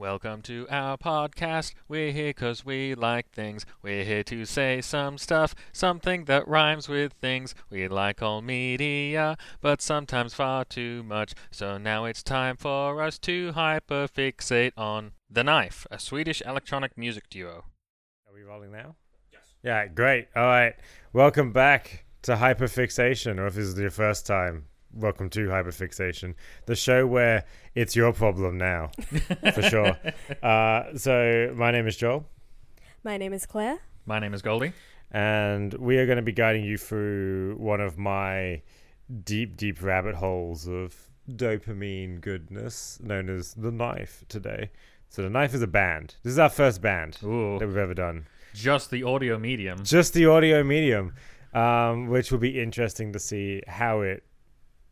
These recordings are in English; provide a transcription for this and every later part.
Welcome to our podcast. We're here 'cause we like things. We're here to say some stuff, something that rhymes with things. We like all media, but sometimes far too much. So now it's time for us to hyperfixate on The Knife, a Swedish electronic music duo. Are we rolling now? Yes. Yeah, great. All right. Welcome back to Hyperfixation, or if this is your first time, welcome to Hyperfixation, the show where it's your problem now, for sure. Uh, so, my name is Joel, My name is Claire. My name is Goldie. and we are going to be guiding you through one of my deep, deep rabbit holes of dopamine goodness known as The Knife today. So, The Knife is a band. This is our first band Ooh, that we've ever done. just the audio medium. just the audio medium, um, which will be interesting to see how it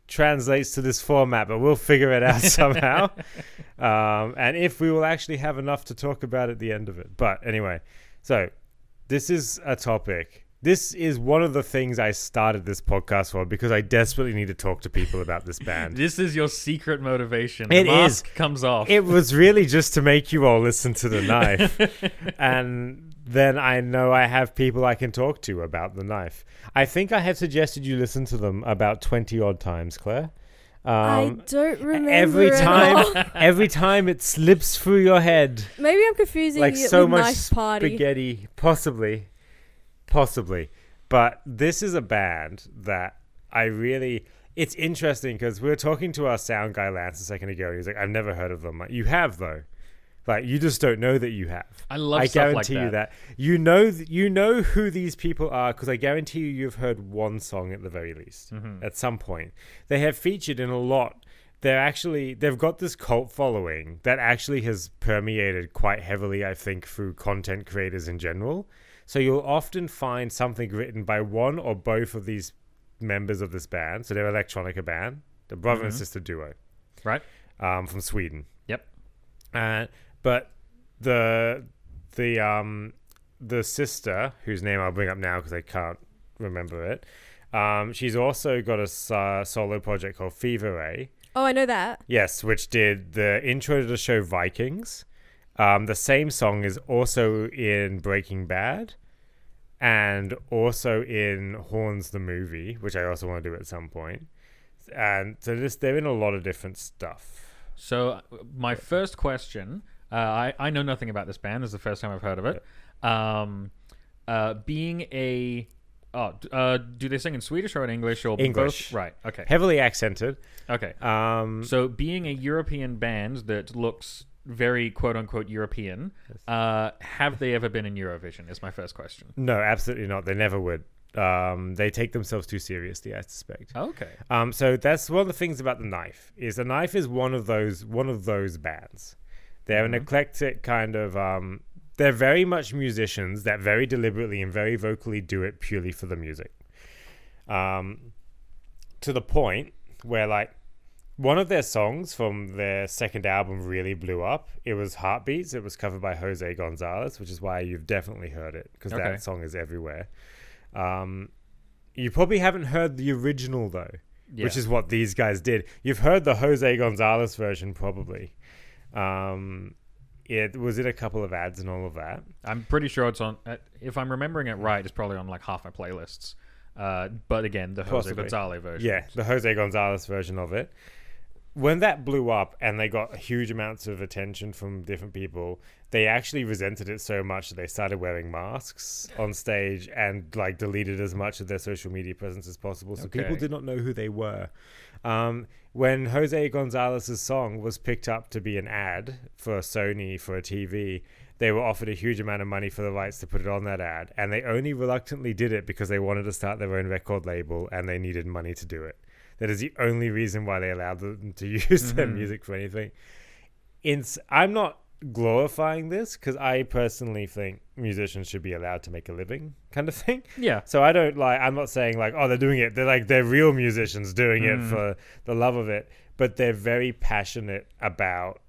translates to this format, but we'll figure it out somehow. um, and if we will actually have enough to talk about at the end of it. But anyway, so this is a topic. This is one of the things I started this podcast for because I desperately need to talk to people about this band. This is your secret motivation. It the is. mask comes off. it was really just to make you all listen to the knife and then i know i have people i can talk to about the knife i think i have suggested you listen to them about 20 odd times claire I um, don't remember every time all. every time it slips through your head Maybe I'm confusing like it so with much Knife Party. spaghetti possibly possibly but this is a band that i really it's interesting because we were talking to our sound guy lance a second ago and he's like i've never heard of them like, you have though like you just don't know that you have I love I stuff like guarantee that. you that you know th- you know who these people are because I guarantee you you've heard one song at the very least Mhm. at some point. They have featured in a lot. They're actually they've got this cult following that actually has permeated quite heavily, I think, through content creators in general. So you'll often find something written by one or both of these members of this band. So they're electronica band, the brother and Mhm. sister duo Right? um, from Sweden. Yep. Uh, but the the um the sister whose name I'll bring up now because I can't remember it. Um, she's also got a uh, solo project called Fever Ray. Oh, I know that. Yes, which did the intro to the show Vikings. Um, the same song is also in Breaking Bad, and also in Horns the movie, which I also want to do at some point. And so this, they're in a lot of different stuff. So, my first question uh, I, I know nothing about this band. This is the first time I've heard of it. Um, uh, being a. Oh, uh, do they sing in Swedish or in English or English. both? Right. Okay. Heavily accented. Okay. Um, So, being a European band that looks very quote unquote European, uh, have they ever been in Eurovision? Is my first question. no, absolutely not. They never would. Um, they take themselves too seriously, I suspect. Okay. Um, so that's one of the things about the knife is the knife is one of those one of those bands. They're an Mhm. eclectic kind of. Um, they're very much musicians that very deliberately and very vocally do it purely for the music. Um, to the point where like one of their songs from their second album really blew up. It was Heartbeats. It was covered by Jose Gonzalez, which is why you've definitely heard it because Okay. that song is everywhere. Um, you probably haven't heard the original though Yeah. which is what these guys did. You've heard the Jose Gonzalez version probably. Um, it was in a couple of ads and all of that. I'm pretty sure it's on. Uh, if I'm remembering it right, it's probably on like half my playlists. Uh, but again, the Jose Possibly. Gonzalez version. Yeah, the Jose Gonzalez version of it. When that blew up and they got huge amounts of attention from different people, they actually resented it so much that they started wearing masks on stage and like deleted as much of their social media presence as possible. So people did not know who they were. Um, when Jose Gonzalez's song was picked up to be an ad for Sony for a TV, they were offered a huge amount of money for the rights to put it on that ad, and they only reluctantly did it because they wanted to start their own record label and they needed money to do it. That is the only reason why they allowed them to use their Mhm. music for anything. In, I'm not glorifying this because I personally think musicians should be allowed to make a living, kind of thing. Yeah. So I don't like. I'm not saying like, oh, they're doing it. They're like they're real musicians doing it Mm. for the love of it. But they're very passionate about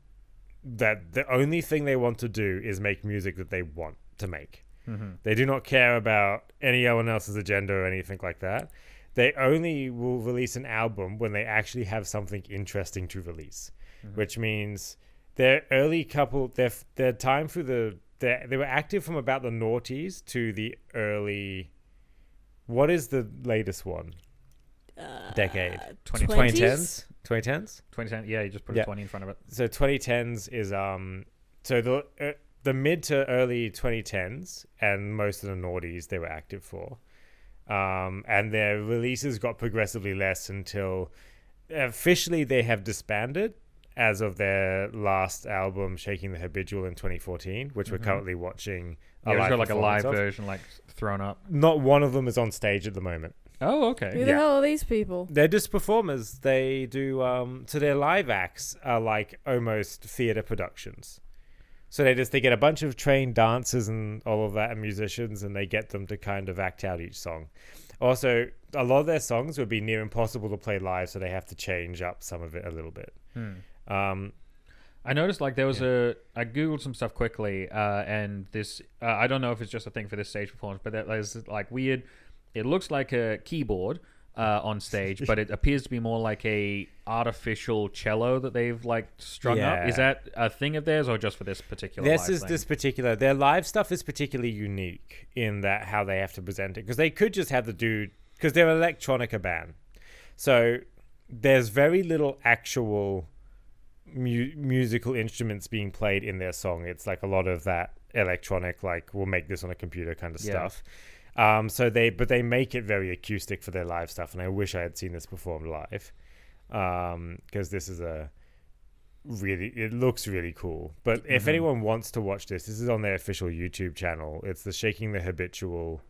that. The only thing they want to do is make music that they want to make. hmm They do not care about anyone else's agenda or anything like that. They only will release an album when they actually have something interesting to release, Mhm. which means their early couple, their their time through the their, they were active from about the noughties to the early. What is the latest one? Uh, Decade. 20, 2010s. 2010s. 2010. Yeah, you just put Yeah. a 20 in front of it. So 2010s is um. So the uh, the mid to early 2010s and most of the noughties they were active for, um, and their releases got progressively less until officially they have disbanded as of their last album, Shaking the Habitual, in 2014, which we're Mhm. currently watching. Yeah, it's got like a live of. version, like thrown up. Not one of them is on stage at the moment. Oh, okay. Who okay. the Yeah. hell are these people? They're just performers. They do um so their live acts are like almost theater productions. So they just they get a bunch of trained dancers and all of that and musicians and they get them to kind of act out each song. Also, a lot of their songs would be near impossible to play live, so they have to change up some of it a little bit. Hmm. Um, I noticed like there was a. I googled some stuff quickly, uh, and this. Uh, I don't know if it's just a thing for this stage performance, but there's like weird. It looks like a keyboard uh, on stage, but it appears to be more like a artificial cello that they've like strung up. Is that a thing of theirs, or just for this particular? this is thing? this particular their live stuff is particularly unique in that how they have to present it because they could just have the dude because they're an electronica band so there's very little actual mu- musical instruments being played in their song it's like a lot of that electronic like we'll make this on a computer kind of Yeah. stuff um so they but they make it very acoustic for their live stuff and i wish i had seen this performed live um because this is a really it looks really cool but if Mhm. anyone wants to watch this this is on their official youtube channel it's the shaking the habitual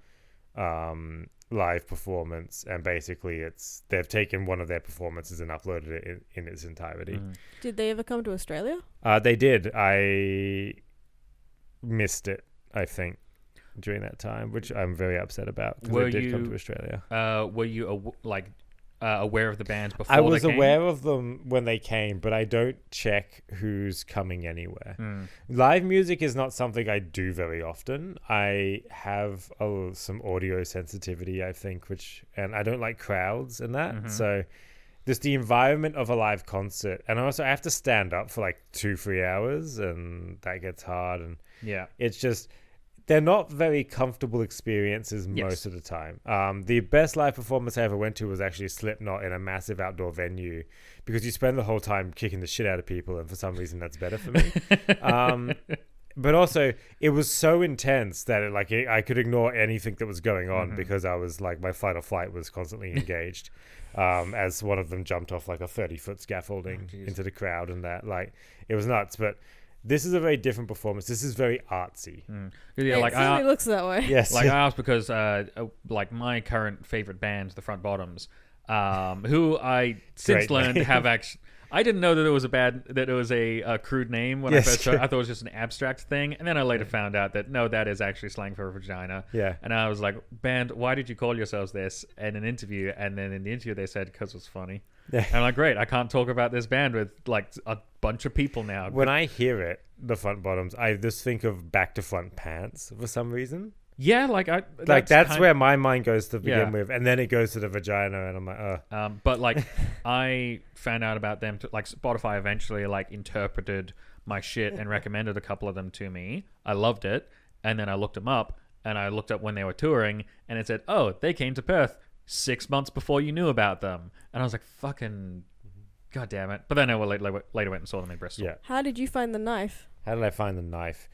um live performance and basically it's they've taken one of their performances and uploaded it in, in its entirety Mm. Did they ever come to Australia? uh they did i missed it i think during that time which i'm very upset about because Were they did come to australia Uh, were you aw- like uh, aware of the bands before? i was aware of them when they came but i don't check who's coming anywhere Hmm. Live music is not something I do very often. I have some audio sensitivity, I think, which and I don't like crowds and that. Mhm. So just the environment of a live concert, and also I have to stand up for like two, three hours, and that gets hard. And Yeah. it's just they're not very comfortable experiences Yes. most of the time. Um, the best live performance I ever went to was actually Slipknot in a massive outdoor venue because you spend the whole time kicking the shit out of people, and for some reason that's better for me. um, but also, it was so intense that it, like it, I could ignore anything that was going on Mhm. because I was like my fight or flight was constantly engaged. um, as one of them jumped off like a thirty foot scaffolding Oh, into the crowd, and that like it was nuts. But this is a very different performance. This is very artsy. Mm. 'Cause, Yeah, it like certainly I, looks that way. Yes, like I asked because uh, uh, like my current favorite band, the Front Bottoms, um, who I since Great learned name. have actually. I didn't know that it was a bad that it was a, a crude name when Yes, I first heard. true. I thought it was just an abstract thing, and then I later found out that no, that is actually slang for a vagina. yeah. And I was like, "Band, why did you call yourselves this?" In an interview, and then in the interview they said because it was funny. And I'm like, "Great, I can't talk about this band with like a bunch of people now." When I hear it, the front bottoms, I just think of back to front pants for some reason. yeah, like I like that's where my mind goes to begin Yeah. with, and then it goes to the vagina, and I'm like, uh, Um, but like, I found out about them. To, like Spotify eventually like interpreted my shit and recommended a couple of them to me. I loved it, and then I looked them up, and I looked up when they were touring, and it said, "Oh, they came to Perth six months before you knew about them." And I was like, "Fucking, god damn it!" But then I later, later went and saw them in Bristol. yeah. How did you find the knife? How did I find the knife?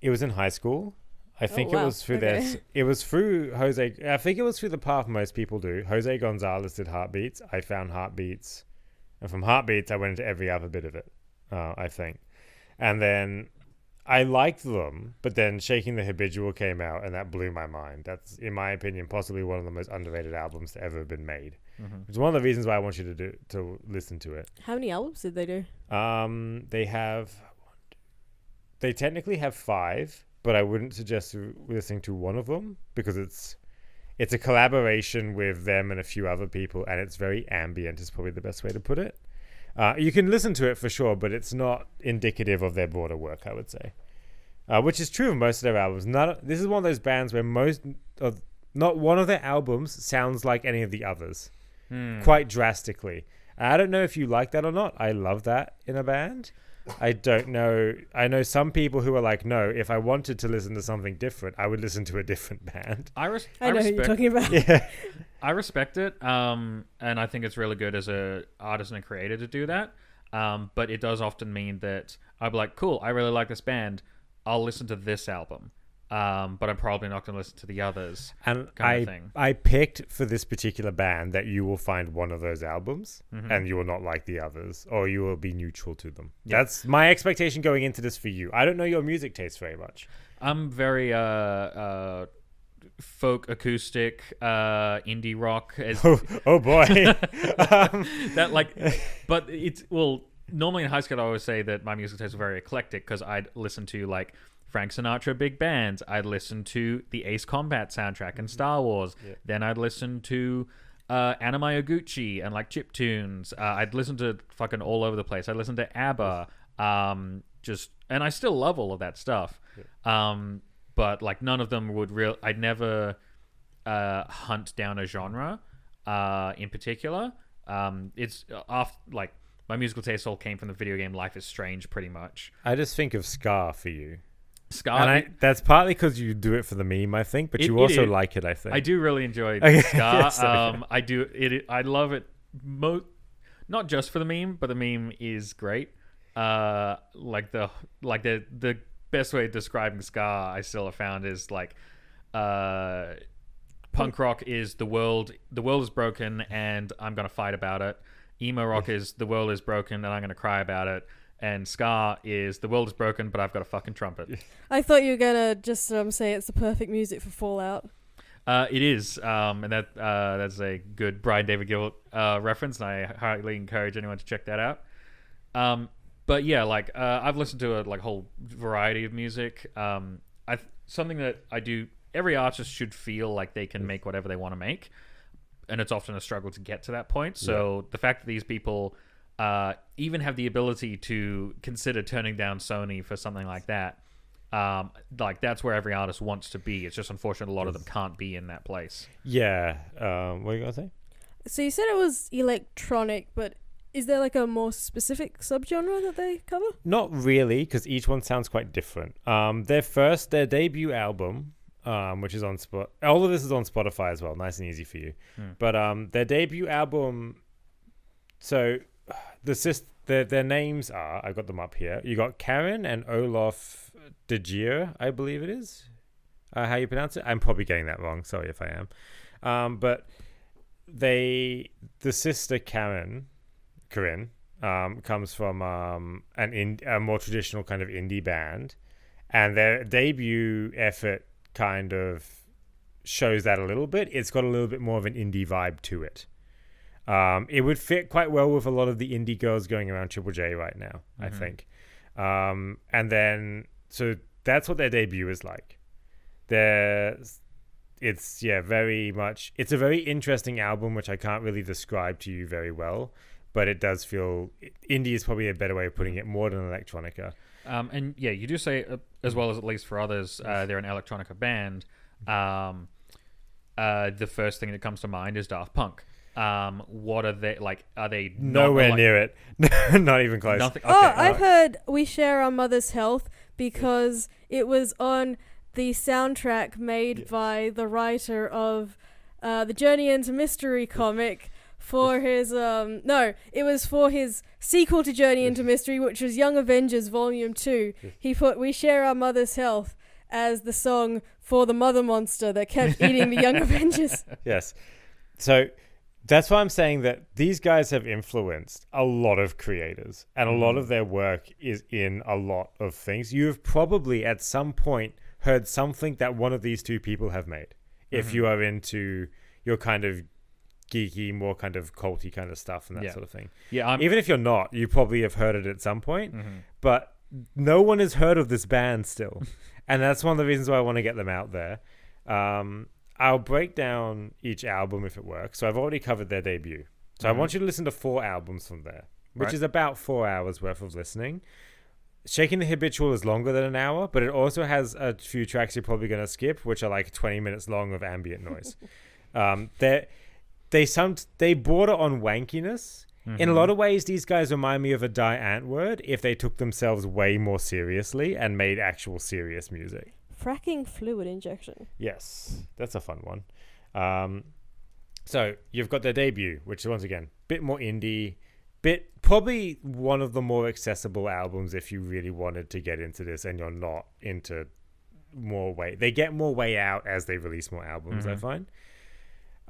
It was in high school. I think it wow. was through Okay. this. It was through Jose. I think it was through the path most people do. Jose Gonzalez did Heartbeats. I found Heartbeats, and from Heartbeats, I went into every other bit of it. Uh, I think, and then I liked them, but then Shaking the Habitual came out, and that blew my mind. That's, in my opinion, possibly one of the most underrated albums to ever have been made. Mhm. It's one of the reasons why I want you to do to listen to it. How many albums did they do? Um, they have. They technically have five, but I wouldn't suggest listening to one of them because it's it's a collaboration with them and a few other people, and it's very ambient. Is probably the best way to put it. Uh, you can listen to it for sure, but it's not indicative of their broader work. I would say, uh, which is true of most of their albums. Not this is one of those bands where most of not one of their albums sounds like any of the others Hmm. quite drastically. I don't know if you like that or not. I love that in a band. I don't know. I know some people who are like, no, if I wanted to listen to something different, I would listen to a different band. I, res- I know who you're talking about. Yeah. I respect it, um, and I think it's really good as a artist and a creator to do that. Um, but it does often mean that I'll be like, "Cool, I really like this band. I'll listen to this album." Um, but I'm probably not going to listen to the others. And Kind I, of thing. I picked for this particular band that you will find one of those albums Mhm. and you will not like the others or you will be neutral to them. Yeah. That's my expectation going into this for you. I don't know your music taste very much. I'm very uh, uh, folk acoustic, uh, indie rock. As, Oh, oh boy. um, that like, but it's well. Normally in high school, I always say that my music taste was very eclectic because I'd listen to like Frank Sinatra big bands. I'd listen to the Ace Combat soundtrack and Star Wars. Yeah. Then I'd listen to uh, Anamanaguchi and like chip tunes. Uh, I'd listen to fucking all over the place. I'd listen to ABBA. Um, just and I still love all of that stuff. Um, but like none of them would real. I'd never uh, hunt down a genre uh, in particular. Um, it's off like my musical taste all came from the video game Life is Strange, pretty much. I just think of ska for you. ska. and I, that's partly because you do it for the meme, I think, but It- you also is. like it, I think. I do really enjoy Okay, ska. yes, okay. um, I do it. I love it. Mo- not just for the meme, but the meme is great. Uh, like the like the the best way of describing ska, I still have found is like, uh, punk rock is the world. The world is broken, and I'm gonna fight about it. Emo rock is the world is broken, and I'm gonna cry about it. And ska is the world is broken, but I've got a fucking trumpet. I thought you were gonna just um, say it's the perfect music for Fallout. Uh, it is, um, and that uh, that's a good Brian David Gill uh, reference, and I highly encourage anyone to check that out. Um, but yeah, like uh, I've listened to a like whole variety of music. Um, I something that I do. Every artist should feel like they can make whatever they want to make, and it's often a struggle to get to that point. So the fact that these people uh, even have the ability to consider turning down Sony for something like that. Um, like that's where every artist wants to be. It's just unfortunate a lot of them can't be in that place. yeah. Um, what are you going to say? So you said it was electronic, but is there like a more specific subgenre that they cover? Not really, because each one sounds quite different. Um, their first, their debut album, um, which is on Spot. All of this is on Spotify as well. Nice and easy for you. Hmm. But um, their debut album. So, the sis- their their names are. I got them up here. You got Karen and Olaf De I believe it is. Uh, how you pronounce it? I'm probably getting that wrong. Sorry if I am. Um, but they, the sister Karen, Corinne, um, comes from um, an in, a more traditional kind of indie band, and their debut effort kind of shows that a little bit. It's got a little bit more of an indie vibe to it. Um, it would fit quite well with a lot of the indie girls going around Triple J right now, I Mhm. think. Um, and then, so that's what their debut is like. They're, it's yeah, very much. It's a very interesting album, which I can't really describe to you very well, but it does feel indie is probably a better way of putting it, more than electronica. Um, and yeah, you do say, uh, as well as at least for others, uh, they're an electronica band. Um, uh, the first thing that comes to mind is Daft Punk. Um, what are they like? Are they not Nowhere like- near it. Not even close. Nothing. Okay. oh, alright. I've heard We Share Our Mother's Health because it was on the soundtrack made Yeah. by the writer of uh, the Journey into Mystery comic for his um no, it was for his sequel to Journey into Mystery, which was Young Avengers Volume Two. He put We Share Our Mother's Health as the song for the mother monster that kept eating the Young Avengers. Yes. So that's why I'm saying that these guys have influenced a lot of creators, and a lot Mhm. of their work is in a lot of things. You have probably at some point heard something that one of these two people have made. If Mhm. you are into your kind of geeky, more kind of culty kind of stuff and that Yeah. sort of thing. yeah, I'm. Even if you're not, you probably have heard it at some point Mhm. but no one has heard of this band still, and that's one of the reasons why I want to get them out there. Um, I'll break down each album if it works. So I've already covered their debut, so I Mhm. want you to listen to four albums from there, which Right. is about four hours worth of listening. Shaking the Habitual is longer than an hour, but it also has a few tracks you're probably going to skip, which are like 20 minutes long of ambient noise. um, they some they border on wankiness, In a lot of ways, these guys remind me of a Die Antwoord if they took themselves way more seriously and made actual serious music. Fracking fluid injection. Yes, that's a fun one. Um, so you've got their debut, which is once again bit more indie, bit probably one of the more accessible albums if you really wanted to get into this and you're not into more way. They get more way out as they release more albums. I Mhm. find.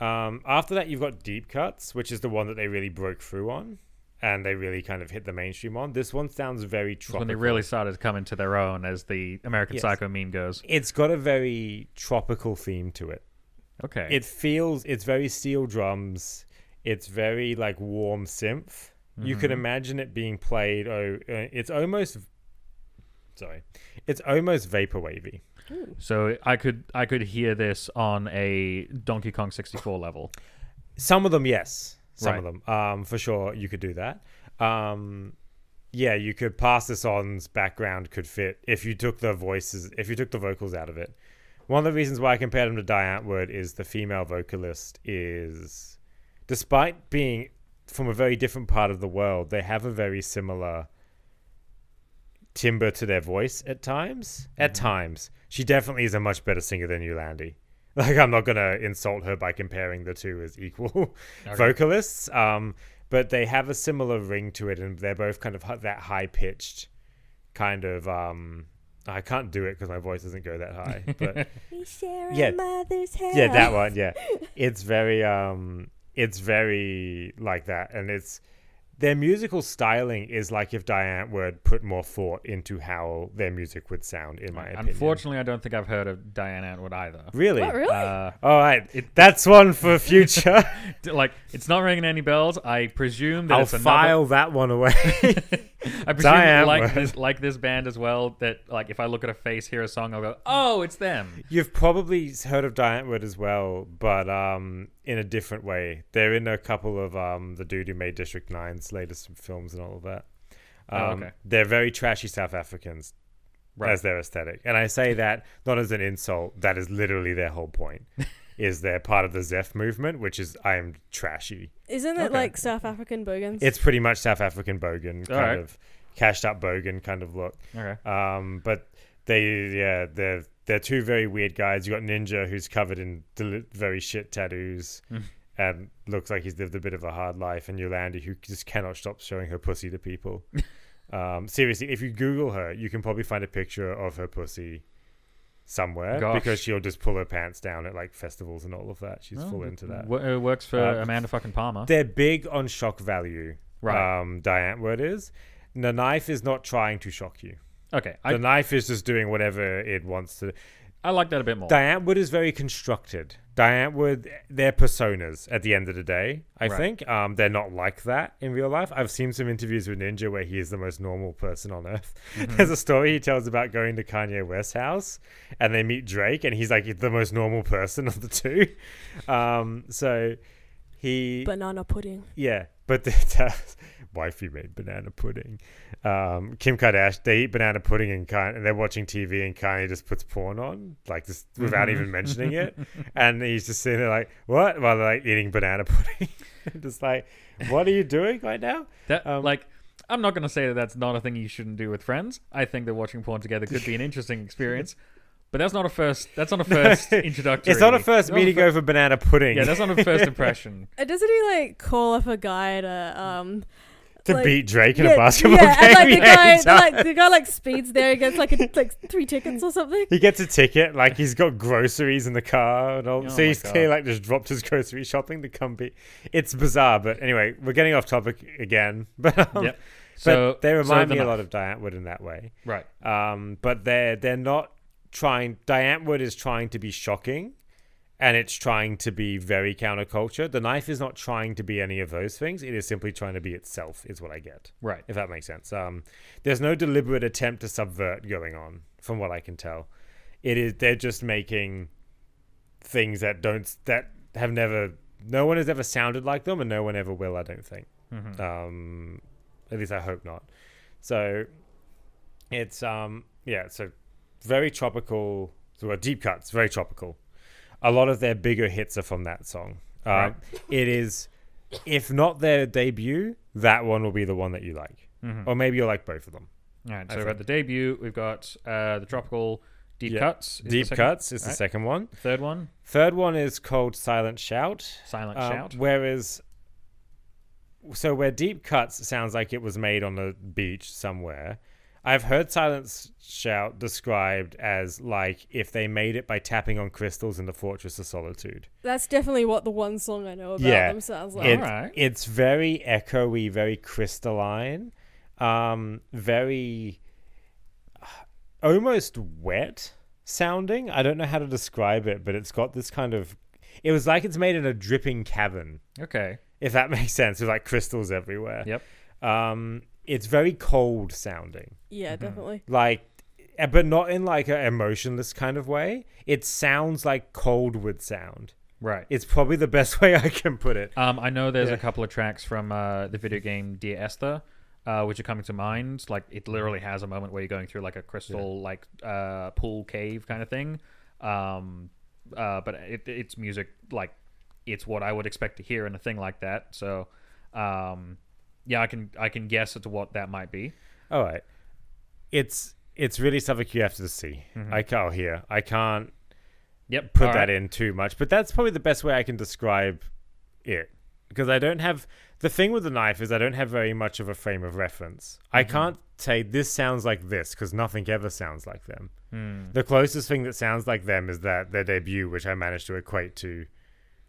Um, after that, you've got Deep Cuts, which is the one that they really broke through on, and they really kind of hit the mainstream on. This one sounds very tropical. when they really started coming to come into their own, as the American Yes. Psycho meme goes. It's got a very tropical theme to it. Okay. it feels it's very steel drums it's very like warm synth you can Mhm. imagine it being played oh it's almost sorry it's almost vaporwavy Ooh. so I could I could hear this on a Donkey Kong 64 level. some of them yes. Some of them. Um for sure you could do that. Um yeah you could pass this on's background could fit if you took the voices if you took the vocals out of it. One of the reasons why i compared them to die antwoord is the female vocalist is despite being from a very different part of the world they have a very similar timbre to their voice at times at times she definitely is a much better singer than Yolandi. like i'm not gonna insult her by comparing the two as equal Okay. vocalists um but they have a similar ring to it and they're both kind of hi- that high pitched kind of um i can't do it because my voice doesn't go that high but We share Yeah. a mother's hair. yeah that one yeah it's very um it's very like that and it's their musical styling is like if Die Antwoord put more thought into how their music would sound in my opinion Unfortunately, I don't think I've heard of Die Antwoord either. really What, really? Uh, all right that's one for future like it's not ringing any bells. I presume that i'll it's another. file that one away I presume Diane like Antwoord. this, like this band as well. That like if I look at a face, hear a song, I'll go, "Oh, it's them." You've probably heard of Die Antwoord as well, but um, in a different way. They're in a couple of um, the dude who made District 9's latest films and all of that. Um, Oh, okay. They're very trashy South Africans Right. as their aesthetic. And I say that not as an insult, that is literally their whole point. is they're part of the Zef movement, which is I am trashy. Isn't it Okay. like South African bogans? It's pretty much South African bogan, kind Alright. of cashed up bogan kind of look. Okay. Um, but they, yeah, they're they're two very weird guys. You got Ninja, who's covered in deli- very shit tattoos, Mm. and looks like he's lived a bit of a hard life. And Yolandi, who just cannot stop showing her pussy to people. um, seriously, if you Google her, you can probably find a picture of her pussy somewhere Gosh. because she'll just pull her pants down at like festivals and all of that. She's Oh, full into that. w- it works for Uh, Amanda fucking Palmer. They're big on shock value. Right. Um, Die Antwoord is. The knife is not trying to shock you. Okay. The knife is just doing whatever it wants to. I like that a bit more. Die Antwoord is very constructed. Die Antwoord, they're personas at the end of the day. I Right. think um, they're not like that in real life. I've seen some interviews with Ninja where he is the most normal person on earth. Mm-hmm. There's a story he tells about going to Kanye West's house and they meet Drake, and he's like the most normal person of the two. Um, so he Banana pudding. yeah, but the, wifey made banana pudding. Um, Kim Kardashian, they eat banana pudding and Kanye, and they're watching TV, and Kanye just puts porn on, like just without even mentioning it, and he's just sitting there like, "What?" while they're like eating banana pudding, just like, "What are you doing right now?" That Um, like I'm not going to say that that's not a thing you shouldn't do with friends. I think that watching porn together could be an interesting experience. But that's not a first. That's not a first introductory. It's not a first not a meeting fir- over banana pudding. Yeah, that's not a first impression. Uh, doesn't he like call up a guy to um to like- beat Drake in yeah, a basketball yeah, game. and like the guy, he the, like the guy like speeds there, he gets like a, like three tickets or something. He gets a ticket, like he's got groceries in the car, and all. Oh so he's clearly like just dropped his grocery shopping to come be. It's bizarre, but anyway, we're getting off topic again. But um, Yep. but So they remind the me a lot of Die Antwoord in that way. Right. Um, but they're they're not trying. Die Antwoord is trying to be shocking, and it's trying to be very counterculture. The knife is not trying to be any of those things. It is simply trying to be itself. Is what I get Right. if that makes sense. Um, there's no deliberate attempt to subvert going on, from what I can tell. It is they're just making things that don't that have never no one has ever sounded like them, and no one ever will. I don't think. Mhm. Um, at least I hope not. So it's um yeah, so very tropical. So uh, deep cuts, very tropical. A lot of their bigger hits are from that song. Um, Right. It is if not their debut, that one will be the one that you like, Mhm. or maybe you'll like both of them. All right, so we've got the debut. We've got uh, the tropical deep cuts. is Deep second- Cuts is the second one. Third one, Third one is called Silent Shout. silent Um, shout. Whereas, so where Deep Cuts sounds like it was made on a beach somewhere, I've heard Silent Shout described as like if they made it by tapping on crystals in the Fortress of Solitude. That's definitely what the one song I know about Yeah. them sounds like. It- Alright. It's very echoey, very crystalline, um, very uh, almost wet sounding. I don't know how to describe it, but it's got this kind of. It was like it's made in a dripping cavern. okay. if that makes sense. With like crystals everywhere. Yep. Um, it's very cold sounding, Yeah, definitely. like, eh, but not in like a emotionless kind of way. It sounds like cold would sound. Right. It's probably the best way I can put it. Um, I know there's Yeah. a couple of tracks from uh, the video game Dear Esther, uh, which are coming to mind. Like it literally has a moment where you're going through like a crystal like uh, pool cave kind of thing. Um, uh, but it, it's music like it's what I would expect to hear in a thing like that. So, um, yeah, I can I can guess as to what that might be. All right, it's it's really something you have to see. I can't hear. I can't Yep. put all that right. in too much, but that's probably the best way I can describe it because I don't have the thing with the knife is I don't have very much of a frame of reference. I can't say this sounds like this because nothing ever sounds like them. Hmm. The closest thing that sounds like them is that their debut, which I managed to equate to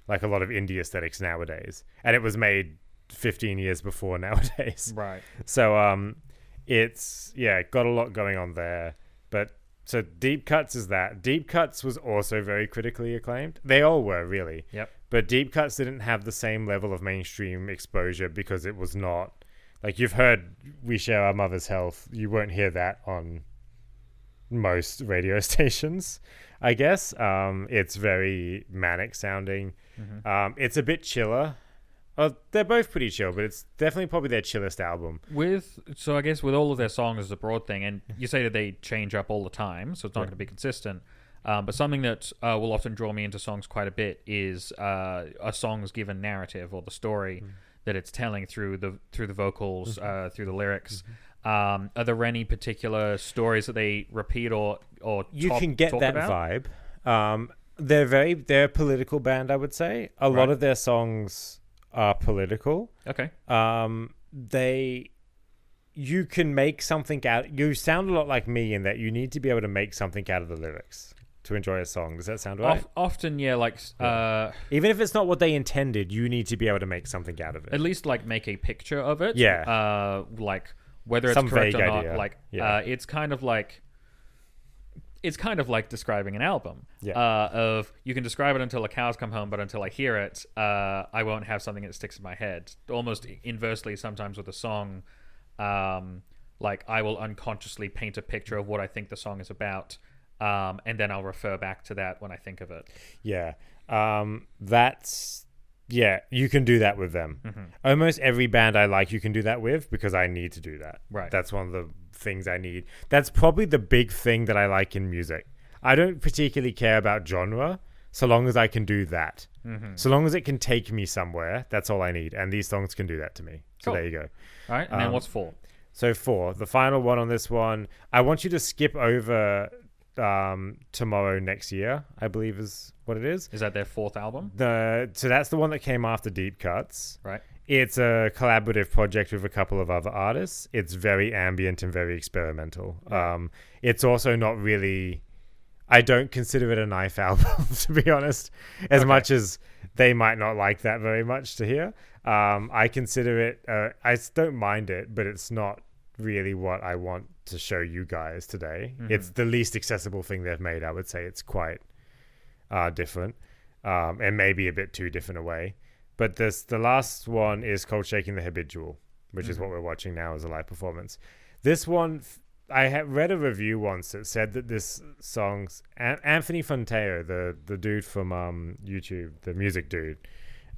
like a lot of indie aesthetics nowadays, and it was made 15 years before nowadays. Right. So um, it's yeah, got a lot going on there. But so Deep Cuts is that. Deep Cuts was also very critically acclaimed. They all were really. Yep. But Deep Cuts didn't have the same level of mainstream exposure because it was not like you've heard "We Share Our Mother's Health." You won't hear that on most radio stations. I guess um, it's very manic sounding. Um, it's a bit chiller. Oh, they're both pretty chill, but it's definitely probably their chillest album. With so I guess with all of their songs is a broad thing, and you say that they change up all the time, so it's not going to be consistent. Um, but something that uh, will often draw me into songs quite a bit is uh, a song's given narrative or the story Mm. that it's telling through the through the vocals, Mm-hmm. uh, through the lyrics. Um, are there any particular stories that they repeat or or you talk- can get that about? vibe. Um, they're very they're a political band, I would say. A lot of their songs are political. Okay, Um, they you can make something out. You sound a lot like me in that you need to be able to make something out of the lyrics to enjoy a song. Does that sound right? Of, often yeah, like uh, Even if it's not what they intended, you need to be able to make something out of it. at least like make a picture of it. Yeah. Uh, like whether it's Some correct or not. idea. Like Yeah. uh, it's kind of like it's kind of like describing an album. Yeah. Uh, of you can describe it until the cows come home, but until I hear it, uh, I won't have something that sticks in my head. Almost inversely, sometimes with a song, um, like I will unconsciously paint a picture of what I think the song is about. Um, and then I'll refer back to that when I think of it. Yeah. Um, that's yeah, you can do that with them. Mm-hmm. Almost every band I like, you can do that with because I need to do that. Right. That's one of the things I need. That's probably the big thing that I like in music. I don't particularly care about genre so long as I can do that. Mm-hmm. So long as it can take me somewhere, that's all I need. And these songs can do that to me. So Cool. there you go. All right. And then Um, what's four? So four, the final one on this one, I want you to skip over um, tomorrow next year. I believe is what it is. Is that their fourth album? The so that's the one that came after Deep Cuts. Right. It's a collaborative project with a couple of other artists. It's very ambient and very experimental. Um, it's also not really. I don't consider it a knife album, to be honest. As Okay. much as they might not like that very much to hear, um, I consider it. Uh, I don't mind it, but it's not really what I want to show you guys today. It's the least accessible thing they've made. I would say it's quite uh, different, um, and maybe a bit too different a way. But this the last one is called "Shaking the Habitual," which is what we're watching now as a live performance. This one, I had read a review once that said that this song's An- Anthony Fantano, the the dude from um, YouTube, the music dude.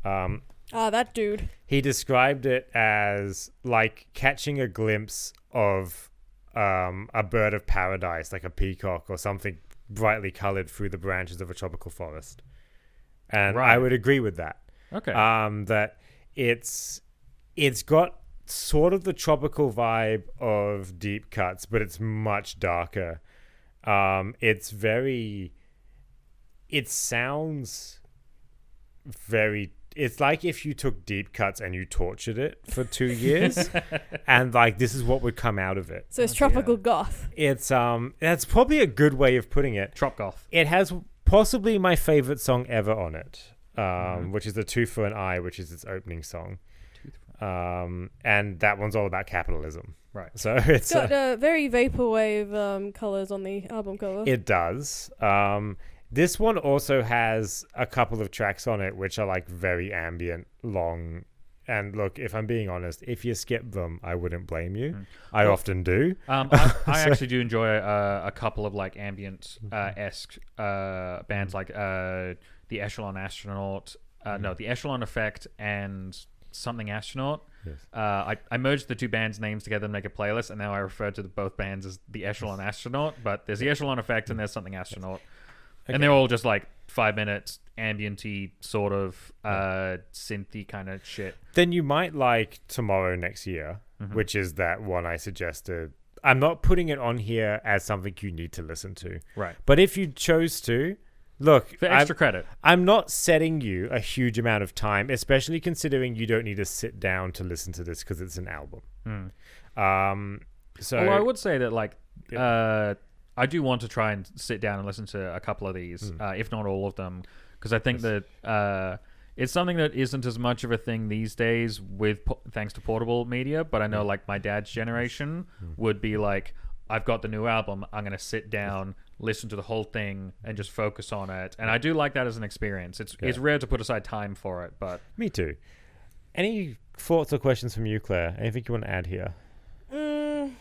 Um, Ah, that dude. he described it as like catching a glimpse of um, a bird of paradise, like a peacock or something brightly colored through the branches of a tropical forest. And I would agree with that. Okay. Um, that it's it's got sort of the tropical vibe of deep cuts, but it's much darker. Um, it's very. It sounds very. It's like if you took deep cuts and you tortured it for two years, and like this is what would come out of it. So it's tropical dear. goth. It's um, that's probably a good way of putting it. Trop goth. It has possibly my favorite song ever on it, um, Mhm. which is the Tooth for an Eye, which is its opening song. Um, and that one's all about capitalism. Right. So it's It's got uh, uh, very vaporwave um, colors on the album cover. it does. Um, this one also has a couple of tracks on it which are like very ambient, long. And look, if I'm being honest, if you skip them, I wouldn't blame you. Mm. I Well- often do. Um, I, I So- actually do enjoy uh, a couple of like ambient uh, esque uh, bands like uh, the Echelon Astronaut, uh, no, the Echelon Effect, and something Astronaut. Yes. Uh, I, I merged the two bands' names together and make a playlist, and now I refer to the, both bands as the Echelon Astronaut. But there's the Echelon Effect and there's something Astronaut, Okay. and they're all just like five minutes ambienty sort of uh, synthy kind of shit. then you might like Tomorrow Next Year, Mhm. which is that one I suggested. I'm not putting it on here as something you need to listen to. Right. But if you chose to, look, For I'm, extra credit. I'm not setting you a huge amount of time, especially considering you don't need to sit down to listen to this because it's an album. Hmm. Um, so Although I would say that, like, Yep. uh, I do want to try and sit down and listen to a couple of these, Mm. uh, if not all of them, because I think Yes. that uh, it's something that isn't as much of a thing these days with po- thanks to portable media. But I know, Mm. like, my dad's generation Mm. would be like, "I've got the new album. I'm gonna sit down." Listen to the whole thing and just focus on it, and I do like that as an experience. It's it's rare to put aside time for it, but me too. Any thoughts or questions from you, Claire? Anything you want to add here? Mm.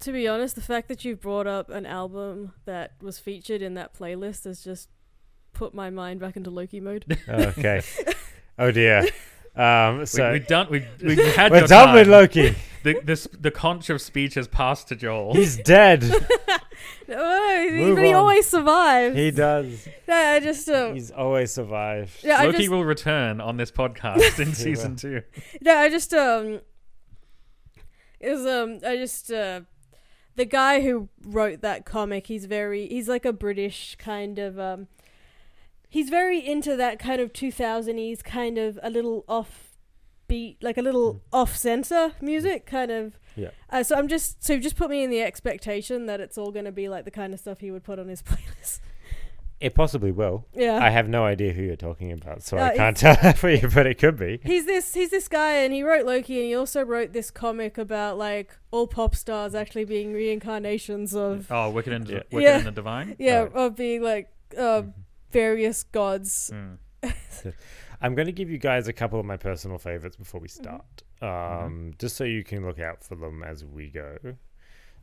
To be honest, the fact that you've brought up an album that was featured in that playlist has just put my mind back into Loki mode. Okay. oh dear. Um, so we, we've done we we had we're your done with. Loki. the this the conch of speech has passed to Joel. He's dead. Oh, he- but he on. always survives. he does. No, I just um, He's always survived. yeah, Loki just will return on this podcast in season will. two. no, I just um, Is um, I just uh, the guy who wrote that comic. He's very, he's like a British kind of um, he's very into that kind of two thousands kind of a little off beat, like a little Mm. off center music kind of. Yeah. Uh, so I'm just so just put me in the expectation that it's all going to be like the kind of stuff he would put on his playlist. It possibly will. yeah. I have no idea who you're talking about, so I Uh, can't tell that for you, but it could be. He's this he's this guy and he wrote Loki and he also wrote this comic about like all pop stars actually being reincarnations of Oh, Wicked and Yeah. Wicked Yeah. and the Divine. yeah, Right. of being like uh, Mhm. Various gods. Mm. I'm going to give you guys a couple of my personal favorites before we Mm-hmm. start, um, just so you can look out for them as we go.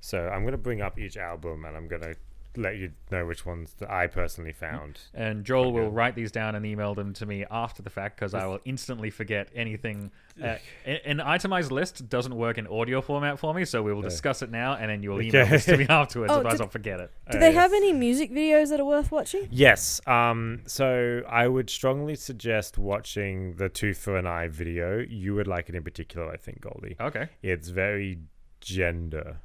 So I'm going to bring up each album and I'm going to let you know which ones that I personally found. And Joel will write these down and email them to me after the fact because I will instantly forget anything. Uh, an itemized list doesn't work in audio format for me, so we will Okay. discuss it now, and then you will email Okay. this to me afterwards, Oh, otherwise did- I'll forget it. Do Uh, they have any music videos that are worth watching? Yes. Um. So I would strongly suggest watching the Tooth for an Eye video. You would like it in particular, I think, Goldie. Okay. It's very gender.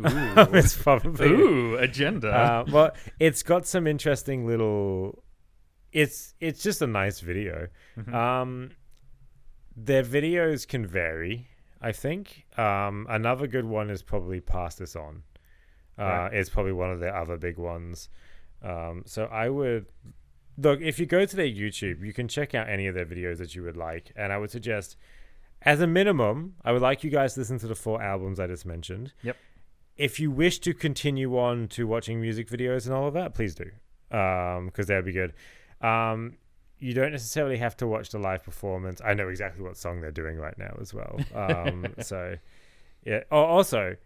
Ooh. it's probably Ooh, agenda. uh, well, it's got some interesting little. It's it's just a nice video. Mhm. Um, their videos can vary. I think. Um, another good one is probably pass this on. Uh, Right. It's probably one of their other big ones. Um, so I would look if you go to their YouTube, you can check out any of their videos that you would like, and I would suggest, as a minimum, I would like you guys to listen to the four albums I just mentioned. Yep. If you wish to continue on to watching music videos and all of that, please do, because that'd be good. Um, you don't necessarily have to watch the live performance. I know exactly what song they're doing right now as well. Um, so, yeah. Oh, also,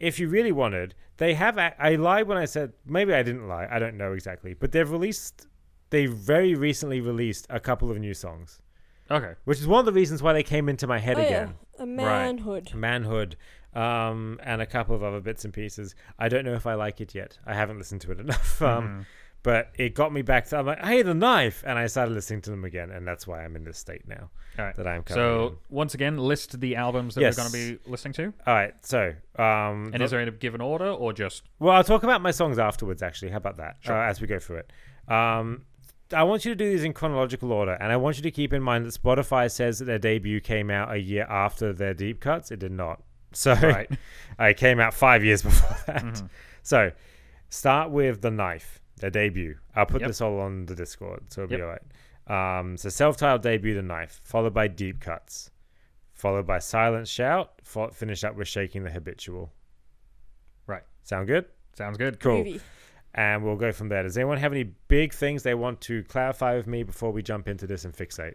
if you really wanted, they have. a- I lied when I said maybe I didn't lie. I don't know exactly, but they've released. They very recently released a couple of new songs, okay. which is one of the reasons why they came into my head oh, again. yeah. a manhood. Manhood, um, and a couple of other bits and pieces. I don't know if I like it yet. I haven't listened to it enough. Um, Mhm. but it got me back to. I'm like, hey, the knife, and I started listening to them again, and that's why I'm in this state now All right. that I'm currently So once again, list the albums that Yes. we're going to be listening to. All right, so um, And the- is there any given order or just Well, I'll talk about my songs afterwards, actually. How about that? Sure. Uh, as we go through it. Um, I want you to do these in chronological order, and I want you to keep in mind that Spotify says that their debut came out a year after their deep cuts. It did not. So right? it came out five years before that. Mhm. So start with The Knife, their debut. I'll put Yep. this all on the Discord, so it'll be all right. Um, so self-titled debut, The Knife, followed by Deep Cuts, followed by Silent Shout, fo- finish up with Shaking the Habitual. Right. Sound good? Sounds good. Cool. Groovy. And we'll go from there. Does anyone have any big things they want to clarify with me before we jump into this and fixate?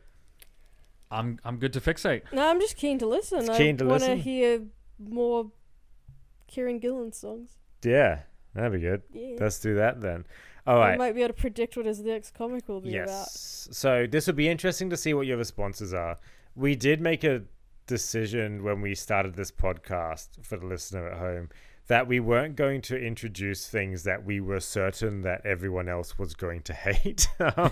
I'm I'm good to fixate. No, I'm just keen to listen. It's I keen to want to hear more Kieron Gillen songs. Yeah, that'd be good. Yeah. Let's do that then. All I might be able to predict what his next comic will be about. Yes. So this will be interesting to see what your responses are. We did make a decision when we started this podcast for the listener at home that we weren't going to introduce things that we were certain that everyone else was going to hate. um,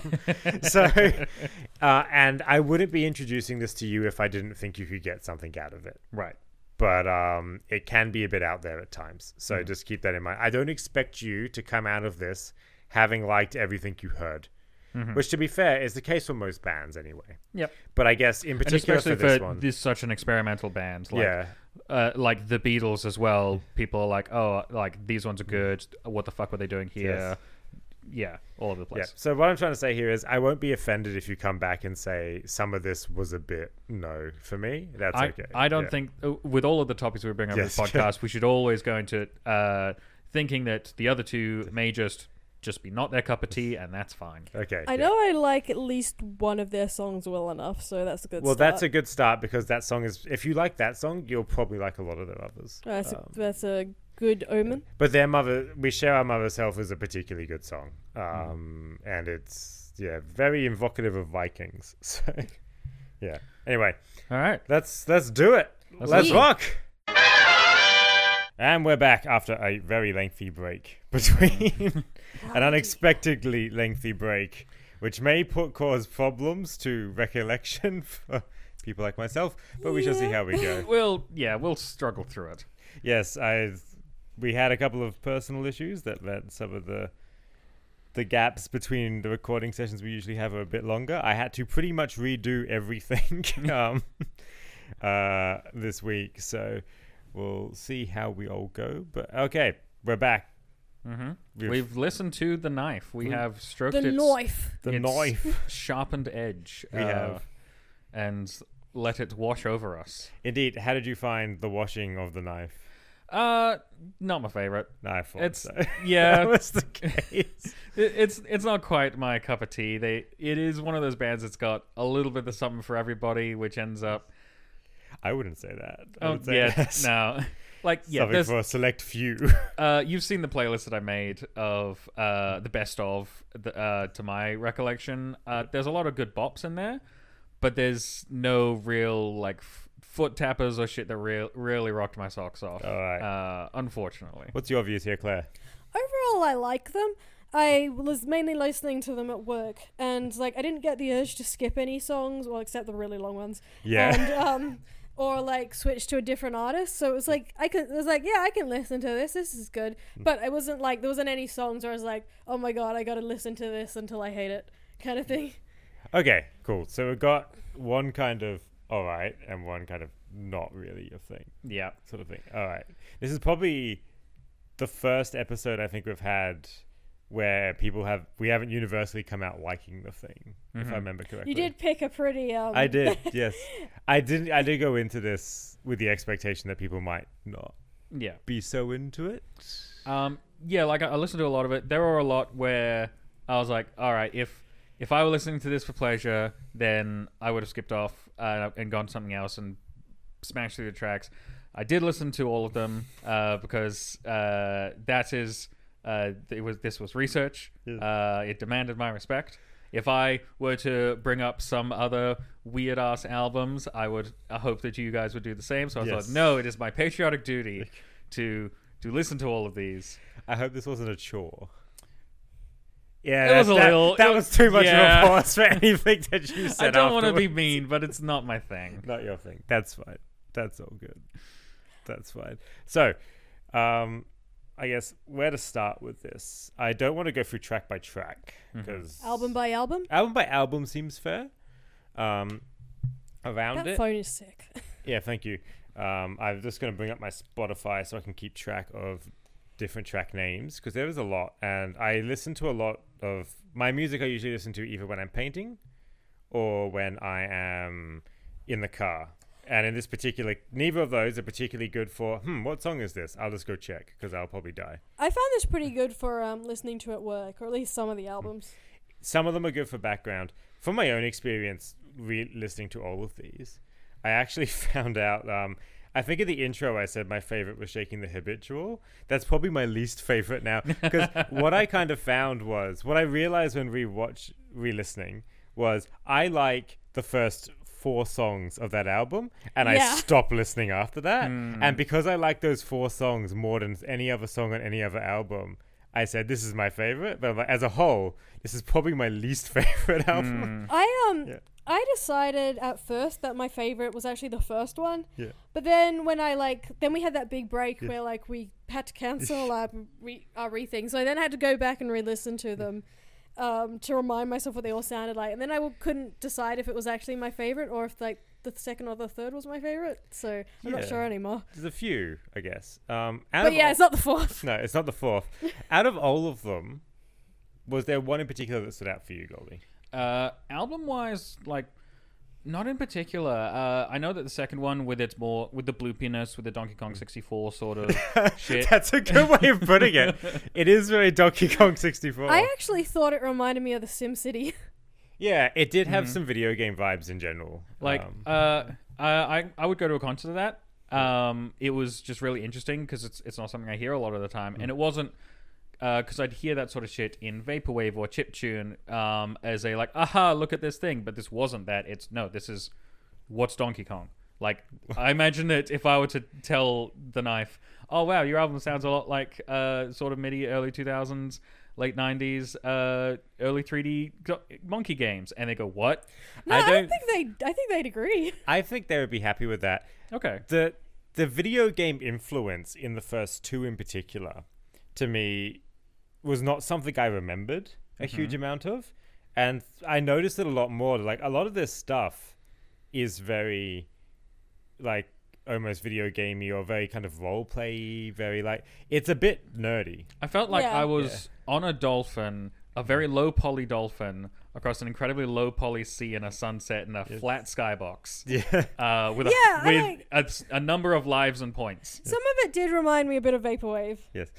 so, uh, and I wouldn't be introducing this to you if I didn't think you could get something out of it. Right. But um, it can be a bit out there at times. So Mhm. just keep that in mind. I don't expect you to come out of this having liked everything you heard, Mhm. which, to be fair, is the case for most bands anyway. Yep. But I guess in And particular especially for this for one, this such an experimental band, like yeah, uh, like the Beatles as well. People are like, oh, like these ones are good. What the fuck were they doing here? Yes. Yeah, all over the place. yeah. So what I'm trying to say here is, I won't be offended if you come back and say some of this was a bit no for me. That's I, okay. I don't Yeah. think uh, with all of the topics we bring up in Yes. this podcast, we should always go into uh, thinking that the other two may just just be not their cup of tea, and that's fine. Okay. I yeah. know I like at least one of their songs well enough, so that's a good Well, start. that's a good start because that song is. If you like that song, you'll probably like a lot of their others. That's, Um, a, that's a good omen. But their mother, we share our mother's health is a particularly good song, Hmm. um, and it's yeah very evocative of Vikings. So yeah. Anyway, All right. let's let's do it. Let's Let's, do rock. And we're back after a very lengthy break between an unexpectedly lengthy break, which may put cause problems to recollection for people like myself. But we shall see how we go. We'll yeah, we'll struggle through it. yes, I we had a couple of personal issues that meant some of the the gaps between the recording sessions we usually have are a bit longer. I had to pretty much redo everything um, uh, this week, so we'll see how we all go. But okay, we're back. hmm We've- We've listened to the knife. We We- have stroked The its knife. The its knife. sharpened edge. We uh, have. and let it wash over us. Indeed, how did you find the washing of the knife? Uh, not my favorite. No, I thought It's so. yeah. that was the case. It, it's it's not quite my cup of tea. They it is one of those bands that's got a little bit of something for everybody, which ends up I wouldn't say that. I oh would say yeah that's no like yeah something there's for a select few. uh you've seen the playlist that I made of uh the best of the, uh to my recollection. Uh, there's a lot of good bops in there, but there's no real like f- foot tappers or shit that real really rocked my socks off. All right. Uh, unfortunately. What's your views here, Claire? Overall, I like them. I was mainly listening to them at work, and like I didn't get the urge to skip any songs, well, except the really long ones. Yeah. And um, or like switch to a different artist. So it was like I could. It was like yeah, I can listen to this. This is good. Mm. But it wasn't like there wasn't any songs where I was like, oh my god, I got to listen to this until I hate it, kind of thing. Okay, cool. So we've got one kind of all right and one kind of not really a thing Yeah. sort of thing. All right. This is probably the first episode I think we've had where people have we haven't universally come out liking the thing, if I Mhm. remember correctly. You did pick a pretty. Um, I did, yes. I didn't I did go into this with the expectation that people might not Yeah. be so into it. Um, yeah, like I, I listened to a lot of it. There were a lot where I was like, all right, if if I were listening to this for pleasure, then I would have skipped off uh, and gone to something else and smashed through the tracks. I did listen to all of them uh, because uh, that is uh, it was this was research. Yeah. Uh, it demanded my respect. If I were to bring up some other weird ass albums, I would I hope that you guys would do the same. So I Yes. thought, no, it is my patriotic duty to to listen to all of these. I hope this wasn't a chore. Yeah, It was that, a that- little- That it was too much yeah. of a pause for anything that you said. I don't want to be mean, but it's not my thing. Not your thing. That's fine. That's all good. That's fine. So, um, I guess where to start with this? I don't want to go through track by track because Album by album. album by album seems fair. Um, around That it, phone is sick. yeah. Thank you. Um, I'm just going to bring up my Spotify so I can keep track of different track names because there is a lot, and I listen to a lot of my music. I usually listen to either when I'm painting or when I am in the car. And in this particular, neither of those are particularly good for. Hmm, what song is this? I'll just go check because I'll probably die. I found this pretty good for um, listening to at work, or at least some of the albums. Some of them are good for background. From my own experience, re- listening to all of these, I actually found out. Um, I think in the intro I said my favorite was Shaking the Habitual. That's probably my least favorite now because what I kind of found was what I realized when re-watch, re-listening was I like the first four songs of that album and I Yeah. stop listening after that. Hmm. And because I like those four songs more than any other song on any other album, I said this is my favorite. But like, as a whole, this is probably my least favorite album. Mm. I um Yeah. I decided at first that my favorite was actually the first one. Yeah. But then when I like then we had that big break Yeah. where like we had to cancel our re our re thing. So I then had to go back and re-listen to them. Um, to remind myself what they all sounded like, and then I w- couldn't decide if it was actually my favorite or if like the second or the third was my favorite. So I'm not sure anymore. There's a few, I guess. Um, out But of yeah, all- it's not the fourth. no, it's not the fourth. out of all of them, was there one in particular that stood out for you, Goldie? Uh, album wise, like, not in particular. Uh, I know that the second one, with its more with the bloopiness, with the Donkey Kong 64 sort of shit. That's a good way of putting it. It is very Donkey Kong 64. I actually thought it reminded me of the Sim City. yeah, it did have Mhm. some video game vibes in general. Like, Um, uh, I I would go to a concert of that. Um, it was just really interesting because it's it's not something I hear a lot of the time, and it wasn't because I'd hear that sort of shit in vaporwave or chiptune um, as a like, aha, look at this thing, but this wasn't that. It's no, this is what's Donkey Kong. Like, I imagine that if I were to tell the knife, oh wow, your album sounds a lot like uh, sort of MIDI early two thousands. Late '90s, uh, early 3D monkey games, and they go, "What? No, I I, don't- don't think they. I think they'd agree. I think they would be happy with that. Okay, the the video game influence in the first two in particular to me was not something I remembered a huge amount of and I noticed it a lot more like a lot of this stuff is very like almost video gamey or very kind of role play very like it's a bit nerdy I felt like Yeah. I was on a dolphin, a very low poly dolphin, across an incredibly low poly sea in a sunset in a flat skybox. yeah Uh, with Yeah, I a, with like- a s- a, number of lives and points. Some of it did remind me a bit of vaporwave. yes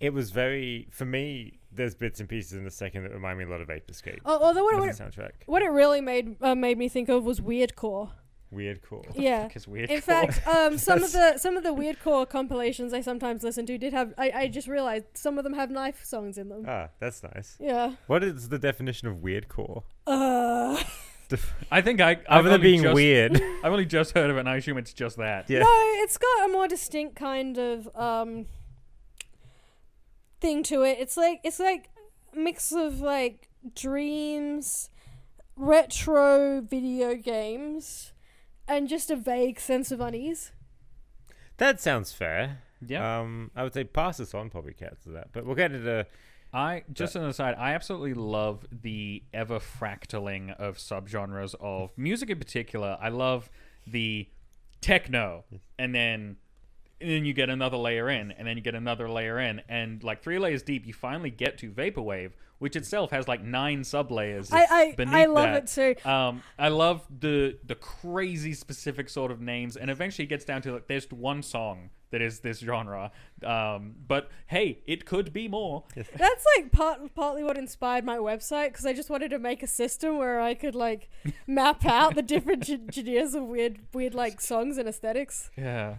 it was very for me there's bits and pieces in the second that remind me a lot of Ape Escape Oh, although what, as it- a soundtrack what it really made uh, made me think of was weirdcore. weird cool Yeah. Because weird. In fact, um, some of the some of the weirdcore compilations I sometimes listen to did have. I, I just realized some of them have knife songs in them. ah that's nice Yeah. What is the definition of weird core? Uh, I think I. I've Other than being just, weird. I've only just heard of it, and I assume it's just that. Yeah. No, it's got a more distinct kind of um thing to it. It's like it's like a mix of like dreams, retro video games, and just a vague sense of unease. That sounds fair. Yeah. Um, I would say pass this on probably cats to that, but we'll get into. I just an aside, I absolutely love the ever fractaling of subgenres of music in particular. I love the techno and then and then you get another layer in and then you get another layer in and like three layers deep you finally get to vaporwave which itself has like nine sub layers I I, I love that. it too. Um, I love the the crazy specific sort of names, and eventually it gets down to like there's one song that is this genre. Um, but hey, it could be more. That's like part partly what inspired my website because I just wanted to make a system where I could like map out the different gen- genres of weird weird like songs and aesthetics. Yeah.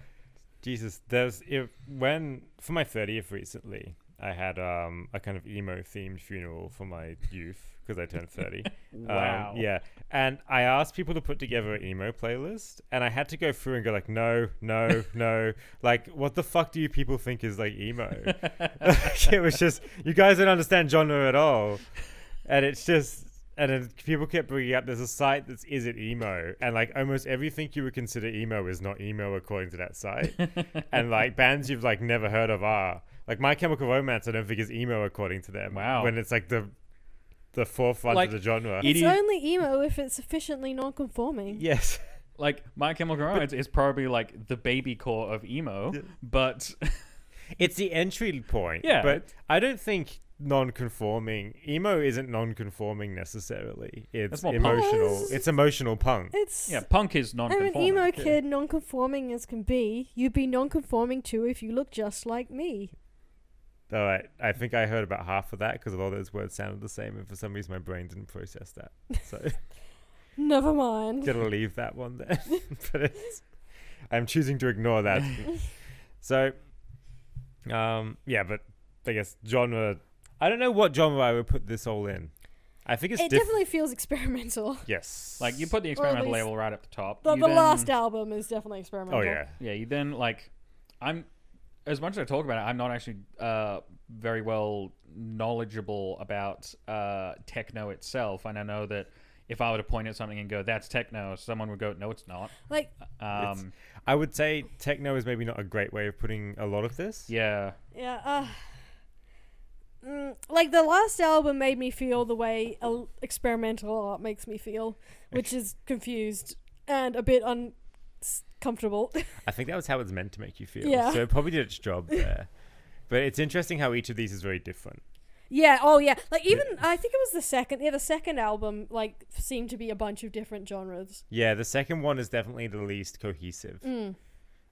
Jesus, there's if when for my thirtieth recently, I had um a kind of emo themed funeral for my youth because I turned thirty. Wow. Um, yeah, and I asked people to put together an emo playlist, and I had to go through and go like, no, no, no. Like, what the fuck do you people think is like emo? it was just you guys don't understand genre at all. and it's just and then people kept bringing up there's a site that's is it emo and like almost everything you would consider emo is not emo according to that site and like bands you've like never heard of are like my chemical romance i don't think is emo according to them Wow. when it's like the the forefront Like, of the genre It It's is- only emo if it's sufficiently non-conforming. yes like My Chemical Romance is probably like the baby core of emo, Yeah. but it's the entry point Yeah. but i don't think non-conforming emo isn't non-conforming necessarily it's That's more punk. emotional It's- it's emotional punk It's yeah, punk is I'm an non-conforming. emo kid, non-conforming as can be. You'd be non-conforming too if you look just like me. All right, I think I heard about half of that because a lot of those words sounded the same, and for some reason my brain didn't process that. So Never mind. gonna leave that one there. but it's, I'm choosing to ignore that. so, um, yeah, but I guess genre. I don't know what genre I would put this all in. I think it's It diff- definitely feels experimental. yes. Like you put the experimental least- label right at the top. The, the then- last album is definitely experimental. Oh yeah. Yeah, you then like I'm as much as I talk about it, I'm not actually uh, very well knowledgeable about uh, techno itself, and I know that if I were to point at something and go, "That's techno," someone would go, "No, it's not." Like Um, I would say techno is maybe not a great way of putting a lot of this. yeah, yeah, uh, mm, like the last album made me feel the way el- experimental art makes me feel, which is confused and a bit uncomfortable. I think that was how it's meant to make you feel. Yeah. So it probably did its job there. but it's interesting how each of these is very different. yeah. Oh yeah. Like even I think it was the second. Yeah, the second album like seemed to be a bunch of different genres. Yeah, the second one is definitely the least cohesive. Mm.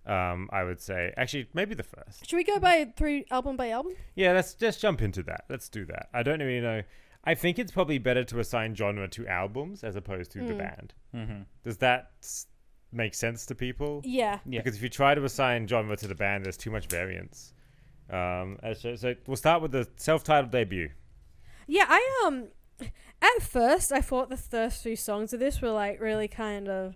Um, I would say. Actually, maybe the first. Should we go by through album by album? Yeah, let's just jump into that. Let's do that. I don't really know. I think it's probably better to assign genre to albums as opposed to the Mm. band. hmm Does that s- make sense to people? Yeah. yeah. Because if you try to assign genre to the band, there's too much variance. Um, uh, so, so we'll start with the self-titled debut. Yeah, I um at first I thought the first few songs of this were like really kind of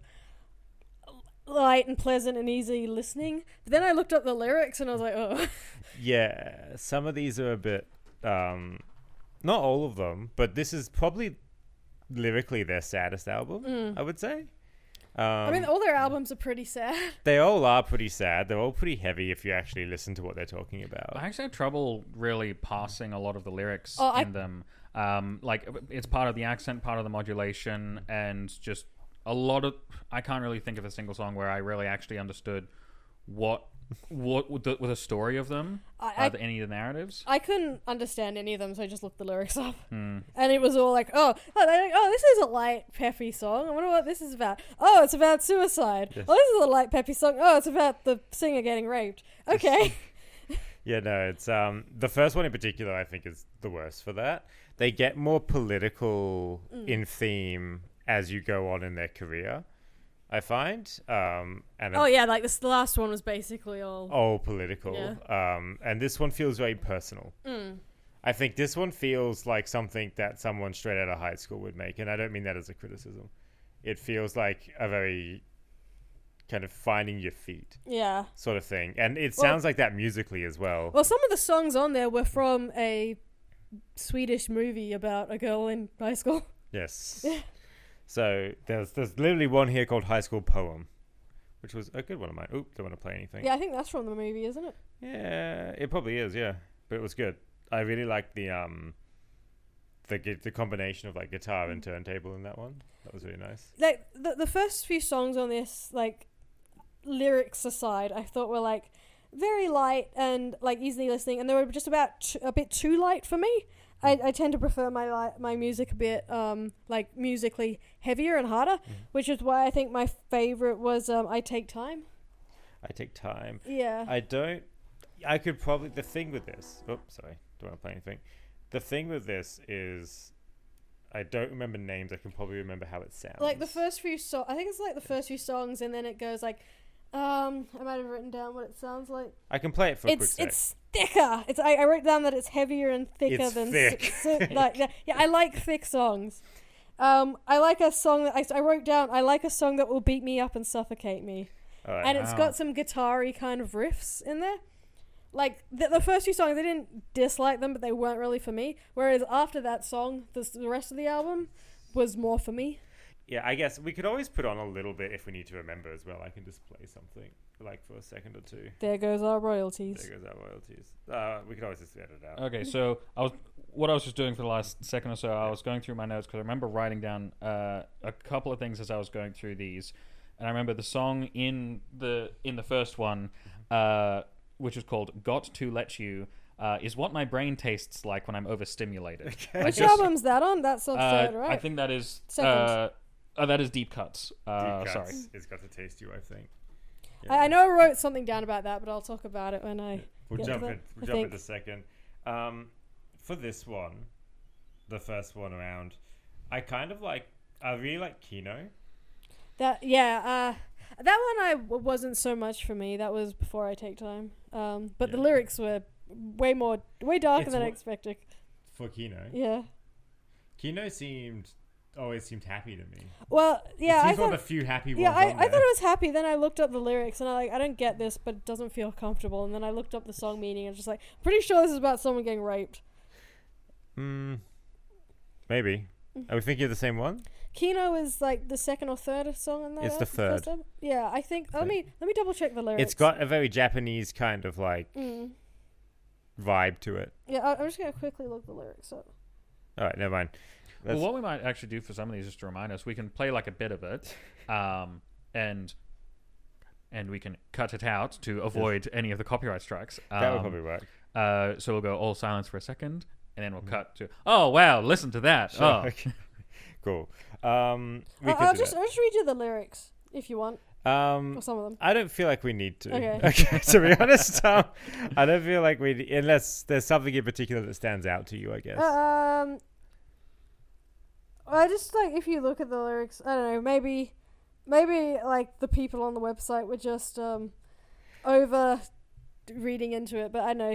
light and pleasant and easy listening. But then I looked up the lyrics and I was like, oh. Yeah, some of these are a bit, um, not all of them, but this is probably lyrically their saddest album. Mm. I would say. Um, I mean, all their albums are pretty sad. they all are pretty sad. They're all pretty heavy if you actually listen to what they're talking about. I actually have trouble really passing a lot of the lyrics Oh, I- in them. Um, like it's part of the accent, part of the modulation, and just a lot of. I can't really think of a single song where I really actually understood what what with the, the story of them, I, uh, I, the, any of the narratives. I couldn't understand any of them, so I just looked the lyrics up. Hmm. And it was all like, oh, oh, like, oh, this is a light, peppy song. I wonder what this is about. Oh, it's about suicide. Yes. Oh, this is a light, peppy song. Oh, it's about the singer getting raped. Okay. Yeah, no, it's um the first one in particular I think is the worst for that. They get more political Mm. in theme as you go on in their career. I find um and oh, yeah, like this, the last one was basically all. all political. Yeah. Um and this one feels very personal. Mm. I think this one feels like something that someone straight out of high school would make, and I don't mean that as a criticism. It feels like a very kind of finding your feet Yeah. sort of thing, and it Well- sounds like that musically as well. Well, some of the songs on there were from a Swedish movie about a girl in high school. Yes. so there's there's literally one here called High School Poem, which was a good one of mine. Oop, don't want to play anything. Yeah, I think that's from the movie, isn't it? Yeah, it probably is. Yeah, but it was good. I really liked the um, the gu- the combination of like guitar and turntable in that one. That was really nice. Like the the first few songs on this, like lyrics aside, I thought were like very light and like easily listening, and they were just about t- a bit too light for me. I, I tend to prefer my li- my music a bit um like musically heavier and harder, which is why I think my favorite was um I Take Time. I take time. Yeah. I don't. I could probably the thing with this. Oh, sorry, don't want to play anything. The thing with this is, I don't remember names. I can probably remember how it sounds. like the first few songs i think it's like the first few songs and then it goes like um i might have written down what it sounds like I can play it for a quick it's sec. it's thicker it's I, I wrote down that it's heavier and thicker It's than thick. s- s- like yeah, yeah i like thick songs um i like a song that I, I wrote down i like a song that will beat me up and suffocate me All right. and it's Wow. got some guitar-y kind of riffs in there like the, the first few songs, I didn't dislike them, but they weren't really for me. Whereas after that song, the, the rest of the album was more for me. Yeah, I guess we could always put on a little bit if we need to remember as well. I can just play something like for a second or two. There goes our royalties. There goes our royalties. Uh, we could always just edit it out. Okay, so I was what I was just doing for the last second or so. I was going through my notes because I remember writing down uh, a couple of things as I was going through these, and I remember the song in the in the first one, uh, which is called "Got to Let You." Uh, is what my brain tastes like when I'm overstimulated. I Which just- album's that on? That's on Uh, third, right? I think that is Second. uh, oh, that is Deep Cuts. Uh, Deep sorry. It's got to taste you, I think. I, I know I wrote something down about that, but I'll talk about it when I. We'll get to jump that, in. We'll I jump think. in a second. Um, for this one, the first one around, I kind of like. I really like Kino. That yeah, uh, that one I w- wasn't so much for me. That was before I take time. Um, but the lyrics were way more, way darker It's than I expected. For Kino, Yeah. Kino seemed always seemed happy to me. Well, yeah, I seems one thought. of the few happy Yeah, I, I thought it was happy. Then I looked up the lyrics and I like I don't get this, but it doesn't feel comfortable. And then I looked up the song meaning and just like pretty sure this is about someone getting raped. Hmm. maybe. Mm. Are we thinking of the same one? Kino is like the second or third song in that. It's the first third. Yeah, I think. Let me let me double check the lyrics. It's got a very Japanese kind of like Mm. vibe to it. Yeah, I- I'm just gonna quickly look the lyrics up. All right, never mind. Well, what we might actually do for some of these, just to remind us, we can play like a bit of it, um, and and we can cut it out to avoid any of the copyright strikes. Um, that would probably work. Uh, so we'll go all silence for a second, and then we'll Mhm. cut to. Oh wow! Listen to that. Sure, Oh, okay. cool. Um, we I- could I'll do just I'll just read you the lyrics if you want. Um, or some of them. I don't feel like we need to. Okay. Okay, to be honest, um, I don't feel like we unless there's something in particular that stands out to you. I guess. Um, I just like if you look at the lyrics, I don't know, maybe, maybe like the people on the website were just um, over reading into it, but I know.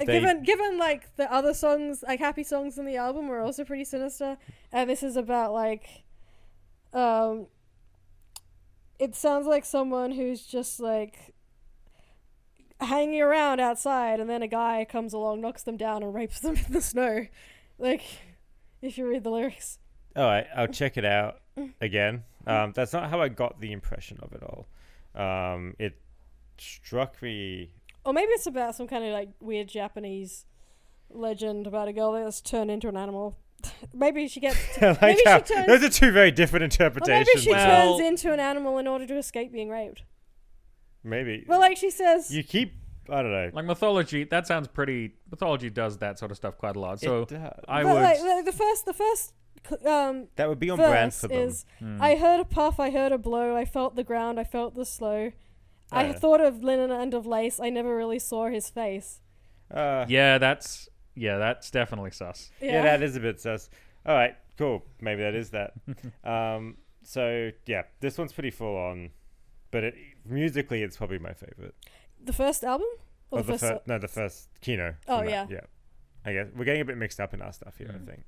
Uh, They- given given like the other songs, like happy songs in the album, were also pretty sinister, and this is about like, um, it sounds like someone who's just like hanging around outside, and then a guy comes along, knocks them down, and rapes them in the snow. Like, if you read the lyrics. All right, I'll check it out Mm. again. Um, that's not how I got the impression of it all. Um, it struck me. Or maybe it's about some kind of like weird Japanese legend about a girl that's turned into an animal. maybe she gets. like Maybe she how, turns- those are two very different Or interpretations. maybe she Well- turns into an animal in order to escape being raped. Maybe. Well, like she says. you keep. I don't know. like mythology. That sounds pretty. Mythology does that sort of stuff quite a lot. So It does. I but would. like the, the first, the first um, that would be on brand for them. is Hmm. I heard a puff, I heard a blow, I felt the ground, I felt the slow. I thought of linen and of lace, I never really saw his face. Uh, yeah, that's yeah, that's definitely sus. yeah. that is a bit sus. All right, cool. Maybe that is that. um, so yeah, this one's pretty full on, but it, musically, it's probably my favorite. the first album? Or Or the the first fir- no, the first Kino. Oh, from that, yeah. yeah. I guess we're getting a bit mixed up in our stuff here. Mm. I think.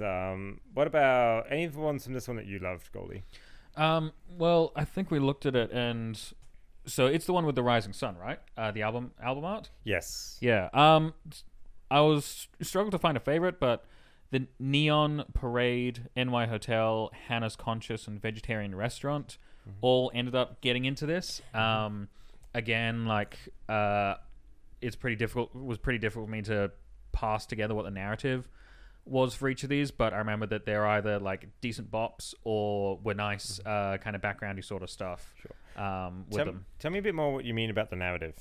Um, what about any of the ones from this one that you loved, Goldie? Um, well, I think we looked at it, and so it's the one with the rising sun, right? Uh, the album album art. Yes. Yeah. Um, I was struggled to find a favorite, but the Neon Parade, NY Hotel, Hannah's Conscience, and Vegetarian Restaurant Mm-hmm. all ended up getting into this. Um, again, like uh, it's pretty difficult. It was pretty difficult for me to pass together what the narrative was for each of these, but I remember that they're either like decent bops or were nice, uh, kind of backgroundy sort of stuff. Sure. Um, with Tell, them. tell me a bit more what you mean about the narrative.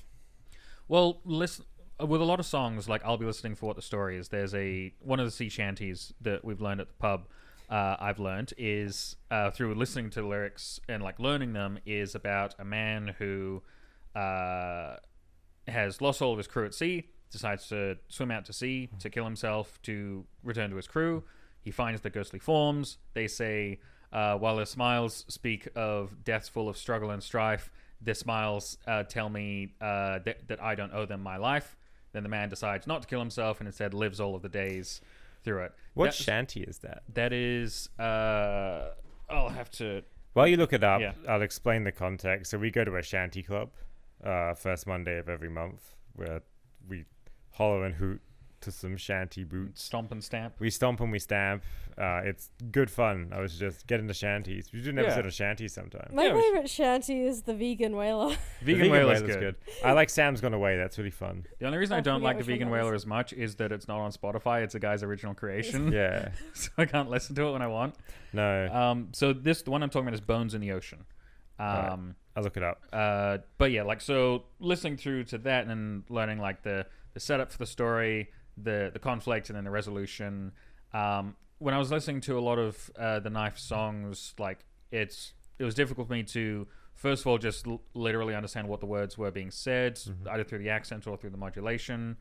Well, listen with a lot of songs, like I'll be listening for what the story is. There's a one of the sea shanties that we've learned at the pub. Uh, I've learned is uh, through listening to the lyrics and like learning them is about a man who uh, has lost all of his crew at sea, decides to swim out to sea to kill himself to return to his crew. He finds the ghostly forms. They say, uh, while their smiles speak of deaths full of struggle and strife, their smiles uh, tell me uh, that, that I don't owe them my life. Then the man decides not to kill himself and instead lives all of the days through it. What shanty is that? that is, uh, I'll have to. While you look it up, Yeah. I'll explain the context. So we go to a shanty club, uh, first Monday of every month, where we holler and hoot to some shanty boots. Stomp and stamp. We stomp and we stamp. Uh, it's good fun. I was just getting the shanties. We do an Yeah. episode of shanties sometime. My Yeah, we should- favorite shanty is the vegan whaler. The Vegan, whale is Whaler's good. I like Sam's Gone Away. That's really fun. The only reason I, I don't like the which one vegan that whaler as much is that it's not on Spotify. It's a guy's original creation, Yeah. so I can't listen to it when I want. No. Um, so this the one I'm talking about is Bones in the Ocean. Right. Um, I'll look it up. uh, but yeah, like so, listening through to that and learning like the the setup for the story, the the conflict, and then the resolution. Um, when I was listening to a lot of uh, the Knife songs, like it's it was difficult for me to first of all just l- literally understand what the words were being said, either through the accent or through the modulation.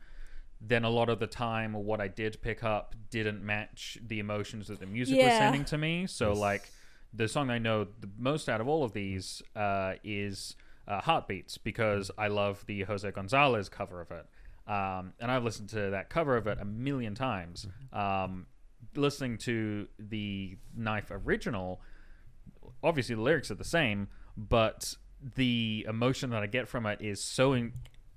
Then a lot of the time, what I did pick up didn't match the emotions that the music was sending to me. So like the song I know the most out of all of these uh, is uh, Heartbeats because I love the Jose Gonzalez cover of it. Um, and I've listened to that cover of it a million times. Um, listening to the Knife original, obviously the lyrics are the same, but the emotion that I get from it is so in-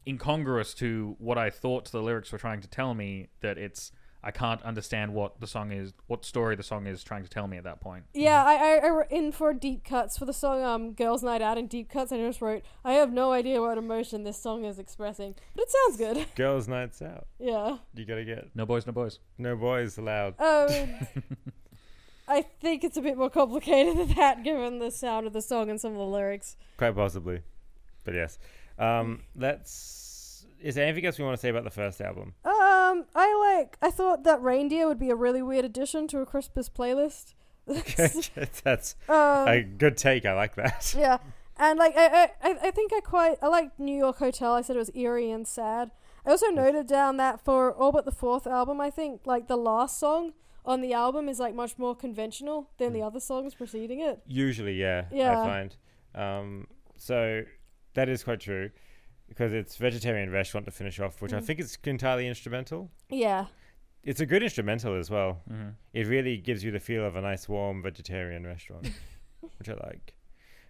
incongruous to what I thought the lyrics were trying to tell me that it's I can't understand what the song is, what story the song is trying to tell me at that point. Yeah, I, I, I in for deep cuts for the song um Girls Night Out in deep cuts. I just wrote, I have no idea what emotion this song is expressing, but it sounds good. Girls' nights out. yeah. You gotta get No boys, no boys. no boys allowed. Um, I think it's a bit more complicated than that, given the sound of the song and some of the lyrics. Quite possibly. But yes. Um, let's. Is there anything else we want to say about the first album? Um, I like. I thought that reindeer would be a really weird addition to a Christmas playlist. That's um, a good take. I like that. yeah, and like I, I, I think I quite I liked New York Hotel. I said it was eerie and sad. I also noted down that for all but the fourth album, I think like the last song on the album is like much more conventional than the other songs preceding it. Usually, yeah. Yeah. I find. Um, so that is quite true because it's vegetarian restaurant to finish off, which I Mm. think is entirely instrumental. Yeah, It's a good instrumental as well. Mm-hmm. It really gives you the feel of a nice, warm vegetarian restaurant, which I like.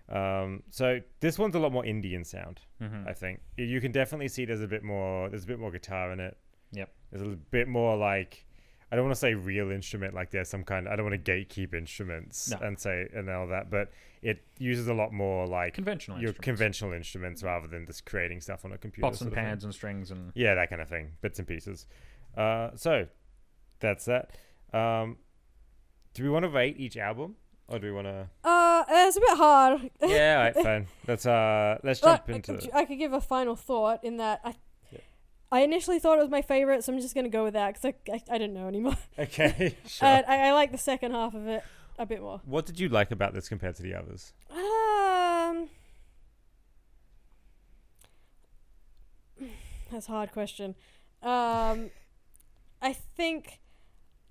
Um, so this one's a lot more Indian sound. Mm-hmm. I think you can definitely see there's a bit more. There's a bit more guitar in it. Yep. There's a l- bit more like. I don't want to say real instrument like there's some kind. I don't want to gatekeep instruments No. and say and all that, but it uses a lot more like Conventional your instruments. conventional instruments rather than just creating stuff on a computer. pots and sort pads and strings and Yeah, that kind of thing, bits and pieces. Uh, so that's that. Um, do we want to rate each album, or do we want to? uh, it's a bit hard. yeah, all right, fine. Let's uh, let's jump I into. could, I could give a final thought in that I, Yeah. I initially thought it was my favorite, so I'm just gonna go with that because I, I I didn't know anymore. Okay, sure. And I, I like the second half of it a bit more. what did you like about this compared to the others? Um, that's a hard question. Um, I think.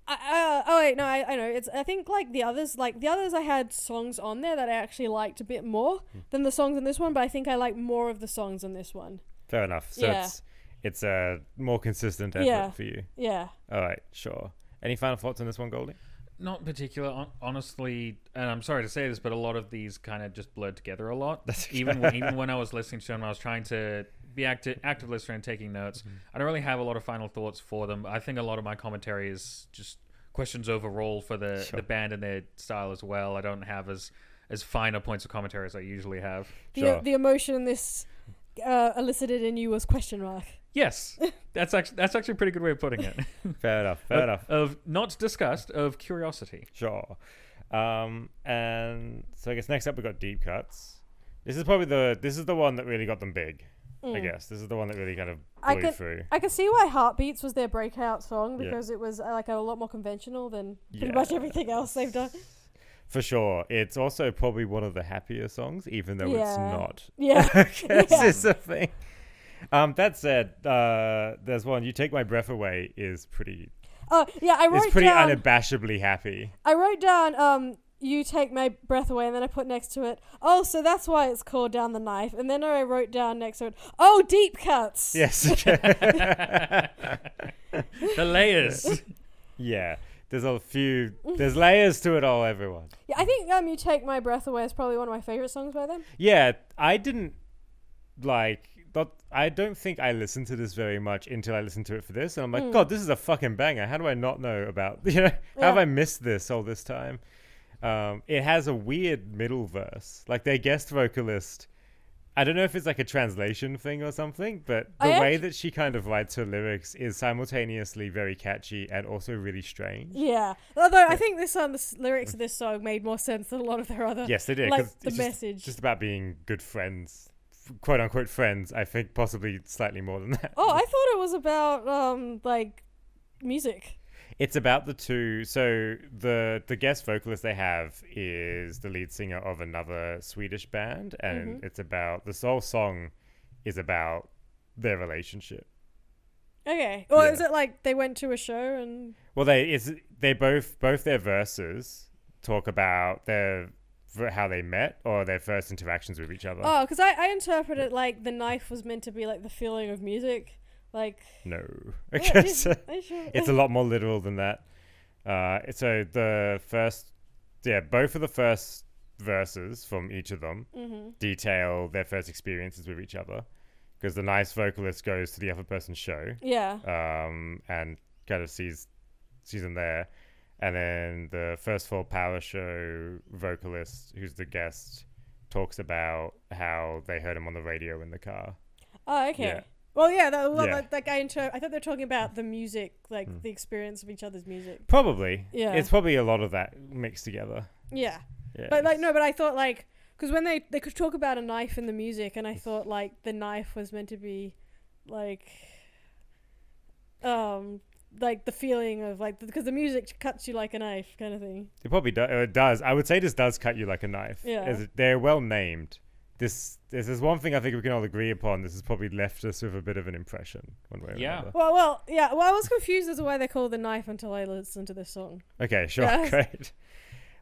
I, uh, oh wait, no, I, I know. It's I think like the others, like the others, I had songs on there that I actually liked a bit more Hmm. than the songs in this one, but I think I like more of the songs in this one. Fair enough. So Yeah. it's it's a more consistent effort Yeah. for you. Yeah. All right, sure. Any final thoughts on this one, Goldie? not in particular. Honestly, and I'm sorry to say this, but a lot of these kind of just blurred together a lot. That's okay. even when, even when I was listening to them, I was trying to be active active listener and taking notes. Mm-hmm. I don't really have a lot of final thoughts for them. I think a lot of my commentary is just questions overall for the Sure. the band and their style as well. I don't have as as finer points of commentary as I usually have. The Sure. the emotion this uh, elicited in you was question mark. Yes, that's actually that's actually a pretty good way of putting it. Fair enough. Fair of, enough. Of not disgust, of curiosity. Sure. Um, and so I guess next up we got deep cuts. This is probably the this is the one that really got them big. I Mm. guess this is the one that really kind of I blew could- through. I can see why Heartbeats was their breakout song Yeah. because it was uh, like a lot more conventional than pretty Yeah. much everything else they've done. For sure. It's also probably one of the happier songs, even though it's not. Yeah. I guess Yeah. is the thing. Um, that said, uh, there's one. You take my breath away is pretty. Oh yeah, I wrote It's pretty down. unabashedly happy. I wrote down. Um, you take my breath away, and then I put next to it. Oh, so that's why it's called down the knife. And then I wrote down next to it. Oh, deep cuts. Yes. the layers. yeah. There's a few. There's layers to it all, everyone. Yeah, I think um, you take my breath away is probably one of my favorite songs by them. Yeah, I didn't like not, I don't think I listened to this very much until I listened to it for this, and I'm like, Mm. God, this is a fucking banger. How do I not know about? You know, how have I missed this all this time? Um, it has a weird middle verse, like their guest vocalist. I don't know if it's like a translation thing or something, but the I way act- that she kind of writes her lyrics is simultaneously very catchy and also really strange. Yeah. Although I think this the lyrics of this song made more sense than a lot of their other Yes, they did. like the it's just- message. just about being good friends, quote unquote friends. I think possibly slightly more than that. oh, I thought it was about um like music. It's about the two. So the the guest vocalist they have is the lead singer of another Swedish band, and Mhm. it's about the whole song is about their relationship. Okay. Or Yeah. is it like they went to a show and Well, they it's they both both their verses talk about their how they met or their first interactions with each other. Oh, because I, I interpret it like the knife was meant to be like the feeling of music. Like No, okay, so sure? it's a lot more literal than that. Uh, so the first, yeah, both of the first verses from each of them mm-hmm. detail their first experiences with each other, because the Knife vocalist goes to the other person's show, Yeah. um, and kind of sees sees them there, and then the First Floor Power show vocalist, who's the guest, talks about how they heard him on the radio in the car. Oh, okay. Yeah. Well, yeah, that, well, Yeah. I inter- I thought they're talking about the music, like Hmm. the experience of each other's music. Probably, Yeah. it's probably a lot of that mixed together. Yeah. Yeah, But like no, but I thought like because when they they could talk about a knife in the music, and I thought like the knife was meant to be like um like the feeling of like because the music cuts you like a knife kind of thing. It probably do- uh, it does. I would say this does cut you like a knife. Yeah. As- they're well named. This, this is one thing I think we can all agree upon. This has probably left us with a bit of an impression, one way or Yeah. another. Well, well, yeah. Well, I was confused as to why they call the knife until I listened to this song. Okay, sure, Yeah. great.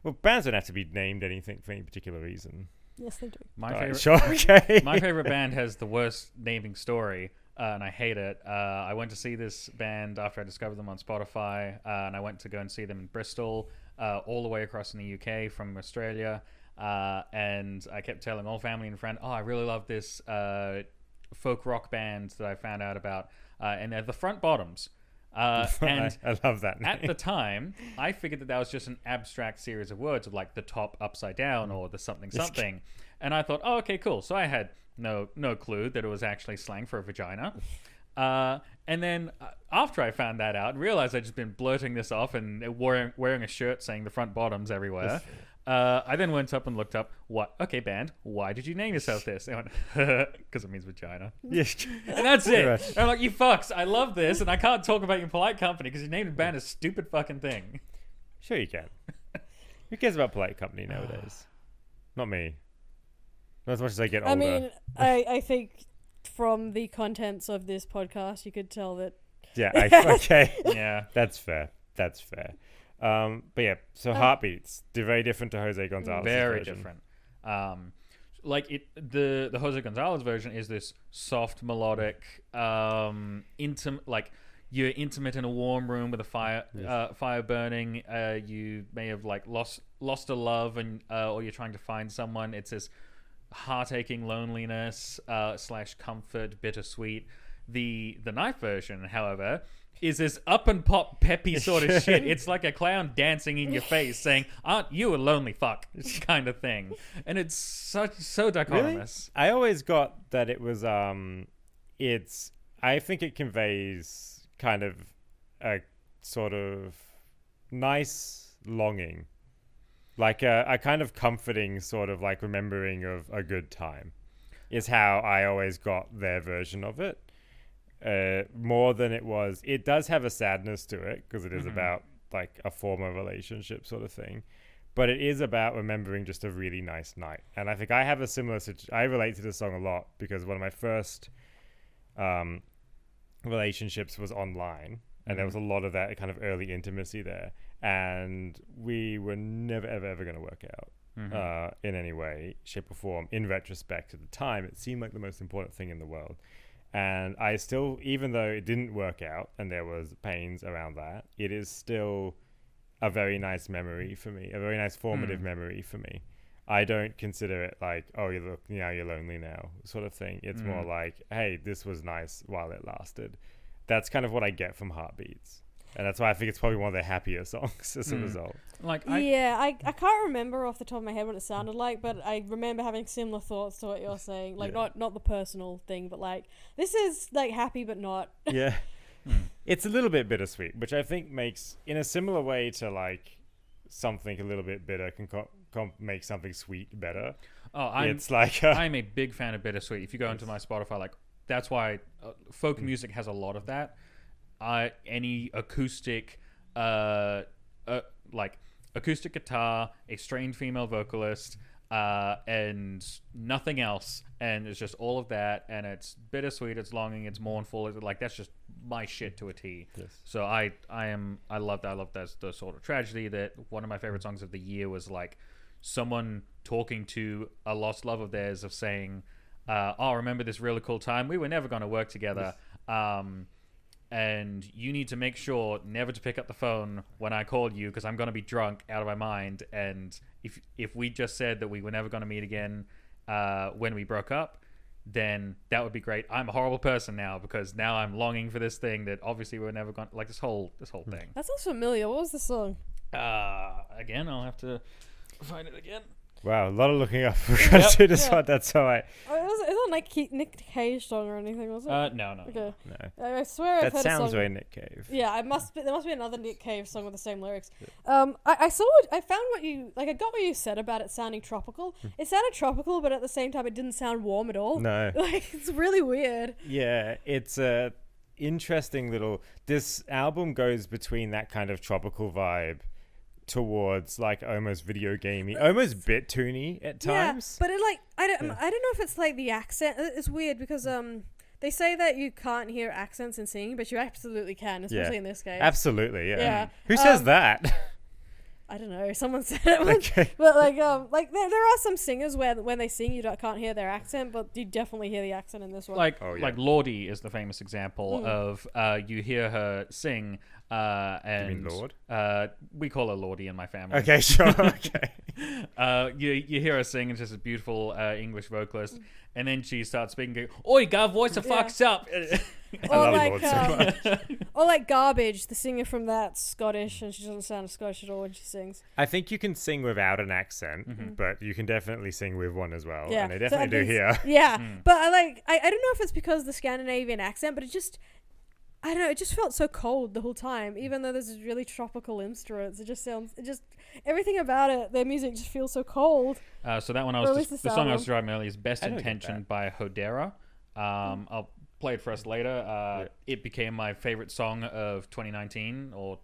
Well, bands don't have to be named anything for any particular reason. Yes, they do. My Alright, favorite, sure, okay. my favorite band has the worst naming story, uh, and I hate it. Uh, I went to see this band after I discovered them on Spotify, uh, and I went to go and see them in Bristol, uh, all the way across in the UK from Australia. Uh, and I kept telling all family and friends, "Oh, I really love this uh, folk rock band that I found out about," uh, and they're the Front Bottoms. Uh, and I, I love that name. at the time, I figured that that was just an abstract series of words of like the top upside down or the something something, and I thought, oh, okay, cool. So I had no no clue that it was actually slang for a vagina. Uh, and then uh, after I found that out, and realized I'd just been blurting this off and wearing wearing a shirt saying the front bottoms everywhere. Uh, I then went up and looked up what. Okay, band. Why did you name yourself this? I went because it means vagina. Yeah. And that's it. much. And I'm like, you fucks, I love this, and I can't talk about your polite company because you named the band a stupid fucking thing. Sure, you can. Who cares about polite company nowadays? Not me. Not as much as I get older. I mean, I I think from the contents of this podcast, you could tell that. yeah, I, okay. Yeah. That's fair. That's fair. Um, but yeah, so Um, heartbeats, they're very different to Jose Gonzalez. Version. Very version. different. Um, like it, the the Jose Gonzalez version is this soft, melodic, um, intimate, like you're intimate in a warm room with a fire, Yes. uh, fire burning. Uh, you may have like lost lost a love, and uh, or you're trying to find someone. It's this heart aching loneliness uh, slash comfort, bittersweet. The the knife version, however, is this up and pop peppy sort of shit. It's like a clown dancing in your face, saying, "Aren't you a lonely fuck?" kind of thing, and it's such so Really? dichotomous. I always got that it was um it's I think it conveys kind of a sort of nice longing. Like a, a kind of comforting sort of like remembering of a good time is how I always got their version of it. Uh, more than it was. It does have a sadness to it because it is Mhm. about like a former relationship sort of thing but it is about remembering just a really nice night. And I think I have a similar situ- I relate to this song a lot because one of my first um, relationships was online, and there was a lot of that kind of early intimacy there, and we were never ever ever going to work out. Mhm. Uh, in any way, shape, or form. In retrospect, at the time, it seemed like the most important thing in the world. And I still, even though it didn't work out and there was pains around that, it is still a very nice memory for me, a very nice formative Hmm. memory for me. I don't consider it like, oh, you look now you're lonely now sort of thing. It's more Mm. like, hey, this was nice while it lasted. That's kind of what I get from Heartbeats, and that's why I think it's probably one of their happier songs as a Mm. result. Like I, yeah, I, I can't remember off the top of my head what it sounded like, but I remember having similar thoughts to what you're saying. Like Yeah. not not the personal thing, but like this is like happy but not. yeah, Mm. it's a little bit bittersweet, which I think makes in a similar way to like something a little bit bitter can co- com- make something sweet better. oh, I'm it's like uh, I'm a big fan of bittersweet. If you go into my Spotify, like that's why uh, folk Mm. music has a lot of that. I any acoustic, uh, uh, like acoustic guitar, a strained female vocalist, uh, and nothing else, and it's just all of that, and it's bittersweet, it's longing, it's mournful, it's like that's just my shit to a T. Yes. So I I am I love that I love that the sort of tragedy that one of my favorite songs of the year was like someone talking to a lost love of theirs of saying, uh, "Oh, remember this really cool time? We were never going to work together." Um, and you need to make sure never to pick up the phone when I call you because I'm going to be drunk out of my mind. And if if we just said that we were never going to meet again uh, when we broke up, then that would be great. I'm a horrible person now because now I'm longing for this thing that obviously we we're never going to like this whole this whole thing. That sounds familiar. What was the song? Uh, again, I'll have to find it again. Wow, a lot of looking up. We're gonna Yep. do this Yeah. one. That's all right. Oh, it was it was like Ke- Nick Cave song or anything, was it? Uh, no, no. okay. No, I I swear I've that heard a sounds song. very Nick Cave. Yeah, I must. Be, there must be another Nick Cave song with the same lyrics. Um, I, I saw. What, I found what you like. I got what you said about it sounding tropical. It sounded tropical, but at the same time, it didn't sound warm at all. No. Like it's really weird. Yeah, it's a interesting little. This album goes between that kind of tropical vibe towards like almost video gamey, almost bit toony at times. Yeah, but it like I don't. Yeah. I don't know if it's like the accent. It's weird because um. They say that you can't hear accents in singing, but you absolutely can, especially in this case. Absolutely, yeah. Yeah, Who says um, that? I don't know. Someone said it once. okay. But like um like there, there are some singers where when they sing you don't, can't hear their accent, but you definitely hear the accent in this one. Like Oh, yeah. like Lordy is the famous example Mm. of uh, you hear her sing uh, You and mean Lorde? Uh, we call her Lordy in my family. Okay, sure. Okay. Uh, you you hear her sing, and she's a beautiful uh, English vocalist, and then she starts speaking. go, Oi, Gav, voice the Yeah. fucks up. or love like Lorde so um, or like garbage, the singer from that Scottish and she doesn't sound Scottish at all when she sings. I think you can sing without an accent, Mhm. but you can definitely sing with one as well. Yeah, And they so definitely at do here. Yeah, Mm. but I like I, I don't know if it's because of the Scandinavian accent, but it just I don't know, it just felt so cold the whole time, even though there's these really tropical instruments. It just sounds it just everything about it, their music just feels so cold. Uh, so that one I was just, the the song I was one. describing earlier is "Best I don't get Intention" by Hodera. Um, I'll play it for us later. Uh, Yeah. It became my favorite song of 2019 or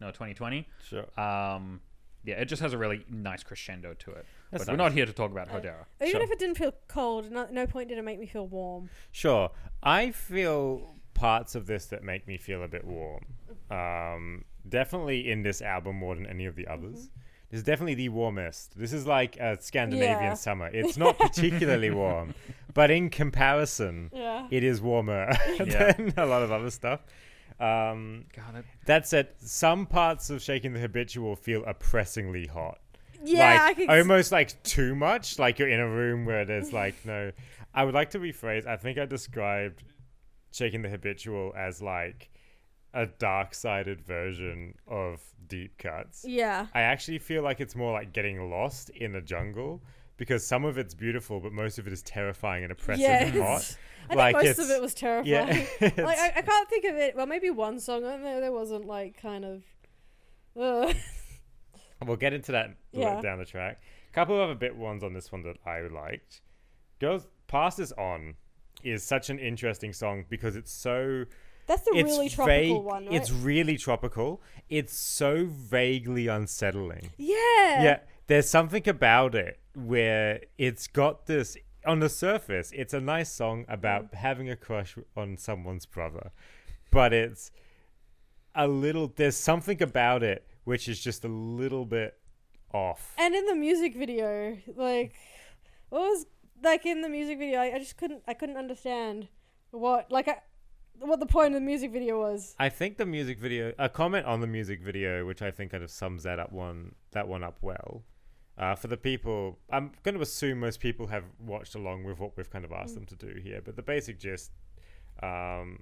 no 2020. Sure. Um, yeah, it just has a really nice crescendo to it. That's but we're not here to talk about Uh, Even Sure. if it didn't feel cold, no, no point did it make me feel warm. Sure. I feel parts of this that make me feel a bit warm. Um, definitely in this album more than any of the others. This is definitely the warmest. This is like a Scandinavian Yeah. summer. It's not particularly warm, but in comparison, Yeah. it is warmer Yeah. than a lot of other stuff. Um, God, it, that said, some parts of Shaking the Habitual feel oppressingly hot. Yeah, I like could almost like too much. Like you're in a room where there's like no. I would like to rephrase. I think I described shaking the habitual as like a dark-sided version of deep cuts. Yeah. I actually feel like it's more like getting lost in the jungle because some of it's beautiful, but most of it is terrifying and oppressive Yeah. and hot. I Like, think most of it was terrifying. Yeah, like I, I can't think of it. Well, maybe one song. I know there wasn't like kind of. Uh, We'll get into that Yeah. down the track. A couple of other bit ones on this one that I liked. Girls, Pass This On is such an interesting song because it's so that's the it's really tropical vague. one, right? It's really tropical. It's so vaguely unsettling. yeah. Yeah, there's something about it where it's got this on the surface. It's a nice song about mm. having a crush on someone's brother, but it's a little. There's something about it which is just a little bit off. And in the music video, like, what was like in the music video? I, I just couldn't. I couldn't understand what like I, what the point of the music video was. I think the music video, a comment on the music video, which I think kind of sums that up one that one up well. Uh, for the people, I'm going to assume most people have watched along with what we've kind of asked them to do here. But the basic gist, um,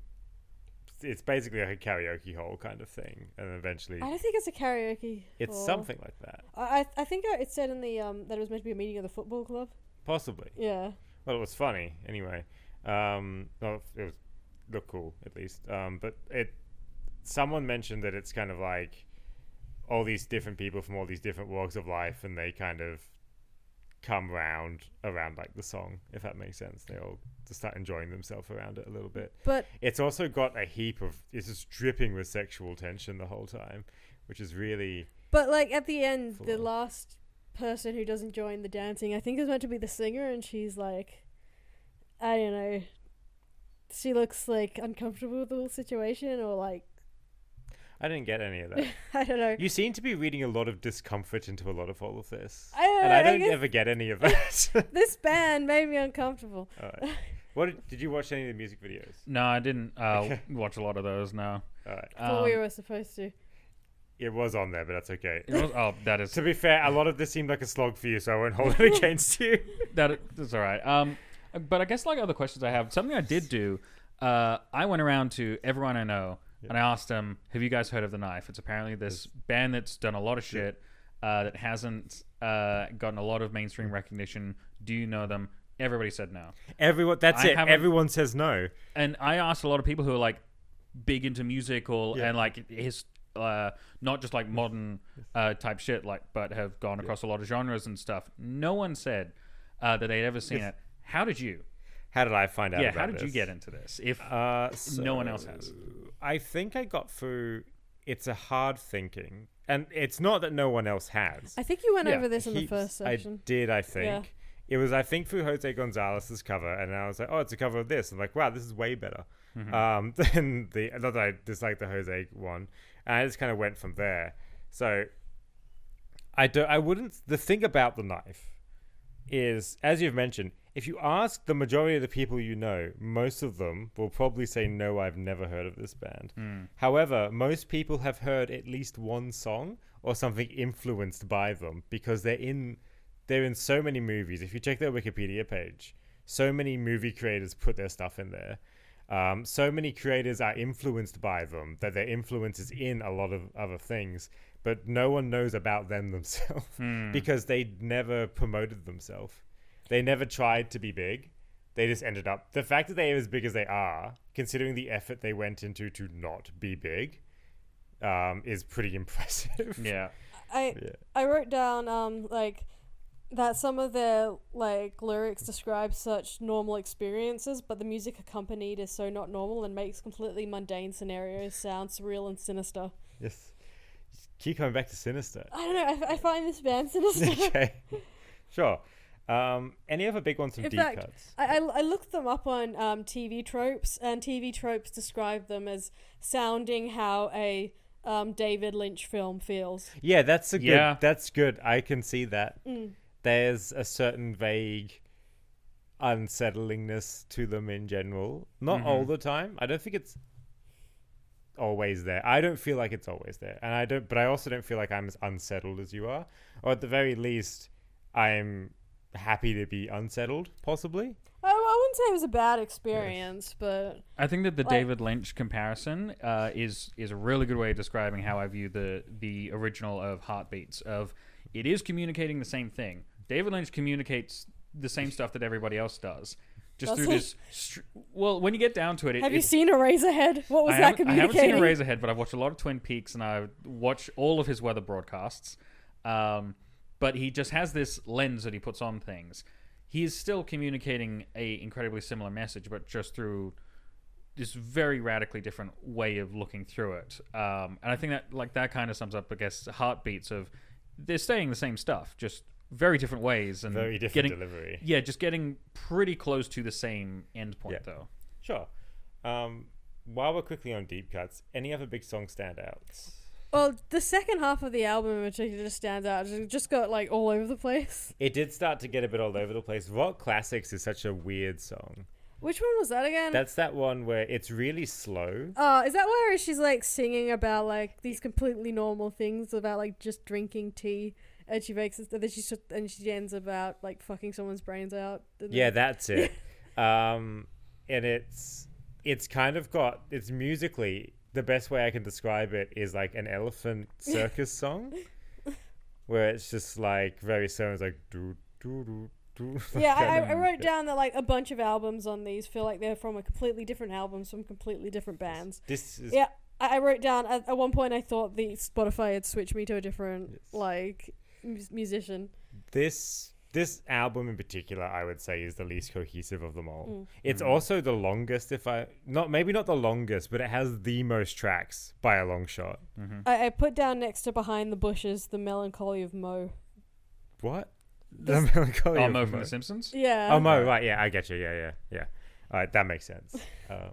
it's basically like a karaoke hall kind of thing, and eventually I don't think it's a karaoke. it's hall. something like that, I I, I think I, it said in the um that it was meant to be a meeting of the football club. Possibly. Yeah. Well, it was funny anyway. Um, well, it was looked cool at least. Um, but it, someone mentioned that it's kind of like all these different people from all these different walks of life, and they kind of come round around like the song, if that makes sense. They all just start enjoying themselves around it a little bit. But It's also got a heap of it's just dripping with sexual tension the whole time, which is really but like at the end, Full the last person who doesn't join the dancing, I think is meant to be the singer, and she's like, I don't know. She looks like uncomfortable with the whole situation, or like I didn't get any of that. I don't know. you seem to be reading a lot of discomfort into a lot of all of this. I don't and know. I don't guess ever get any of that. this band made me uncomfortable. Alright. What did, did you watch any of the music videos? No, I didn't uh, watch a lot of those. No, All right, I thought we Um, were supposed to. It was on there, but that's okay. it was, oh, that is to be fair, a lot of this seemed like a slog for you, so I won't hold it against you. that's all right. Um, but I guess like other questions I have, something I did do. Uh, I went around to everyone I know and I asked them, "Have you guys heard of the Knife?" It's apparently this band that's done a lot of shit uh, that hasn't uh, gotten a lot of mainstream recognition. Do you know them? Everybody said no. Everyone, that's I it. Everyone says no. and I asked a lot of people who are like big into music or Yeah. and like his uh, not just like modern uh, type shit, like but have gone across a lot of genres and stuff. No one said uh, that they'd ever seen Yes. it. How did you? How did I find out? yeah, about how did you get into this? If Uh, No one else has. I think I got through. It's a hard thinking, and it's not that no one else has. I think you went Yeah, over this in the Heaps- first section. I did, I think. Yeah. It was, I think, through Jose Gonzalez's cover, and I was like, "Oh, it's a cover of this." I'm like, "Wow, this is way better." Um, than the not that I dislike the Jose one, and I just kind of went from there. So, I do. I wouldn't. The thing about the knife is, as you've mentioned, if you ask the majority of the people you know, most of them will probably say, "No, I've never heard of this band." Hmm. However, most people have heard at least one song or something influenced by them because they're in they're in so many movies. If you check their Wikipedia page, so many movie creators put their stuff in there. Um, so many creators are influenced by them that their influence is in a lot of other things, but no one knows about them themselves because they never promoted themselves. They never tried to be big. They just ended up. The fact that they are as big as they are, considering the effort they went into to not be big, um, is pretty impressive. yeah, I Yeah. I wrote down um like that some of their like lyrics describe such normal experiences, but the music accompanied is so not normal and makes completely mundane scenarios sound surreal and sinister. Yes. Keep coming back to Sinister. I don't know. I, I find this band sinister. okay. Sure. Um, any other big ones from In deep fact, cuts? I, I, I looked them up on um, TV tropes, and TV tropes describe them as sounding how a um, David Lynch film feels. Yeah, that's a good. Yeah. That's good. I can see that. Mm. There's a certain vague unsettlingness to them in general. Not all Mhm. the time. I don't think it's always there. I don't feel like it's always there, and I don't. But I also don't feel like I'm as unsettled as you are. Or at the very least, I'm happy to be unsettled. Possibly. I, I wouldn't say it was a bad experience, but I think that the Like- David Lynch comparison uh, is is a really good way of describing how I view the the original of Heartbeats. Of it is communicating the same thing. David Lynch communicates the same stuff that everybody else does, just through this. Str- well, when you get down to it, it have you it's- seen Eraserhead? What was I that haven't, I haven't seen communicating? Eraserhead, but I've watched a lot of Twin Peaks and I watch all of his weather broadcasts. Um, but he just has this lens that he puts on things. He is still communicating a incredibly similar message, but just through this very radically different way of looking through it. Um, and I think that like that kind of sums up, I guess, heartbeats of they're saying the same stuff, just very different ways and Very different getting delivery. yeah, just getting pretty close to the same end point Yeah. though. Sure. Um, while we're quickly on deep cuts, any other big song standouts? Well, the second half of the album in particular just stands out. It just got like all over the place. It did start to get a bit all over the place. Rock Classics is such a weird song. Which one was that again? That's that one where it's really slow. Oh, is that where she's like singing about like these completely normal things about like just drinking tea and she makes it, and then she s- and she ends about like fucking someone's brains out. Yeah, that's it. um, and it's it's kind of got it's musically the best way I can describe it is like an elephant circus song, where it's just like very similar. It's like do do do do. yeah. I, I, kind I of- wrote down that like a bunch of albums on these feel like they're from a completely different albums from completely different bands. This is Yeah, I, I wrote down at, at one point I thought the Spotify had switched me to a different Yes. like musician. this this album in particular i would say is the least cohesive of them all Mm. it's Mm. also the longest if i not maybe not the longest but it has the most tracks by a long shot Mm-hmm. I, I put down next to Behind the Bushes the melancholy of Moe. what This- the melancholy Oh, of Moe Moe. from The Simpsons. Yeah. oh mo right yeah i get you yeah yeah yeah all right that makes sense uh,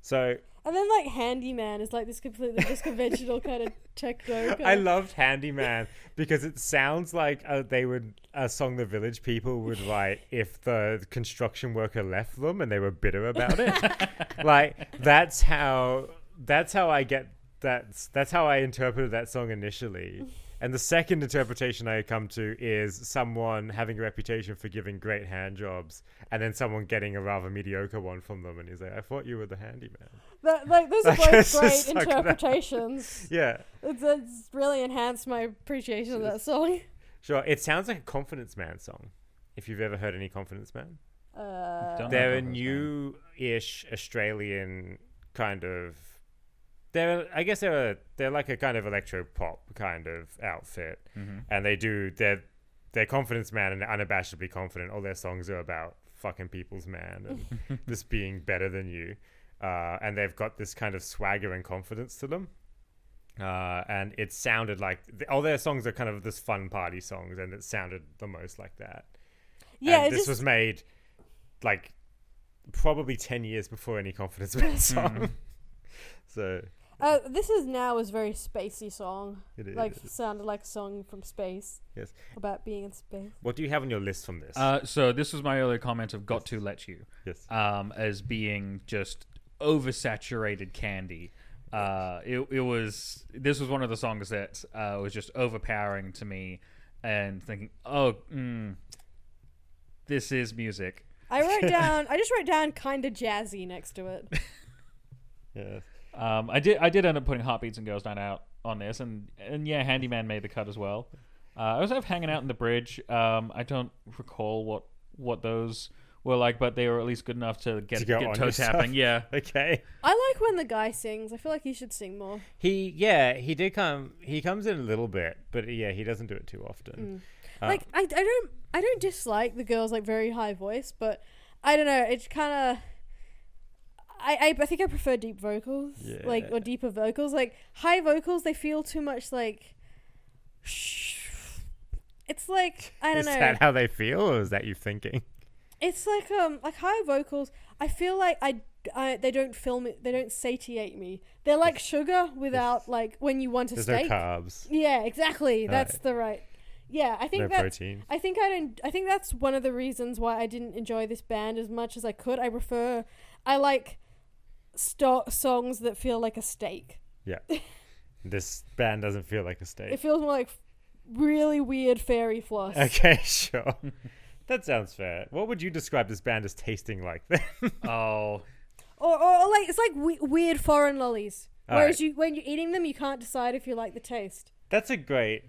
so And then like Handyman is like this completely just conventional kind of techno. Kind I loved Handyman because it sounds like uh, they would a song the village people would write if the construction worker left them and they were bitter about it. like that's how that's how I get that's that's how I interpreted that song initially. And the second interpretation I come to is someone having a reputation for giving great hand jobs, and then someone getting a rather mediocre one from them, and he's like, "I thought you were the handyman." That, like those are both great interpretations. Yeah, It's, it's really enhanced my appreciation of that song. sure. It sounds like a Confidence Man song. If you've ever heard any Confidence Man. Uh, they're a new-ish Australian kind of. They're, I guess they're a, they're like a kind of electro pop kind of outfit, Mm-hmm. and they do they're they're confidence man and unabashedly confident. All their songs are about fucking people's man and just being better than you, uh, and they've got this kind of swagger and confidence to them. Uh, and it sounded like all their songs are kind of this fun party songs, and it sounded the most like that. yeah, And this just was made like probably 10 years before any confidence man song so uh, this is now is very spacey song. it is Like sounded like a song from space. Yes. About being in space. what do you have on your list from this Uh, so this was my earlier comment of "Got to Let You" yes um, as being just oversaturated candy. Uh, it, it was this was one of the songs that uh, was just overpowering to me, and thinking, oh, mm, this is music. I wrote down. I just wrote down kind of jazzy next to it. yes Um, I did I did end up putting Heartbeats and Girls Night Out on this, and and yeah, Handyman made the cut as well. Uh, I have Hanging Out in the Bridge. Um, I don't recall what what those were like, but they were at least good enough to get To go get on toe yourself. tapping. Yeah. okay I like when the guy sings. I feel like he should sing more. he yeah he did come he comes in a little bit but yeah he doesn't do it too often Uh, like I, I don't I don't dislike the girl's like very high voice, but I don't know. It's kind of. I, I, I think I prefer deep vocals, like or deeper vocals. Like high vocals, they feel too much like. It's like I don't know. is know. that how they feel or is that you thinking It's like um like high vocals. I feel like I, I they don't film it. They don't satiate me. They're like sugar without like when you want a steak. no carbs yeah, exactly. That's Right. the right. Yeah, I think no that's. protein I think I don't. I think that's one of the reasons why I didn't enjoy this band as much as I could. I prefer. I like sto- songs that feel like a steak. Yeah. this band doesn't feel like a steak. It feels more like really weird fairy floss. okay sure that sounds fair what would you describe this band as tasting like then Oh, Or, or, or like it's like we- weird foreign lollies. Whereas Alright. you when you're eating them, you can't decide if you like the taste. that's a great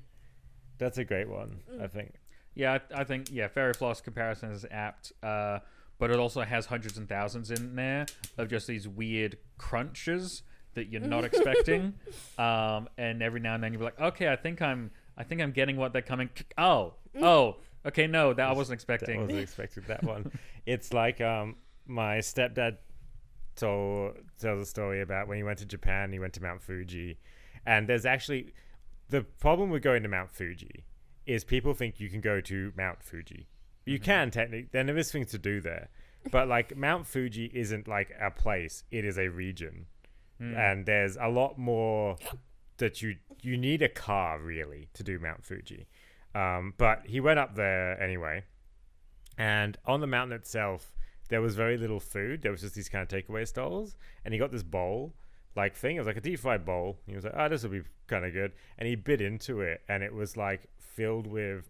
that's a great one i Mm. think yeah. I, I think yeah. Fairy Floss comparison is apt. Uh, but it also has hundreds and thousands in there of just these weird crunches that you're not expecting. Um, and every now and then you're like, okay, I think I'm, I think I'm getting what they're coming. Oh, oh, okay, no, that I wasn't expecting. I wasn't expecting that one. It's like um, my stepdad told tells a story about when he went to Japan. He went to Mount Fuji, and there's actually the problem with going to Mount Fuji is people think you can go to Mount Fuji. You can technically. There is things to do there, but like Mount Fuji isn't like a place; it is a region, Hmm. and there's a lot more that you you need a car really to do Mount Fuji. Um, but he went up there anyway, and on the mountain itself, there was very little food. There was just these kind of takeaway stalls, and he got this bowl, like thing. It was like a deep fried bowl. He was like, "Oh, this will be kind of good," and he bit into it, and it was like filled with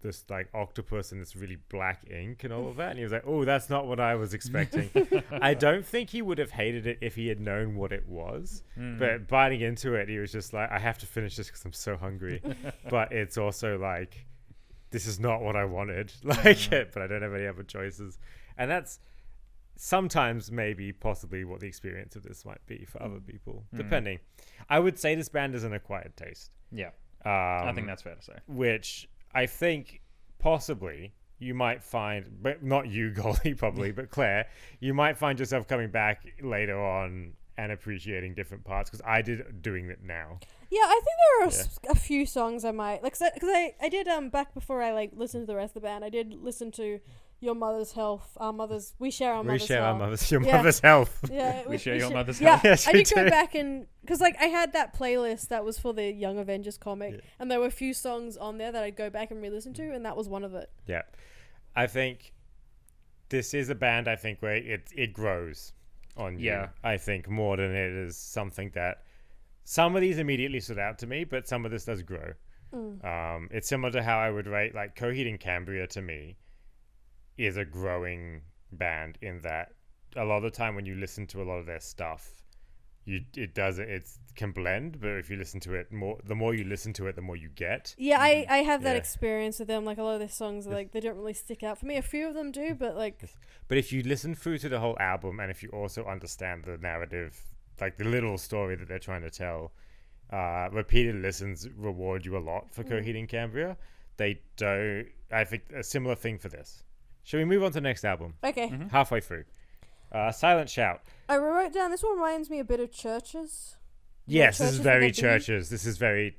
this like octopus and this really black ink and all of that. And he was like, "Oh, that's not what I was expecting." I don't think he would have hated it if he had known what it was, Mm. but biting into it, he was just like, "I have to finish this because I'm so hungry." but it's also like, this is not what I wanted. Like it, but I don't have any other choices, and that's sometimes maybe possibly what the experience of this might be for other people, depending. I would say this band is an acquired taste. yeah, Um, I think that's fair to say. which I think possibly you might find, but not you, Golly, probably, but Claire, you might find yourself coming back later on and appreciating different parts because I did doing it now. Yeah, I think there are a Yeah. a, few songs I might like because I, I did um back before I like listened to the rest of the band. I did listen to Your Mother's Health, Our Mother's We Share Our we Mother's We share our mother's, your Yeah. mother's health. Yeah, We share your mother's yeah, health. Yes, I we did go do. back and because like I had that playlist that was for the Young Avengers comic, Yeah. and there were a few songs on there that I'd go back and re-listen to, and that was one of it. Yeah, I think this is a band. I think where it it grows on you. Yeah. I think more than it is something that some of these immediately stood out to me, but some of this does grow. Um, it's similar to how I would rate like Coheed and Cambria to me is a growing band in that a lot of the time when you listen to a lot of their stuff, you it does it can blend, but if you listen to it more, the more you listen to it, the more you get. Yeah, I, mm-hmm. I have that Yeah. experience with them. Like a lot of their songs, like they don't really stick out for me. A few of them do, mm-hmm. but like But if you listen through to the whole album and if you also understand the narrative, like the little story that they're trying to tell, uh, repeated listens reward you a lot for mm-hmm. Coheed and Cambria. They don't. I think a similar thing for this. Shall we move on to the next album? okay. Halfway through. Uh, Silent Shout. I wrote down this one reminds me a bit of CHVRCHES. Yes, this is CHVRCHES with very a B? CHVRCHES. This is very.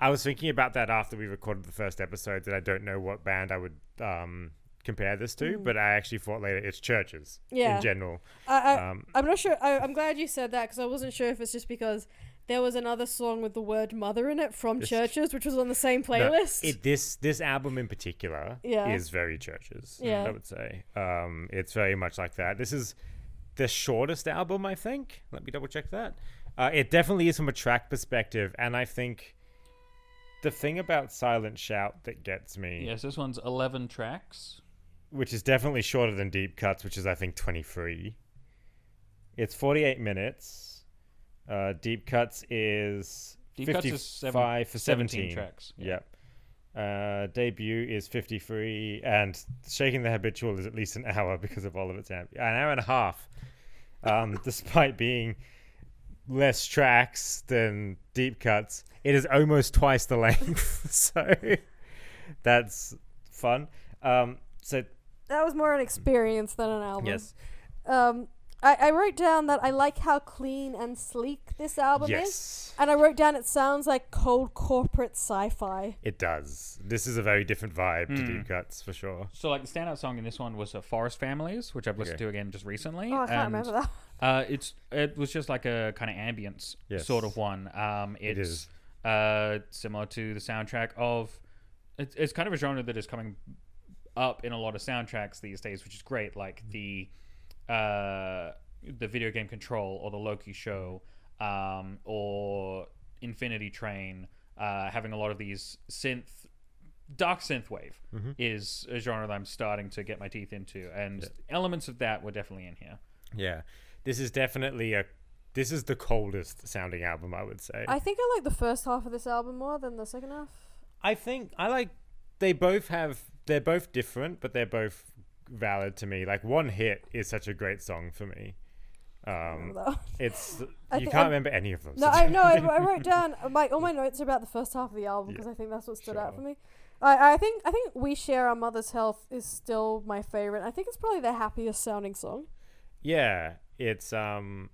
I was thinking about that after we recorded the first episode that I don't know what band I would um, compare this to, but I actually thought later it's CHVRCHES Yeah. in general. I, I Um, I'm not sure. I, I'm glad you said that because I wasn't sure if it's just because there was another song with the word mother in it from This- CHVRCHES, which was on the same No, playlist. it, this this album in particular Yeah. is very CHVRCHES. Yeah. I would say um, it's very much like that. This is the shortest album, I think. Let me double check that. Uh, it definitely is from a track perspective, and I think the thing about Silent Shout that gets me, Yes, this one's eleven tracks. which is definitely shorter than Deep Cuts, which is I think twenty three. It's forty eight minutes. Uh, Deep Cuts is Deep Cuts is 55 for 17 17 tracks. Yep. Uh, debut is 53, and Shaking the Habitual is at least an hour because of all of its amp- an hour and a half. Um, despite being less tracks than deep cuts, it is almost twice the length. so that's fun. Um, so that was more an experience than an album. yes, Um, I, I wrote down that I like how clean and sleek this album is, and I wrote down it sounds like cold corporate sci-fi. it does. This is a very different vibe to Hmm. deep cuts for sure. So, like the standout song in this one was uh, "Forest Families," which I've listened Okay. to again just recently. Oh, I can't and, remember that. Uh, it's it was just like a kind of ambience Yes. sort of one. Um, It it's uh similar to the soundtrack of. It's, it's kind of a genre that is coming up in a lot of soundtracks these days, which is great. Like the uh the video game Control or the Loki show, um, or Infinity Train, uh, having a lot of these synth. Dark synthwave Mm-hmm. is a genre that I'm starting to get my teeth into, and elements of that were definitely in here. Yeah, this is definitely a. This is the coldest sounding album, I would say. I think I like the first half of this album more than the second half. I think I like. They both have. They're both different, but they're both valid to me. Like one hit is such a great song for me. Um, it's you can't I- remember any of them. No, I no, I, I wrote down my all my notes are about the first half of the album Yeah, because I think that's what stood out for me. I I think I think we share our mother's health is still my favorite. I think it's probably the happiest sounding song. yeah, it's um,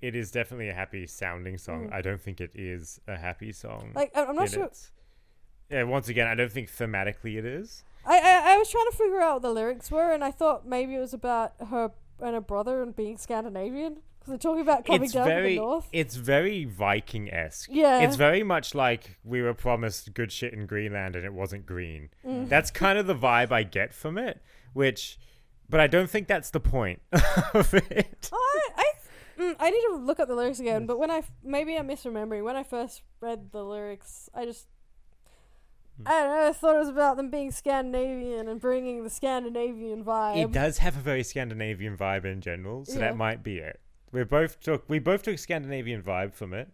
it is definitely a happy sounding song. I don't think it is a happy song. Mm. Like I'm not sure. its- Yeah, once again, I don't think thematically it is. I, I I was trying to figure out what the lyrics were, and I thought maybe it was about her and her brother and being Scandinavian because they're talking about coming it's down very, from the north. it's very Viking esque. Yeah. it's very much like we were promised good shit in Greenland and it wasn't green. Mm. That's kind of the vibe I get from it, which, but I don't think that's the point of it. I, I mm, I need to look up the lyrics again. But when I f- maybe I'm misremembering. When I first read the lyrics, I just. I don't know. I thought it was about them being Scandinavian and bringing the Scandinavian vibe. It does have a very Scandinavian vibe in general, so Yeah. that might be it. We both took we both took Scandinavian vibe from it.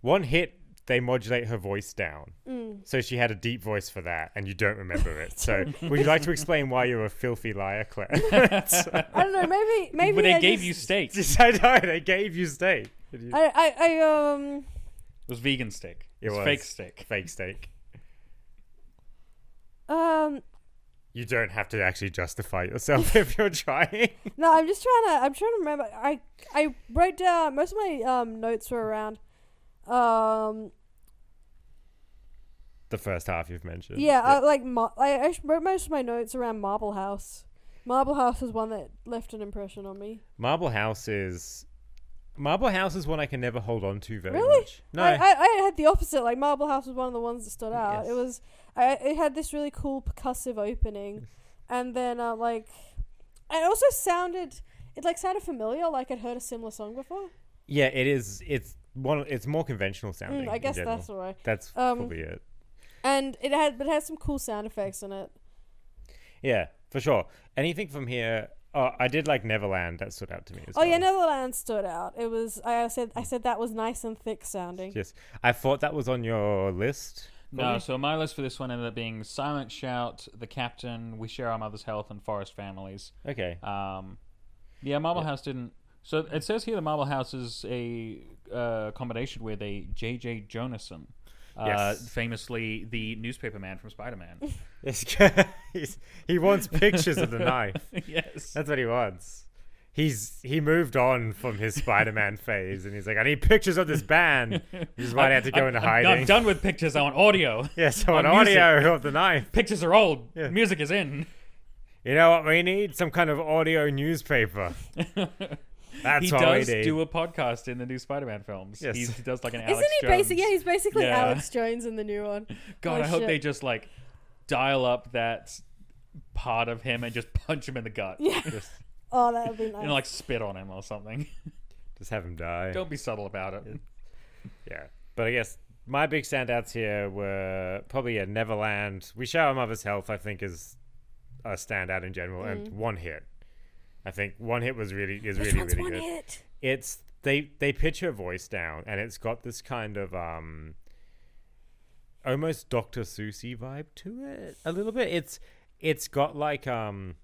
One hit they modulate her voice down. Mm. So she had a deep voice for that, and you don't remember it. So, would you like to explain why you're a filthy liar, Claire? I don't know. Maybe maybe but they I gave just, you steak. It Just- I know they gave you steak. You- I, I I um was vegan steak. It It was was. fake steak. Fake steak. Um You don't have to actually justify yourself if you're trying. no. I'm just trying to. I'm trying to remember. I I wrote down most of my um notes were around um the first half you've mentioned. Yeah, uh, like Mar- I, I wrote most of my notes around Marble House. Marble House is one that left an impression on me. Marble House is. Marble House is one I can never hold on to very Really? much. No. I, I, I had the opposite. Like Marble House was one of the ones that stood out. It was, I, it had this really cool percussive opening, and then uh, like, it also sounded, it like sounded familiar. Like I'd heard a similar song before. yeah, it is. It's one. It's more conventional sounding. Mm, I in guess general. that's alright. That's Um, probably it. And it had, but it had some cool sound effects in it. Yeah, for sure. Anything from here? Oh, I did like Neverland. That stood out to me as Oh well. yeah, Neverland stood out. It was. I said. I said that was nice and thick sounding. Yes, I thought that was on your list. No, Probably. so my list for this one ended up being Silent Shout, The Captain, We Share Our Mother's Health, and Forest Families. Okay. Um, yeah, Marble House didn't. So it says here the Marble House is a uh, combination with a Jay-Jay Johanson, uh, Yes. famously the newspaper man from Spider Man. He wants pictures of the knife. yes. That's what he wants. He's he moved on from his Spider-Man phase, and he's like, I need pictures of this band. Which is why I had to go into I'm, hiding. I'm done with pictures. I want audio. Yes, I want on music. audio of the knife. Pictures are old. Yeah. Music is in. You know what we need? Some kind of audio newspaper. That's he what does we need. do a podcast in the new Spider-Man films. Yes. He's, he does like an Isn't Alex he Jones. basic? Yeah, he's basically Yeah. Alex Jones in the new one. God, Oh, I hope shit. they just like dial up that part of him and just punch him in the gut. Yeah. just, Oh, that would be nice. And like spit on him or something. just have him die. Don't be subtle about it. Yeah, but I guess my big standouts here were probably a Neverland. We Share Our Mother's Health, I think, is a standout in general, and mm. One Hit. I think One Hit was really is Which really one's really one good. hit? It's they they pitch her voice down, and it's got this kind of um almost Dr. Susie vibe to it a little bit. It's it's got like um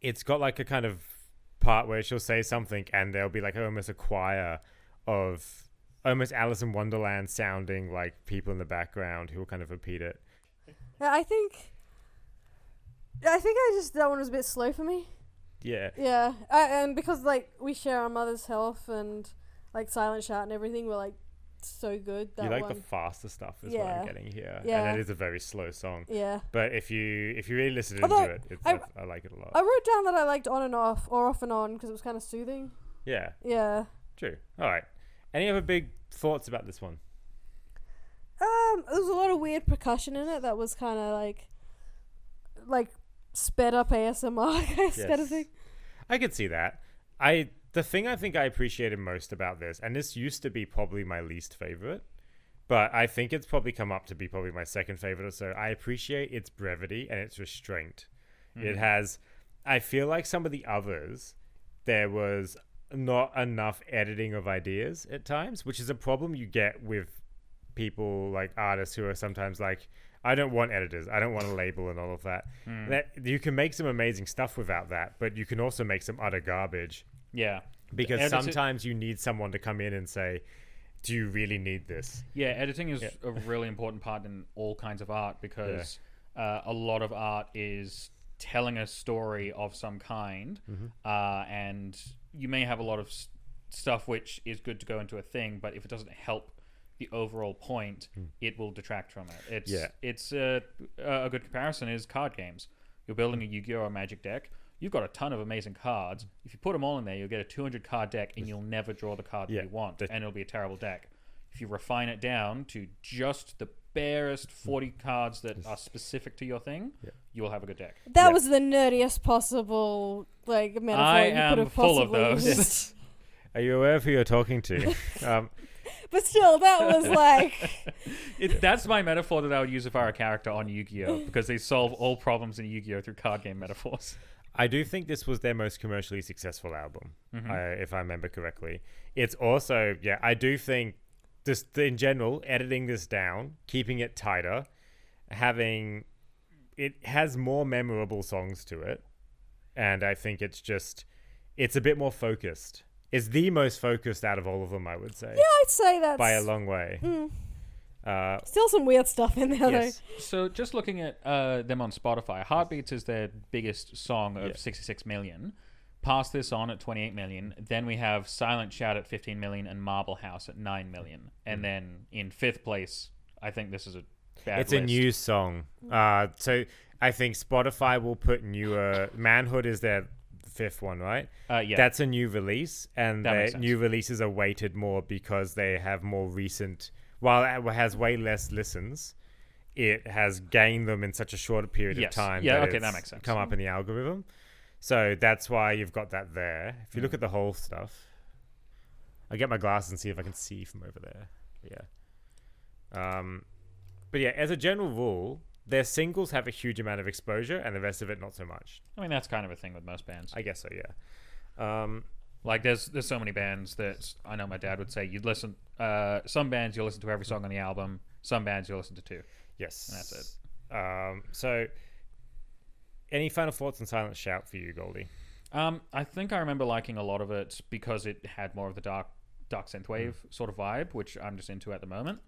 it's got like a kind of part where she'll say something and there'll be like almost a choir of almost Alice in Wonderland sounding like people in the background who will kind of repeat it. I think. I think I just that one was a bit slow for me. Yeah. Yeah, I, and because like we share our mother's health and like Silent Shout and everything, we're like so good. That you like one. the faster stuff is what Yeah. I'm getting here. Yeah. And it is a very slow song. yeah, But if you if you really listen Although, into it, it's, I- I, I like it a lot. I wrote down that I liked on and off or off and on because it was kind of soothing. yeah. Yeah. True. All right. Any other big thoughts about this one? Um, there was a lot of weird percussion in it that was kind of like, like sped up ASMR, I guess, kind of thing. I could see that. I the thing I think I appreciated most about this, and this used to be probably my least favorite, but I think it's probably come up to be probably my second favorite or so. I appreciate its brevity and its restraint. It mm-hmm. has. I feel like some of the others, there was not enough editing of ideas at times, which is a problem you get with people like artists who are sometimes like, I don't want editors, I don't want a label and all of that. That you can make some amazing stuff without that, but you can also make some utter garbage Yeah. because sometimes you need someone to come in and say, "Do you really need this?" Yeah, editing is Yeah. a really important part in all kinds of art because uh, a lot of art is telling a story of some kind, Mm-hmm. uh, and you may have a lot of s- stuff which is good to go into a thing, but if it doesn't help the overall point, it will detract from it. It's Hmm. Yeah. it's uh, a good comparison is card games. You're building a Yu-Gi-Oh or Magic deck. You've got a ton of amazing cards. If you put them all in there, you'll get a 200 card deck, and you'll never draw the card Yeah, that you want, and it'll be a terrible deck. If you refine it down to just the barest 40 cards that are specific to your thing, Yeah. you will have a good deck. That Yeah. was the nerdiest possible like metaphor I you am could have full of those. used. Are you aware of who you're talking to? um, But still, that was like It, that's my metaphor that I would use if I were a character on Yu-Gi-Oh because they solve all problems in Yu-Gi-Oh through card game metaphors. I do think this was their most commercially successful album, Mm-hmm. I, if I remember correctly. It's also, yeah, I do think just in general, editing this down, keeping it tighter, having it has more memorable songs to it, and I think it's just it's a bit more focused. It's the most focused out of all of them, I would say, Yeah, I'd say that by a long way. Mm. Uh, still some weird stuff in there yes, So just looking at uh, them on Spotify, Heartbeats is their biggest song of Yeah. 66 million. Pass this on at 28 million. Then we have Silent Shout at 15 million and Marble House at 9 million. And then in fifth place, I think this is a bad it's a new song. Uh, so I think Spotify will put newer. Manhood is their fifth one, right? Uh, yeah. That's a new release, and That sense. new releases are weighted more because they have more recent. While it has way less listens, it has gained them in such a short period Yes. of time. Yeah, that okay, that makes sense. Come up in the algorithm, so that's why you've got that there. If you Mm. look at the whole stuff, I get my glasses and see if I can see from over there. Yeah. Um, but yeah, as a general rule, their singles have a huge amount of exposure, and the rest of it not so much. I mean, that's kind of a thing with most bands. I guess so. Yeah. Um, Like, there's there's so many bands that I know my dad would say you'd listen. Uh, some bands you'll listen to every song on the album. Some bands you'll listen to two. Yes. And that's it. Um, so, any final thoughts on Silent Shout for you, Goldie? Um, I think I remember liking a lot of it because it had more of the dark, dark synthwave sort of vibe, which I'm just into at the moment.